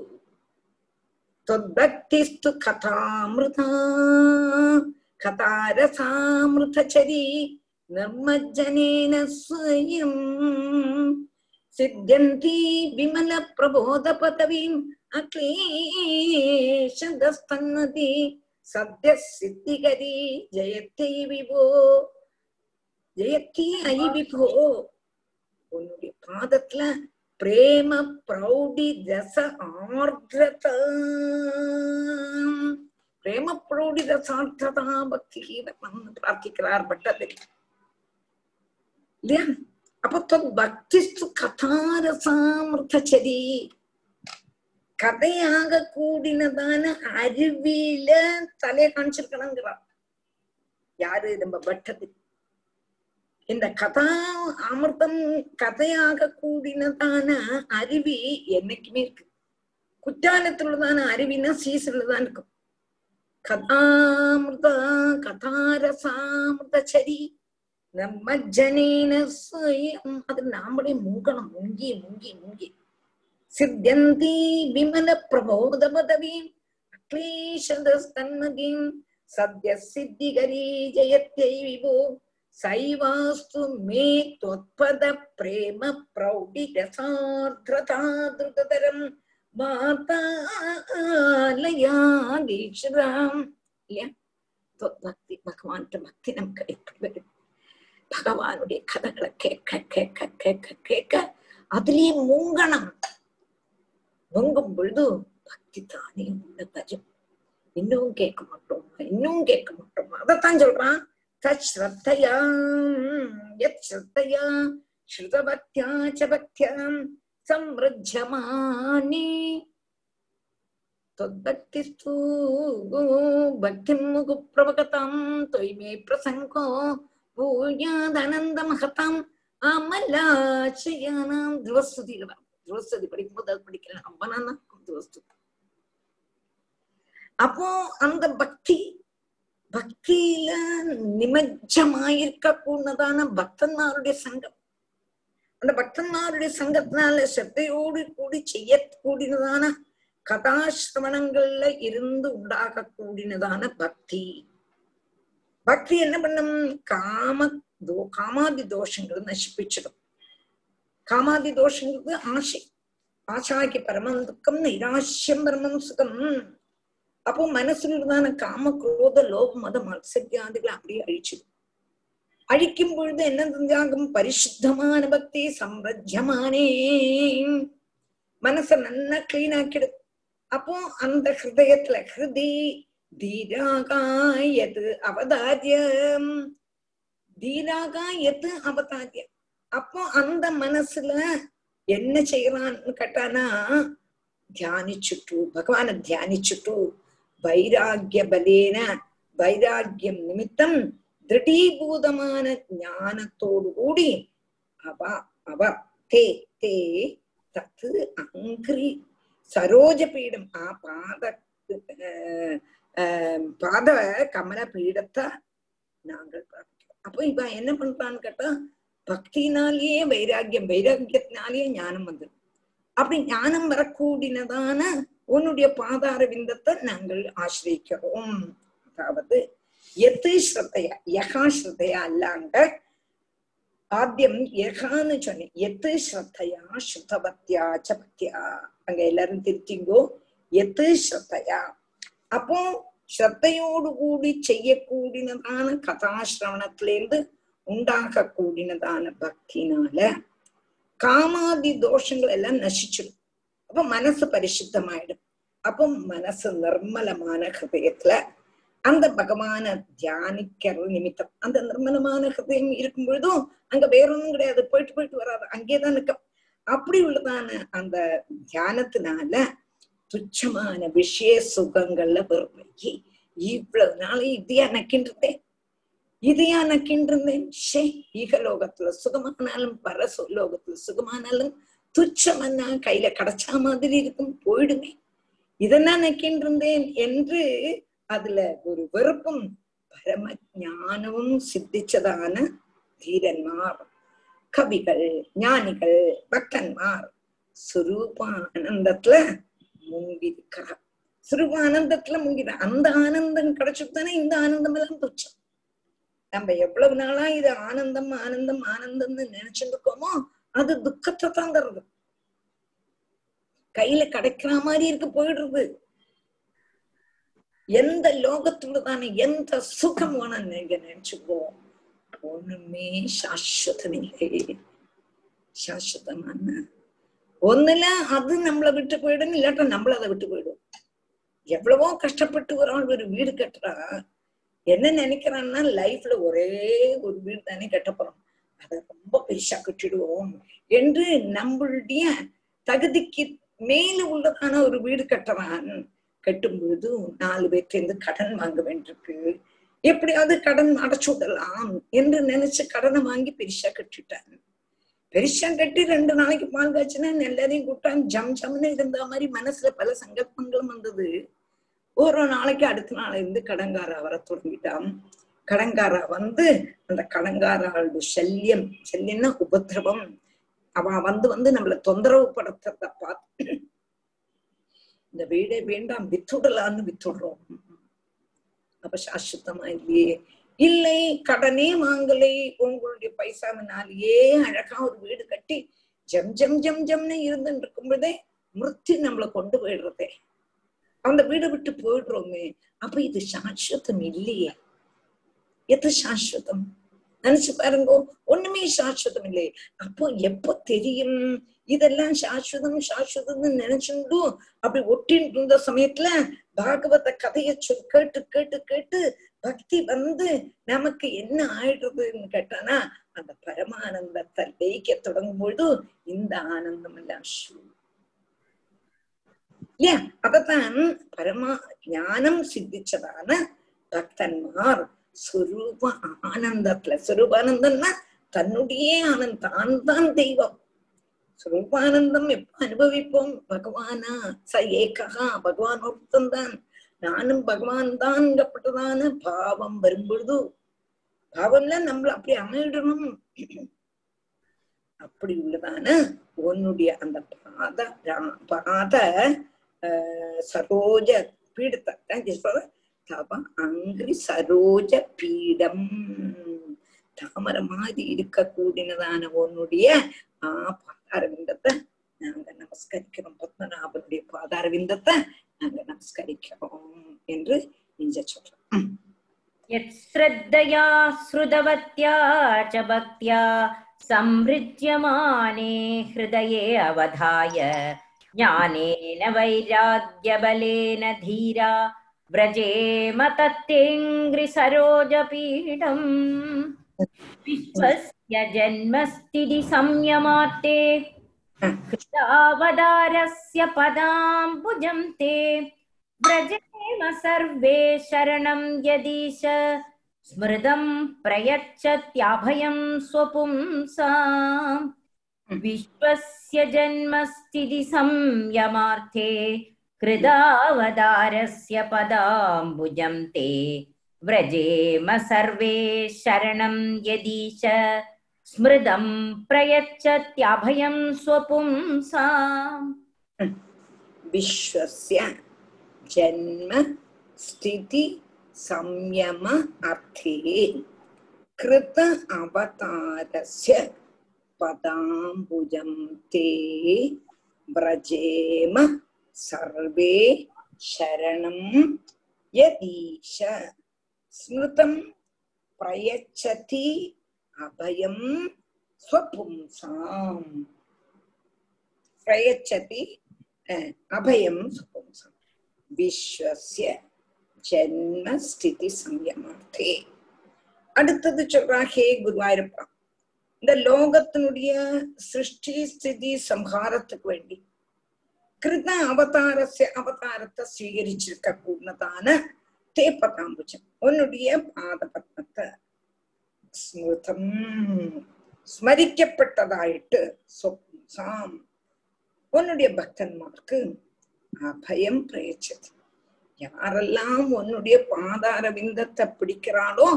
தொத்பக்திஸ்து கதாமிருதா கதாரசாமிருதச்சரி. നിർമ്മജ്ജനേന സ്വയം സിദ്ധ്യന്തി വിമല പ്രബോധ പദവീം അക്ലേശദസ്തന്നതി സദ്യ സിദ്ധികരി ജയത്തെ വിഭോ ஜெயத்தி ஐ விபோ உன்னுடைய பாதத்துல பிரேம பிரௌடி ரச ஆர்திரத பிரேம பிரௌடி ரசார்த்ததா பக்தி பிரார்த்திக்கிறார் பட்டதிரி இல்லையா அப்ப தொத் பக்திஸ்து கதாரசாமிருதச்சரி கதையாக கூடினதான அருவியில தலையை காமிச்சிருக்கணுங்கிறார் யாரு நம்ம பட்டது இந்த கதா அமிர்தம் கதையாக கூடினதான அருவி என்னைக்குமே இருக்கு குற்றாலத்துள்ளதான அருவினா சீசன்ல தான் இருக்கும் கதாமிருத கதாரசாமிருத சரி நம்ம ஜனேன ஸ்வயம் அது நாமளே மூங்கணும் முங்கி முங்கி முங்கி சித்தியந்தி விமல பிரபோத பதவீம் அக்லேஷதஸ்தன்மதிம் சத்ய சித்திகரீ ஜெயத்யை விபோ சைவாஸ்து மே துவத்பத பிரேம பிரௌடிதசார்திரதாதிருதரம் வார்த்தாலயாதீஷராம் இல்லையா பக்தி பகவான்கிட்ட பக்தி நமக்கு எப்படி வரும் பகவானுடைய கதைகளை கேட்க கேட்க கேட்க கேட்க அதுலயே முங்கணும். முங்கும் பொழுது பக்தி தானே உள்ள தஜம் இன்னும் கேட்க மாட்டோம்? இன்னும் கேட்க மாட்டோம்? அதத்தான் சொல்றான். தத் ஸ்ரத்தையாம் யத் ஸ்ரத்தையா ஸ்ருதபக்தியா ச பக்தியாம் சம்ருஜமானி தொத்பக்திஸ்தூ பக்திம் முகு பிரபகதாம் தொய்மே பிரசங்கோ பூஜாதனந்த மகதாம் அமலாட்சயானாம். துவஸ்துதியில வரும். துவஸ்துதி படிக்கும்போது அது படிக்கல ரொம்ப நல்லா இருக்கும் துவஸ்துதி அப்போ அந்த பக்தி பக்தியில நிமஜமாயிருக்க கூடதான பக்தன்மாருடைய சங்கம். அந்த பக்தன்மாருடைய சங்கத்தினால சிரத்தையோடு கூடி செய்ய கூடினதான கதாசிரவணங்கள்ல இருந்து உண்டாக கூடினதான பக்தி. பக்தி என்ன பண்ணும் காம தோ காமாதி தோஷங்களை நசிப்பிச்சிடும் காமாதி தோஷங்கிறது ஆசை ஆசாக்கி பரமம் துக்கம் நிராசியம் பரமம் சுகம் அப்போ மனசுல இருந்தான காம குரோத லோபம் மத மத்சரியாதிகளை அப்படியே அழிச்சிடும் அழிக்கும் பொழுது என்ன செஞ்சாகும் பரிசுத்தமான பக்தி சம்பிரஜமானே மனச நல்லா கிளீன் ஆக்கிடும் அப்போ அந்த ஹிருதயத்துல ஹிருதி தீராகாயத் அவதாரியம் தீராகாயத் அவதாரியம் அப்போ அந்த மனசுல என்ன செய்யறான்னு கேட்டானா தியானிச்சுட்டு பகவான தியானிச்சுட்டு வைராகிய பலேன வைராகியம் நிமித்தம் திருடீபூதமான ஞானத்தோடு கூடி அவ அவ தே தே தத்து அங்கிரி சரோஜ பீடம் ஆ பாத பாதவ கமல பீடத்தை நாங்கள் பிரார்த்திக்கிறோம். அப்போ இவ என்ன பண்றான்னு கேட்டா பக்தினாலேயே வைராக்கியம் வைராக்கியத்தினாலேயே ஞானம் வந்துடும் அப்படி ஞானம் வரக்கூடினதான உன்னுடைய பாதார விந்தத்தை நாங்கள் ஆசிரிக்கிறோம் அதாவது எத்து ஸ்ரத்தையா யகா ஸ்ரத்தையா அல்லாங்க ஆத்தியம் யகான்னு சொன்னேன் எத்து ஸ்ரத்தையா ஸ்ருதபக்தியா சபத்தியா அங்க எல்லாரும் திருத்திங்கோ எத்து ஸ்ரத்தையா. அப்போ ஸ்ரத்தையோடு கூடி செய்யக்கூடினதான கதாசிரவணத்திலேருந்து உண்டாக கூடினதான பக்தினால காமாதி தோஷங்கள் எல்லாம் நசிச்சிடும். அப்ப மனசு பரிசுத்தமாயிடும். அப்போ மனசு நிர்மலமான ஹிருதயத்துல அந்த பகவான தியானிக்கிற நிமித்தம் அந்த நிர்மலமான ஹிருதயம் இருக்கும் பொழுதும் அங்க வேற கிடையாது. போயிட்டு போயிட்டு வராது. அங்கேதான் நிற்கும். அப்படி உள்ளதான அந்த தியானத்தினால துச்சமான விஷய சுகங்கள்ல வெறுமை இவ்வளவு நாள் இதையா நக்கின்றதேன் இதையா நக்கின்றிருந்தேன்? ஷே ஈகலோகத்துல சுகமானாலும் பர லோகத்துல சுகமானாலும் துச்சமன்னா கையில கிடைச்சா மாதிரி இருக்கும் போயிடுமே. இதெல்லாம் நக்கின்றிருந்தேன் என்று அதுல ஒரு வெறுப்பும் பரம ஞானமும் சித்திச்சதான தீரன்மார் கவிகள் ஞானிகள் பக்தன்மார் சுரூபானந்தத்துல சிறுவ ஆனந்தத்துல முங்கிற அந்த ஆனந்தம் கிடைச்சுதானே இந்த ஆனந்தம் எல்லாம் துச்சம் நம்ம எவ்வளவு நாளா இது ஆனந்தம் ஆனந்தம் ஆனந்தம்னு நினைச்சுட்டு இருக்கோமோ அது துக்கத்தை தான் தருது கையில கிடைக்கிற மாதிரி இருக்கு போயிடுறது. எந்த லோகத்துலதானே எந்த சுகம் வேணும் நீங்க நினைச்சுக்குவோம். ஒண்ணுமே சாஸ்வதமில்லை. சாஸ்வதமான ஒண்ணுல அது நம்மளை விட்டு போயிடும் இல்லாட்டா நம்மள அதை விட்டு போயிடும். எவ்வளவோ கஷ்டப்பட்டு ஒரு ஆள் ஒரு வீடு கட்டுறா. என்ன நினைக்கிறான்னா லைஃப்ல ஒரே ஒரு வீடு தானே கட்ட போறோம் அதை ரொம்ப பெருசா கட்டிடுவோம் என்று நம்மளுடைய தகுதிக்கு மேல உள்ளதான ஒரு வீடு கட்டுறான். கட்டும் பொழுது நாலு பேர்லேருந்து கடன் வாங்க வேண்டியிருக்கு. எப்படியாவது கடன் அடைச்சு விடலாம் என்று நினைச்சு கடனை வாங்கி பெருசா கட்டிட்டான். பெருஷன் கட்டி ரெண்டு நாளைக்கு பால் காய்ச்சினா எல்லாரையும் கூட்டான் ஜம் ஜம்னு இருந்த மாதிரி மனசுல பல சங்கல்பங்களும் வந்தது. ஒரு நாளைக்கு அடுத்த நாள் இருந்து கடங்காரா வர தொடங்கிட்டான். கடங்காரா வந்து அந்த கடங்காராளோட சல்யம் சல்யம்னா உபதிரவம் அவன் வந்து வந்து நம்மள தொந்தரவு படுத்துறத பார்த்து இந்த வீடே வேண்டாம் வித்துடலான்னு வித்துடுறோம். அப்ப சாஸ்வதமா இல்லையே இல்லை கடனே வாங்கலை உங்களுடைய பைசாவினாலேயே அழகா ஒரு வீடு கட்டி ஜம் ஜம் ஜம் ஜம்னு இருந்துட்டு இருக்கும் பொழுதே மிருத்தி நம்மளை கொண்டு போயிடுறதே. அந்த வீடை விட்டு போயிடுறோமே அப்ப இது சாஸ்வதம் இல்லையே. எது சாஸ்வதம்? நினைச்சு பாருங்க ஒண்ணுமே சாஸ்வதம் இல்லை. அப்போ எப்போ தெரியும்? இதெல்லாம் சாஸ்வதம் சாஸ்வதம்னு நினைச்சுண்டு அப்படி ஒட்டின்னு இருந்த சமயத்துல பாகவத கதைய சொல் கேட்டு கேட்டு கேட்டு பக்தி வந்து நமக்கு என்ன ஆயிடுறதுன்னு கேட்டானா அந்த பரமானந்தத்தை லயிக்க தொடங்கும் பொழுது இந்த ஆனந்தம் எல்லாம் இல்லையா அதத்தான் பரமா ஞானம் சித்திச்சதான பக்தன்மார் சுரூப ஆனந்தத்துல சுரூபானந்தம்னா தன்னுடைய ஆனந்தம் தான் தான் தெய்வம். சுரூபானந்தம் எப்ப அனுபவிப்போம்? பகவானா ச ஏகா பகவான் ஒருத்தந்தான் நானும் பகவான் தான்ங்கப்பட்டதான பாவம் வரும்பொழுது பாவம்ல நம்மள அப்படி அமையிடணும் அப்படி உள்ளதான உன்னுடைய அந்த பாத பாத ஆஹ், சரோஜ பீடத்தை தவ அங்கிரி சரோஜ பீடம். தாமரை மாதிரி இருக்க கூடினதான உன்னுடைய ஆ பாதாரவிந்தத்தை நாங்க நமஸ்கரிக்கிறோம். பத்மநாபனுடைய பாதாரவிந்தத்தை நாங்க நமஸ்கரிக்கிறோம் என்று இங்க சொல்றோம் यत्श्रद्धया श्रुतवत्या च भक्त्या संहृज्यमाने हृदये अवधाय ज्ञानेन वैराग्यबलेन धीरा व्रजेम तत्तेऽङ्घ्रिसरोजपीडम् विश्वस्य जन्मस्थिति संयमार्ते कृतावतारस्य पदाम्बुजं ते व्रजेम सर्वे शरणं यदीश। स्मृतं प्रयच्छत्याभयं स्वपुंसाम् विश्वस्य जन्मस्थिति संयमार्थे कृदावतारस्य पदाम्बुजं ते। व्रजेम सर्वे शरणं यदीश। स्मृतं प्रयच्छत्याभयं स्वपुंसाम् विश्वस्य जन्म स्थिति संयम अर्थे कृत अवतारस्य पदाम्बुजं ते व्रजेम सर्वे शरणं यदीश। स्मृतं प्रयच्छति அபயம் ஸ்வபும்சாம் பிரயச்சதி அபயம் ஸ்வபும்சாம் விஸ்வசிய ஜென்ம ஸ்திதி சம்யமார்த்தே. அடுத்தது சொல்றா ஹே குருவாயூரப்பா இந்த லோகத்தினுடைய சிருஷ்டி ஸ்திதி சம்ஹாரத்துக்கு வேண்டி கிருத அவதாரஸ்ய அவதாரத்தை ஸ்வீகரிச்சிருக்க கூடதான தேப்பதாம்புஜம் உன்னுடைய பாத பத்மத்தை ஸ்மிருதம். ஸ்மரிக்கப்பட்டதாயிட்டு சொப்சாம் உன்னுடைய பக்தன்மார்க்கு அபயம் பிரயச்சது யாரெல்லாம் உன்னுடைய பாதார விந்தத்தை பிடிக்கிறாளோ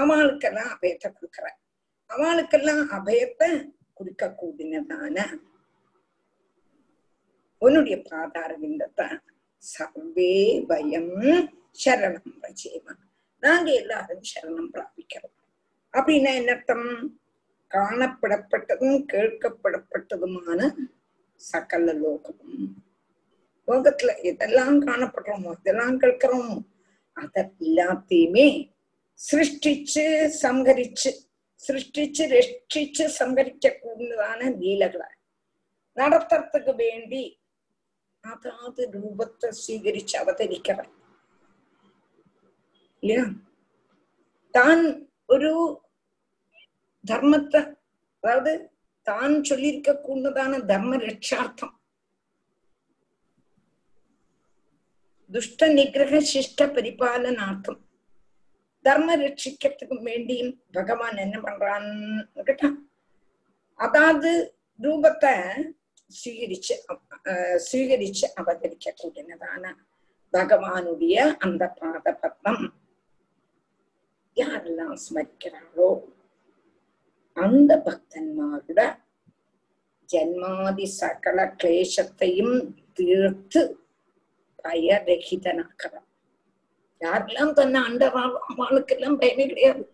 அவளுக்கெல்லாம் அபயத்தை கொடுக்கிற அவளுக்கெல்லாம் அபயத்தை கொடுக்க கூடினதான உன்னுடைய பாதார விந்தத்தை சர்வே பயம் சரணம் பிரச்சேமா நாங்க எல்லாரும் சரணம் பிராபிக்கிறோம். அப்படின்னா என்ன அர்த்தம் காணப்படப்பட்டதும் கேட்கப்படப்பட்டதுமான சகல லோகமும் லோகத்துல எதெல்லாம் காணப்படுறோமோ எதெல்லாம் கேட்கிறோமோ அத எல்லாத்தையுமே சிருஷ்டிச்சு சங்கரிச்சு சிருஷ்டிச்சு ரட்சிச்சு சங்கரிக்க கூடியதான லீலகளை நடத்துறதுக்கு வேண்டி அதாவது ரூபத்தை സ്വീകരിച്ച് അവതരിക്കണം இல்லையா தான் ஒரு தர்மத்தை அதாவது தான் சொல்லியிருக்க கூடதான தர்ம ரட்சார்த்தம் துஷ்ட நிகிரக சிஷ்ட பரிபாலனார்த்தம் தர்ம ரட்சிக்கிறதுக்கு வேண்டியும் பகவான் என்ன பண்றான்னு கேட்டா அதாவது ரூபத்தை സ്വീകരിച്ച് அஹ் സ്വീകരിച്ച് அவதரிக்க கூடினதான பகவானுடைய அந்த பாதபத்மம் யாரெல்லாம் ஸ்மரிக்கிறாரோ அந்த பக்தன்மாரோட ஜன்மாதி சகல கிளேசத்தையும் தீர்த்து பயரகிதனாக்கிறார். யாரெல்லாம் தன்னை அண்டறாரோ அவளுக்கெல்லாம் பயமே கிடையாது.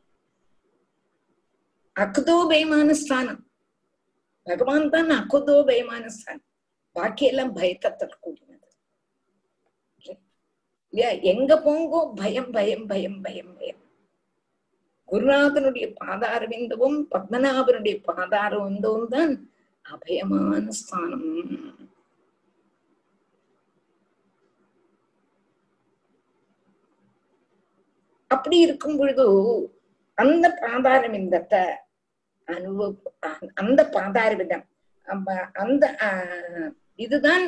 அக்குதோ பயமான ஸ்தானம். பகவான் தான் அக்குதோ பயமான ஸ்தானம். பாக்கியெல்லாம் பயத்தை தரக்கூடியது இல்லையா? எங்க போங்கோ? பயம் பயம் பயம் பயம் பயம். குருநாதனுடைய பாதாரவிந்தவும் பத்மநாபனுடைய பாதாரவிந்தவும் தான் அபயமான ஸ்தானம். அப்படி இருக்கும் பொழுது அந்த பாதாரவிந்தத்தை அனுபவ அந்த பாதாரவிதம் அந்த ஆஹ் இதுதான்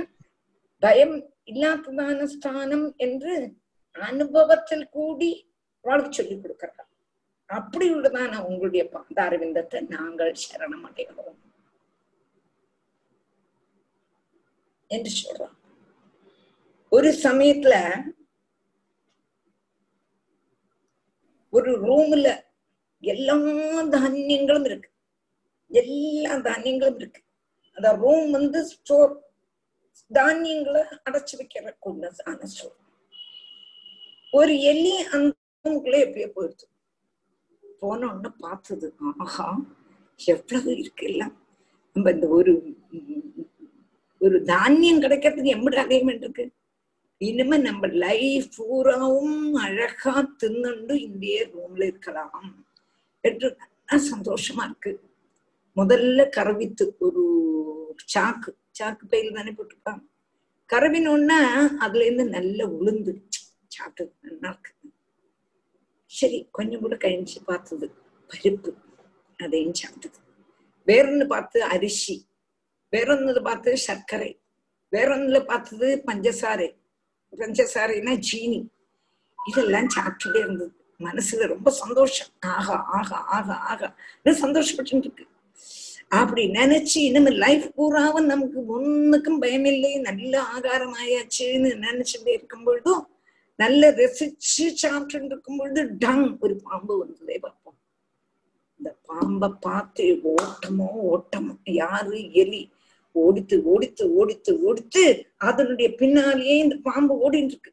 பயம் இல்லாததான ஸ்தானம் என்று அனுபவத்தில் கூடி வாழ்க்கை சொல்லிக் கொடுக்கிறார். அப்படி உள்ளதான உங்களுடைய பாதாரவிந்தத்தை நாங்கள் சரணம் அடைகிறோம். என்று சொல்றோம் ஒரு சமயத்துல ஒரு ரூம்ல எல்லா தானியங்களும் இருக்கு. எல்லா தானியங்களும் இருக்கு. அந்த ரூம் வந்து ஸ்டோர். தானியங்களை அடைச்சு வைக்கிற கொண்டதான ஸ்டோர் ஒரு எலி அந்த ரூம்குள்ள எப்படியோ போயிடுது போன உடனே பார்த்தது. ஆஹா எவ்வளவு இருக்கு எல்லாம் நம்ம இந்த ஒரு ஒரு தானியம் கிடைக்கிறதுக்கு எம்பிட அலைமெண்ட் இருக்கு? இனிமே நம்ம லைஃப் பூராவும் அழகா தின்னுண்டு இந்திய ரூம்ல இருக்கலாம் என்று சந்தோஷமா இருக்கு. முதல்ல கரவித்து ஒரு சாக்கு சாக்கு பையில தானே போட்டிருப்பாங்க கரவினோன்னா அதுல இருந்து நல்ல உளுந்து. சாப்பிட்டு நல்லா இருக்கு. சரி கொஞ்சம் கூட கழிஞ்சு பார்த்தது பருப்பு அதையும் சாப்பிட்டது வேறொன்னு பார்த்து அரிசி வேறொன்னு பார்த்து சர்க்கரை வேறொன்னுல பார்த்தது பஞ்சசாரை பஞ்சசாரைனா ஜீனி இதெல்லாம் சாப்பிட்டுட்டே இருந்தது மனசுல ரொம்ப சந்தோஷம் ஆகா ஆகா ஆகா ஆகா சந்தோஷப்பட்டு இருக்கு அப்படி நினைச்சு இனிமே லைஃப் பூராவும் நமக்கு ஒண்ணுக்கும் பயமில்லை நல்ல ஆகாரம் ஆயாச்சுன்னு நினைச்சுட்டே இருக்கும் பொழுதும் நல்ல ரசிச்சு சாப்பிட்டு இருக்கும் பொழுது டங் ஒரு பாம்பு வந்ததே பார்ப்போம். இந்த பாம்பை பார்த்து ஓட்டமோ ஓட்டமோ யாரு எலி ஓடித்து ஓடித்து ஓடித்து ஓடித்து அதனுடைய பின்னாலேயே இந்த பாம்பு ஓடிட்டு இருக்கு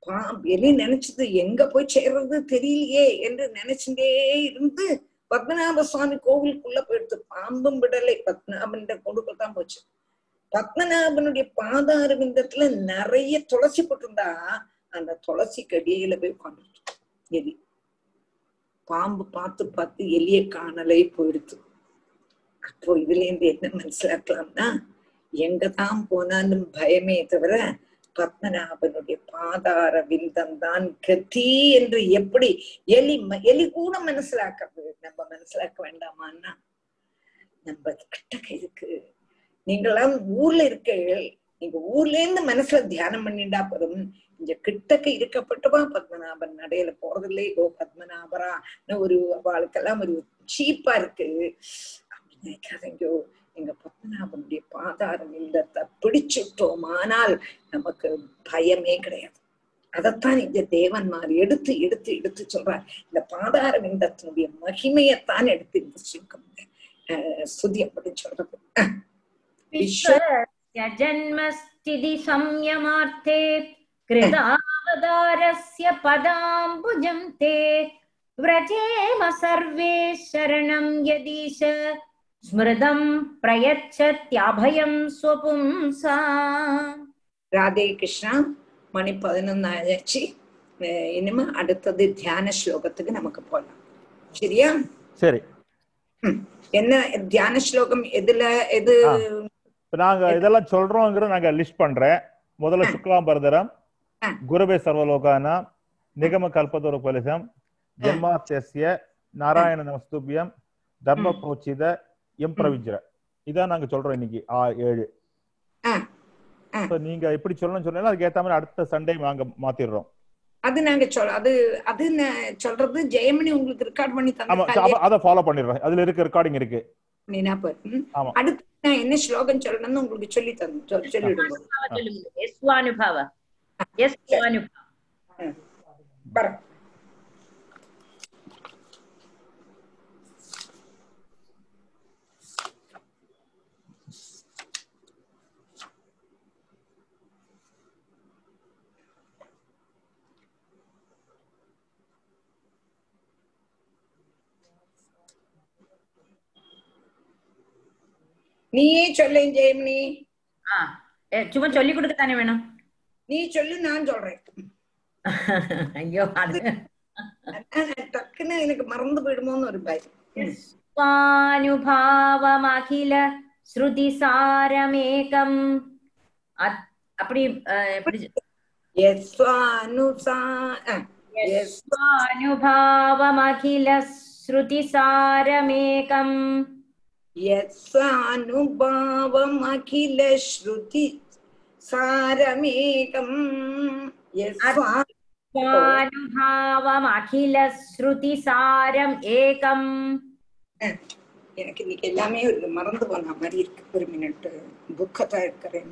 பாம்பு எலி நினைச்சது எங்க போய் சேர்றது தெரியலையே என்று நினைச்சுட்டே இருந்து பத்மநாப சுவாமி கோவிலுக்குள்ள போயிடுத்து பாம்பும் விடலை. பத்மநாபன் கொடுக்கத்தான் போச்சு. பத்மநாபனுடைய பாதார விந்தத்துல நிறைய துளசி போட்டிருந்தா அந்த துளசி கடியில போய் உட்காந்துருச்சு எலி. பாம்பு பார்த்து பார்த்து எலிய காணலே போயிடுது அப்போ இதுல இருந்து என்ன மனசிலாக்கலாம்னா எங்கதான் போனாலும் பயமே தவிர பத்மநாபனுடைய பாதார விந்தம்தான் கத்தி கதி என்று எப்படி எலி எலி கூட மனசிலாக்கிறது நம்ம மனசிலாக்க வேண்டாமான்னா நம்ம கிட்டக்க இருக்கு. நீங்களாம் ஊர்ல இருக்கீர்கள் நீங்க ஊர்ல இருந்து மனசுல தியானம் பண்ணிண்டா போதும். இங்க கிட்டக்க இருக்கப்பட்டவா பத்மநாபன் நடையில போறதில்லை. ஓ பத்மநாபரா ஒரு அவளுக்கெல்லாம் ஒரு சீப்பா இருக்கு. அப்படின்னு நினைக்காதீங்கோ. எங்க பத்மநாபனுடைய பாதாரம் இல்லத்தை பிடிச்சுட்டோம். ஆனால் நமக்கு பயமே கிடையாது. அதைத்தான் இந்த தேவன்மார் எடுத்து எடுத்து எடுத்து சொல்றார். இந்த பாதார விந்தத்தினுடைய மகிமையத்தான் எடுத்து இந்த சுருக்கம் ஸ்துதி அப்படின்னு சொல்றது. विश्वस्य जन्मस्थिति संयमार्थे कृतावतारस्य पदाम्बुजं ते व्रजेम सर्वे शरणं यदीश स्मृतं प्रयच्छत्याभयं स्वपुंसा ராதே கிருஷ்ணா மணி பதினொன்னாச்சு அஹ், இனிமே அடுத்தது தியான ஸ்லோகத்துக்கு நமக்கு போலாம் சரியா சரி ம். என்ன தியான ஸ்லோகம் எதுல எது ஆ. இப்ப நாங்க இதெல்லாம் சொல்றோங்கிற நாங்க லிஸ்ட் பண்றேன். முதல்ல சுக்லாம். குருவே சர்வலோகானா நிகம கல்பதோர பலிசம் ஜென்மாத்திய நாராயண நமஸ்துபியம் தர்ம புரோச்சித எம் பிரவிஜ்ர. இதான் நாங்க சொல்றோம் இன்னைக்கு ஆ ஏழு. நீங்க எப்படி சொல்லணும்னு சொன்னா அதுக்கு ஏத்த மாதிரி அடுத்த சண்டே நாங்க மாத்திடுறோம். அது நாங்க சொல் அது அது சொல்றது ஜெயமணி உங்களுக்கு ரெக்கார்ட் பண்ணி ஆமா so, தந்து அப்ப அதை ஃபாலோ பண்ணிடுறோம் அதுல இருக்க ரெக்கார்டிங் இருக்கு. ஆமா. அடுத்து நான் என்ன ஸ்லோகம் சொல்லணும்னு உங்களுக்கு சொல்லி தந்து சொல்- നീ ചൊല്ലേം ചെയ്യും ആ ചുമ ചൊല്ലി കൊടുക്കാനേ വേണം. നീ ചൊല്ലു ഞാൻ ചൊല്ലേ. അയ്യോ എനിക്ക് മറന്നു വിടുമോന്ന് ഒരു ഭാവമഖില ശ്രുതി സാരമേകം. അപ്പടി യസ്വാനുസാ യസ്വാനുഭാവമഖില ശ്രുതി யஸ்வா स्वानुभावमखिल श्रुतिसारम् एकम् எனக்கு இன்னைக்கு எல்லாமே ஒரு மறந்து போன மாதிரி இருக்கு ஒரு மினிட் புக்கை தான் இருக்கிறேன்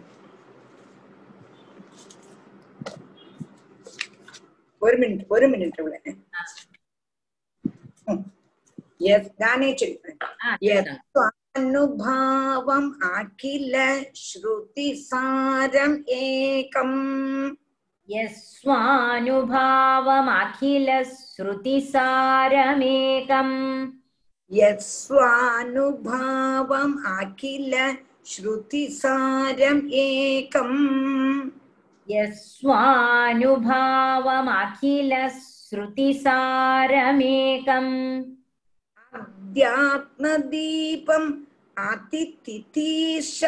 ஒரு மினிட் ஒரு மினிட் இவ்வளவு यदाने चिल्ड्रन् अनुभावम् अखिल श्रुतिसारम् एकम् श्रुति श्रुतिसारमेकम् यस्वानुभावम् अखिल श्रुतिसारम् एकम् அத்தியாத்மதீபம் அதிதிதீஷதாம்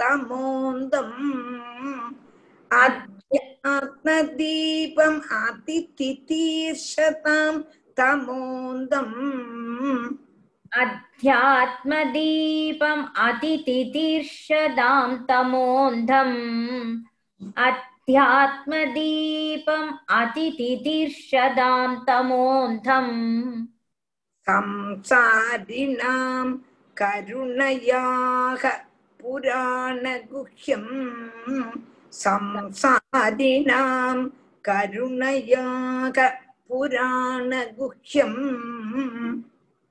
தமோந்தம் அத்தியாத்மதீபம் அதிதிதீஷதாம் தமோந்தம் அத்தியாத்மதீபம் அதிதிதீர்ஷதாம் தமோந்தம் அத்தியாத்மதீபம் அதிதிதீர்ஷதாம் தமோந்தம் संसारिणाम् करुणयाः पुराणगुह्यम् संसारिणाम् करुणयाः पुराणगुह्यम्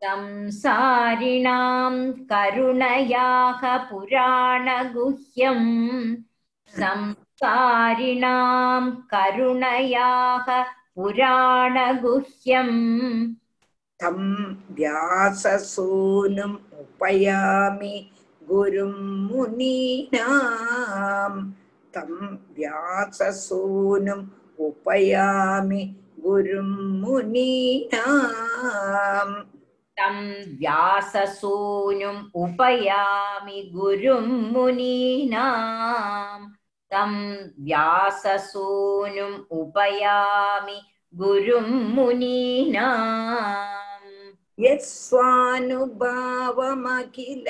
संसारिणां करुणयाः पुराणगुह्यम् संसारिणां करुणयाः पुराणगुह्यम् तं व्याससूनुम् उपयामि गुरुं मुनीनाम् तं व्याससूनुम् उपयामि गुरुं मुनीनाम् तं व्याससूनुम् उपयामि गुरुं मुनीनाम् तं व्याससूनुम् उपयामि गुरुं मुनीनाम् यस्वानुभावमखिल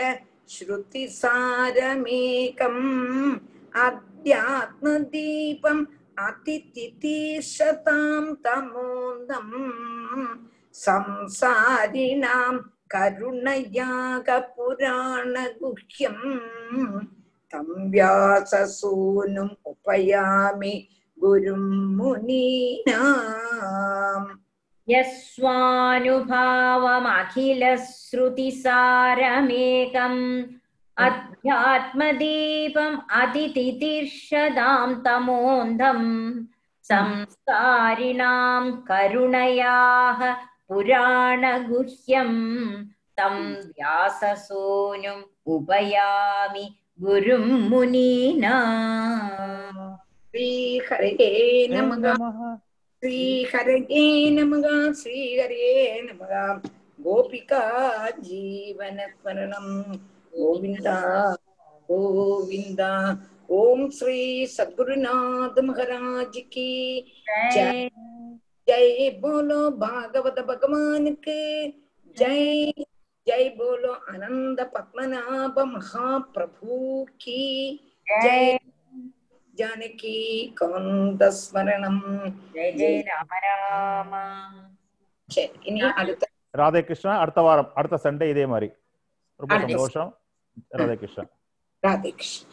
श्रुतिसारमेकम् अध्यात्मदीपम् अतितितीशतां तमोन्दम् संसारिणां करुणयागपुराणगुह्यम् तं व्याससूनुम् उपयामि गुरुं मुनीनाम् यस्वानुभावमखिलश्रुतिसारमेकम् अध्यात्मदीपम् अतितितिर्षदां तमोन्धम् संस्कारिणां करुणयाः पुराणगुह्यम् तं व्याससूनुम् उपयामि गुरुं मुनीना श्रीहरये नमः శ్రీహరయే నమగా శ్రీహరయే నమగా గోపికా జీవన స్మరణం. గోవింద గోవింద. ఓం శ్రీ సద్గురునాథ మహారాజ్కి జై బోలో భాగవత భగవానుకు. జై జై బోలో అనంద పద్మనాభ మహాప్రభు కి జై. ஜானகி காந்தஸ்மரணம் ஜெய் ஜெய் ராம ராமா சரி இனி அடுத்த ராதே கிருஷ்ணா அடுத்த வாரம் அடுத்த சண்டே இதே மாதிரி. ரொம்ப சந்தோஷம். ராதே கிருஷ்ணா ராதே கிருஷ்ணா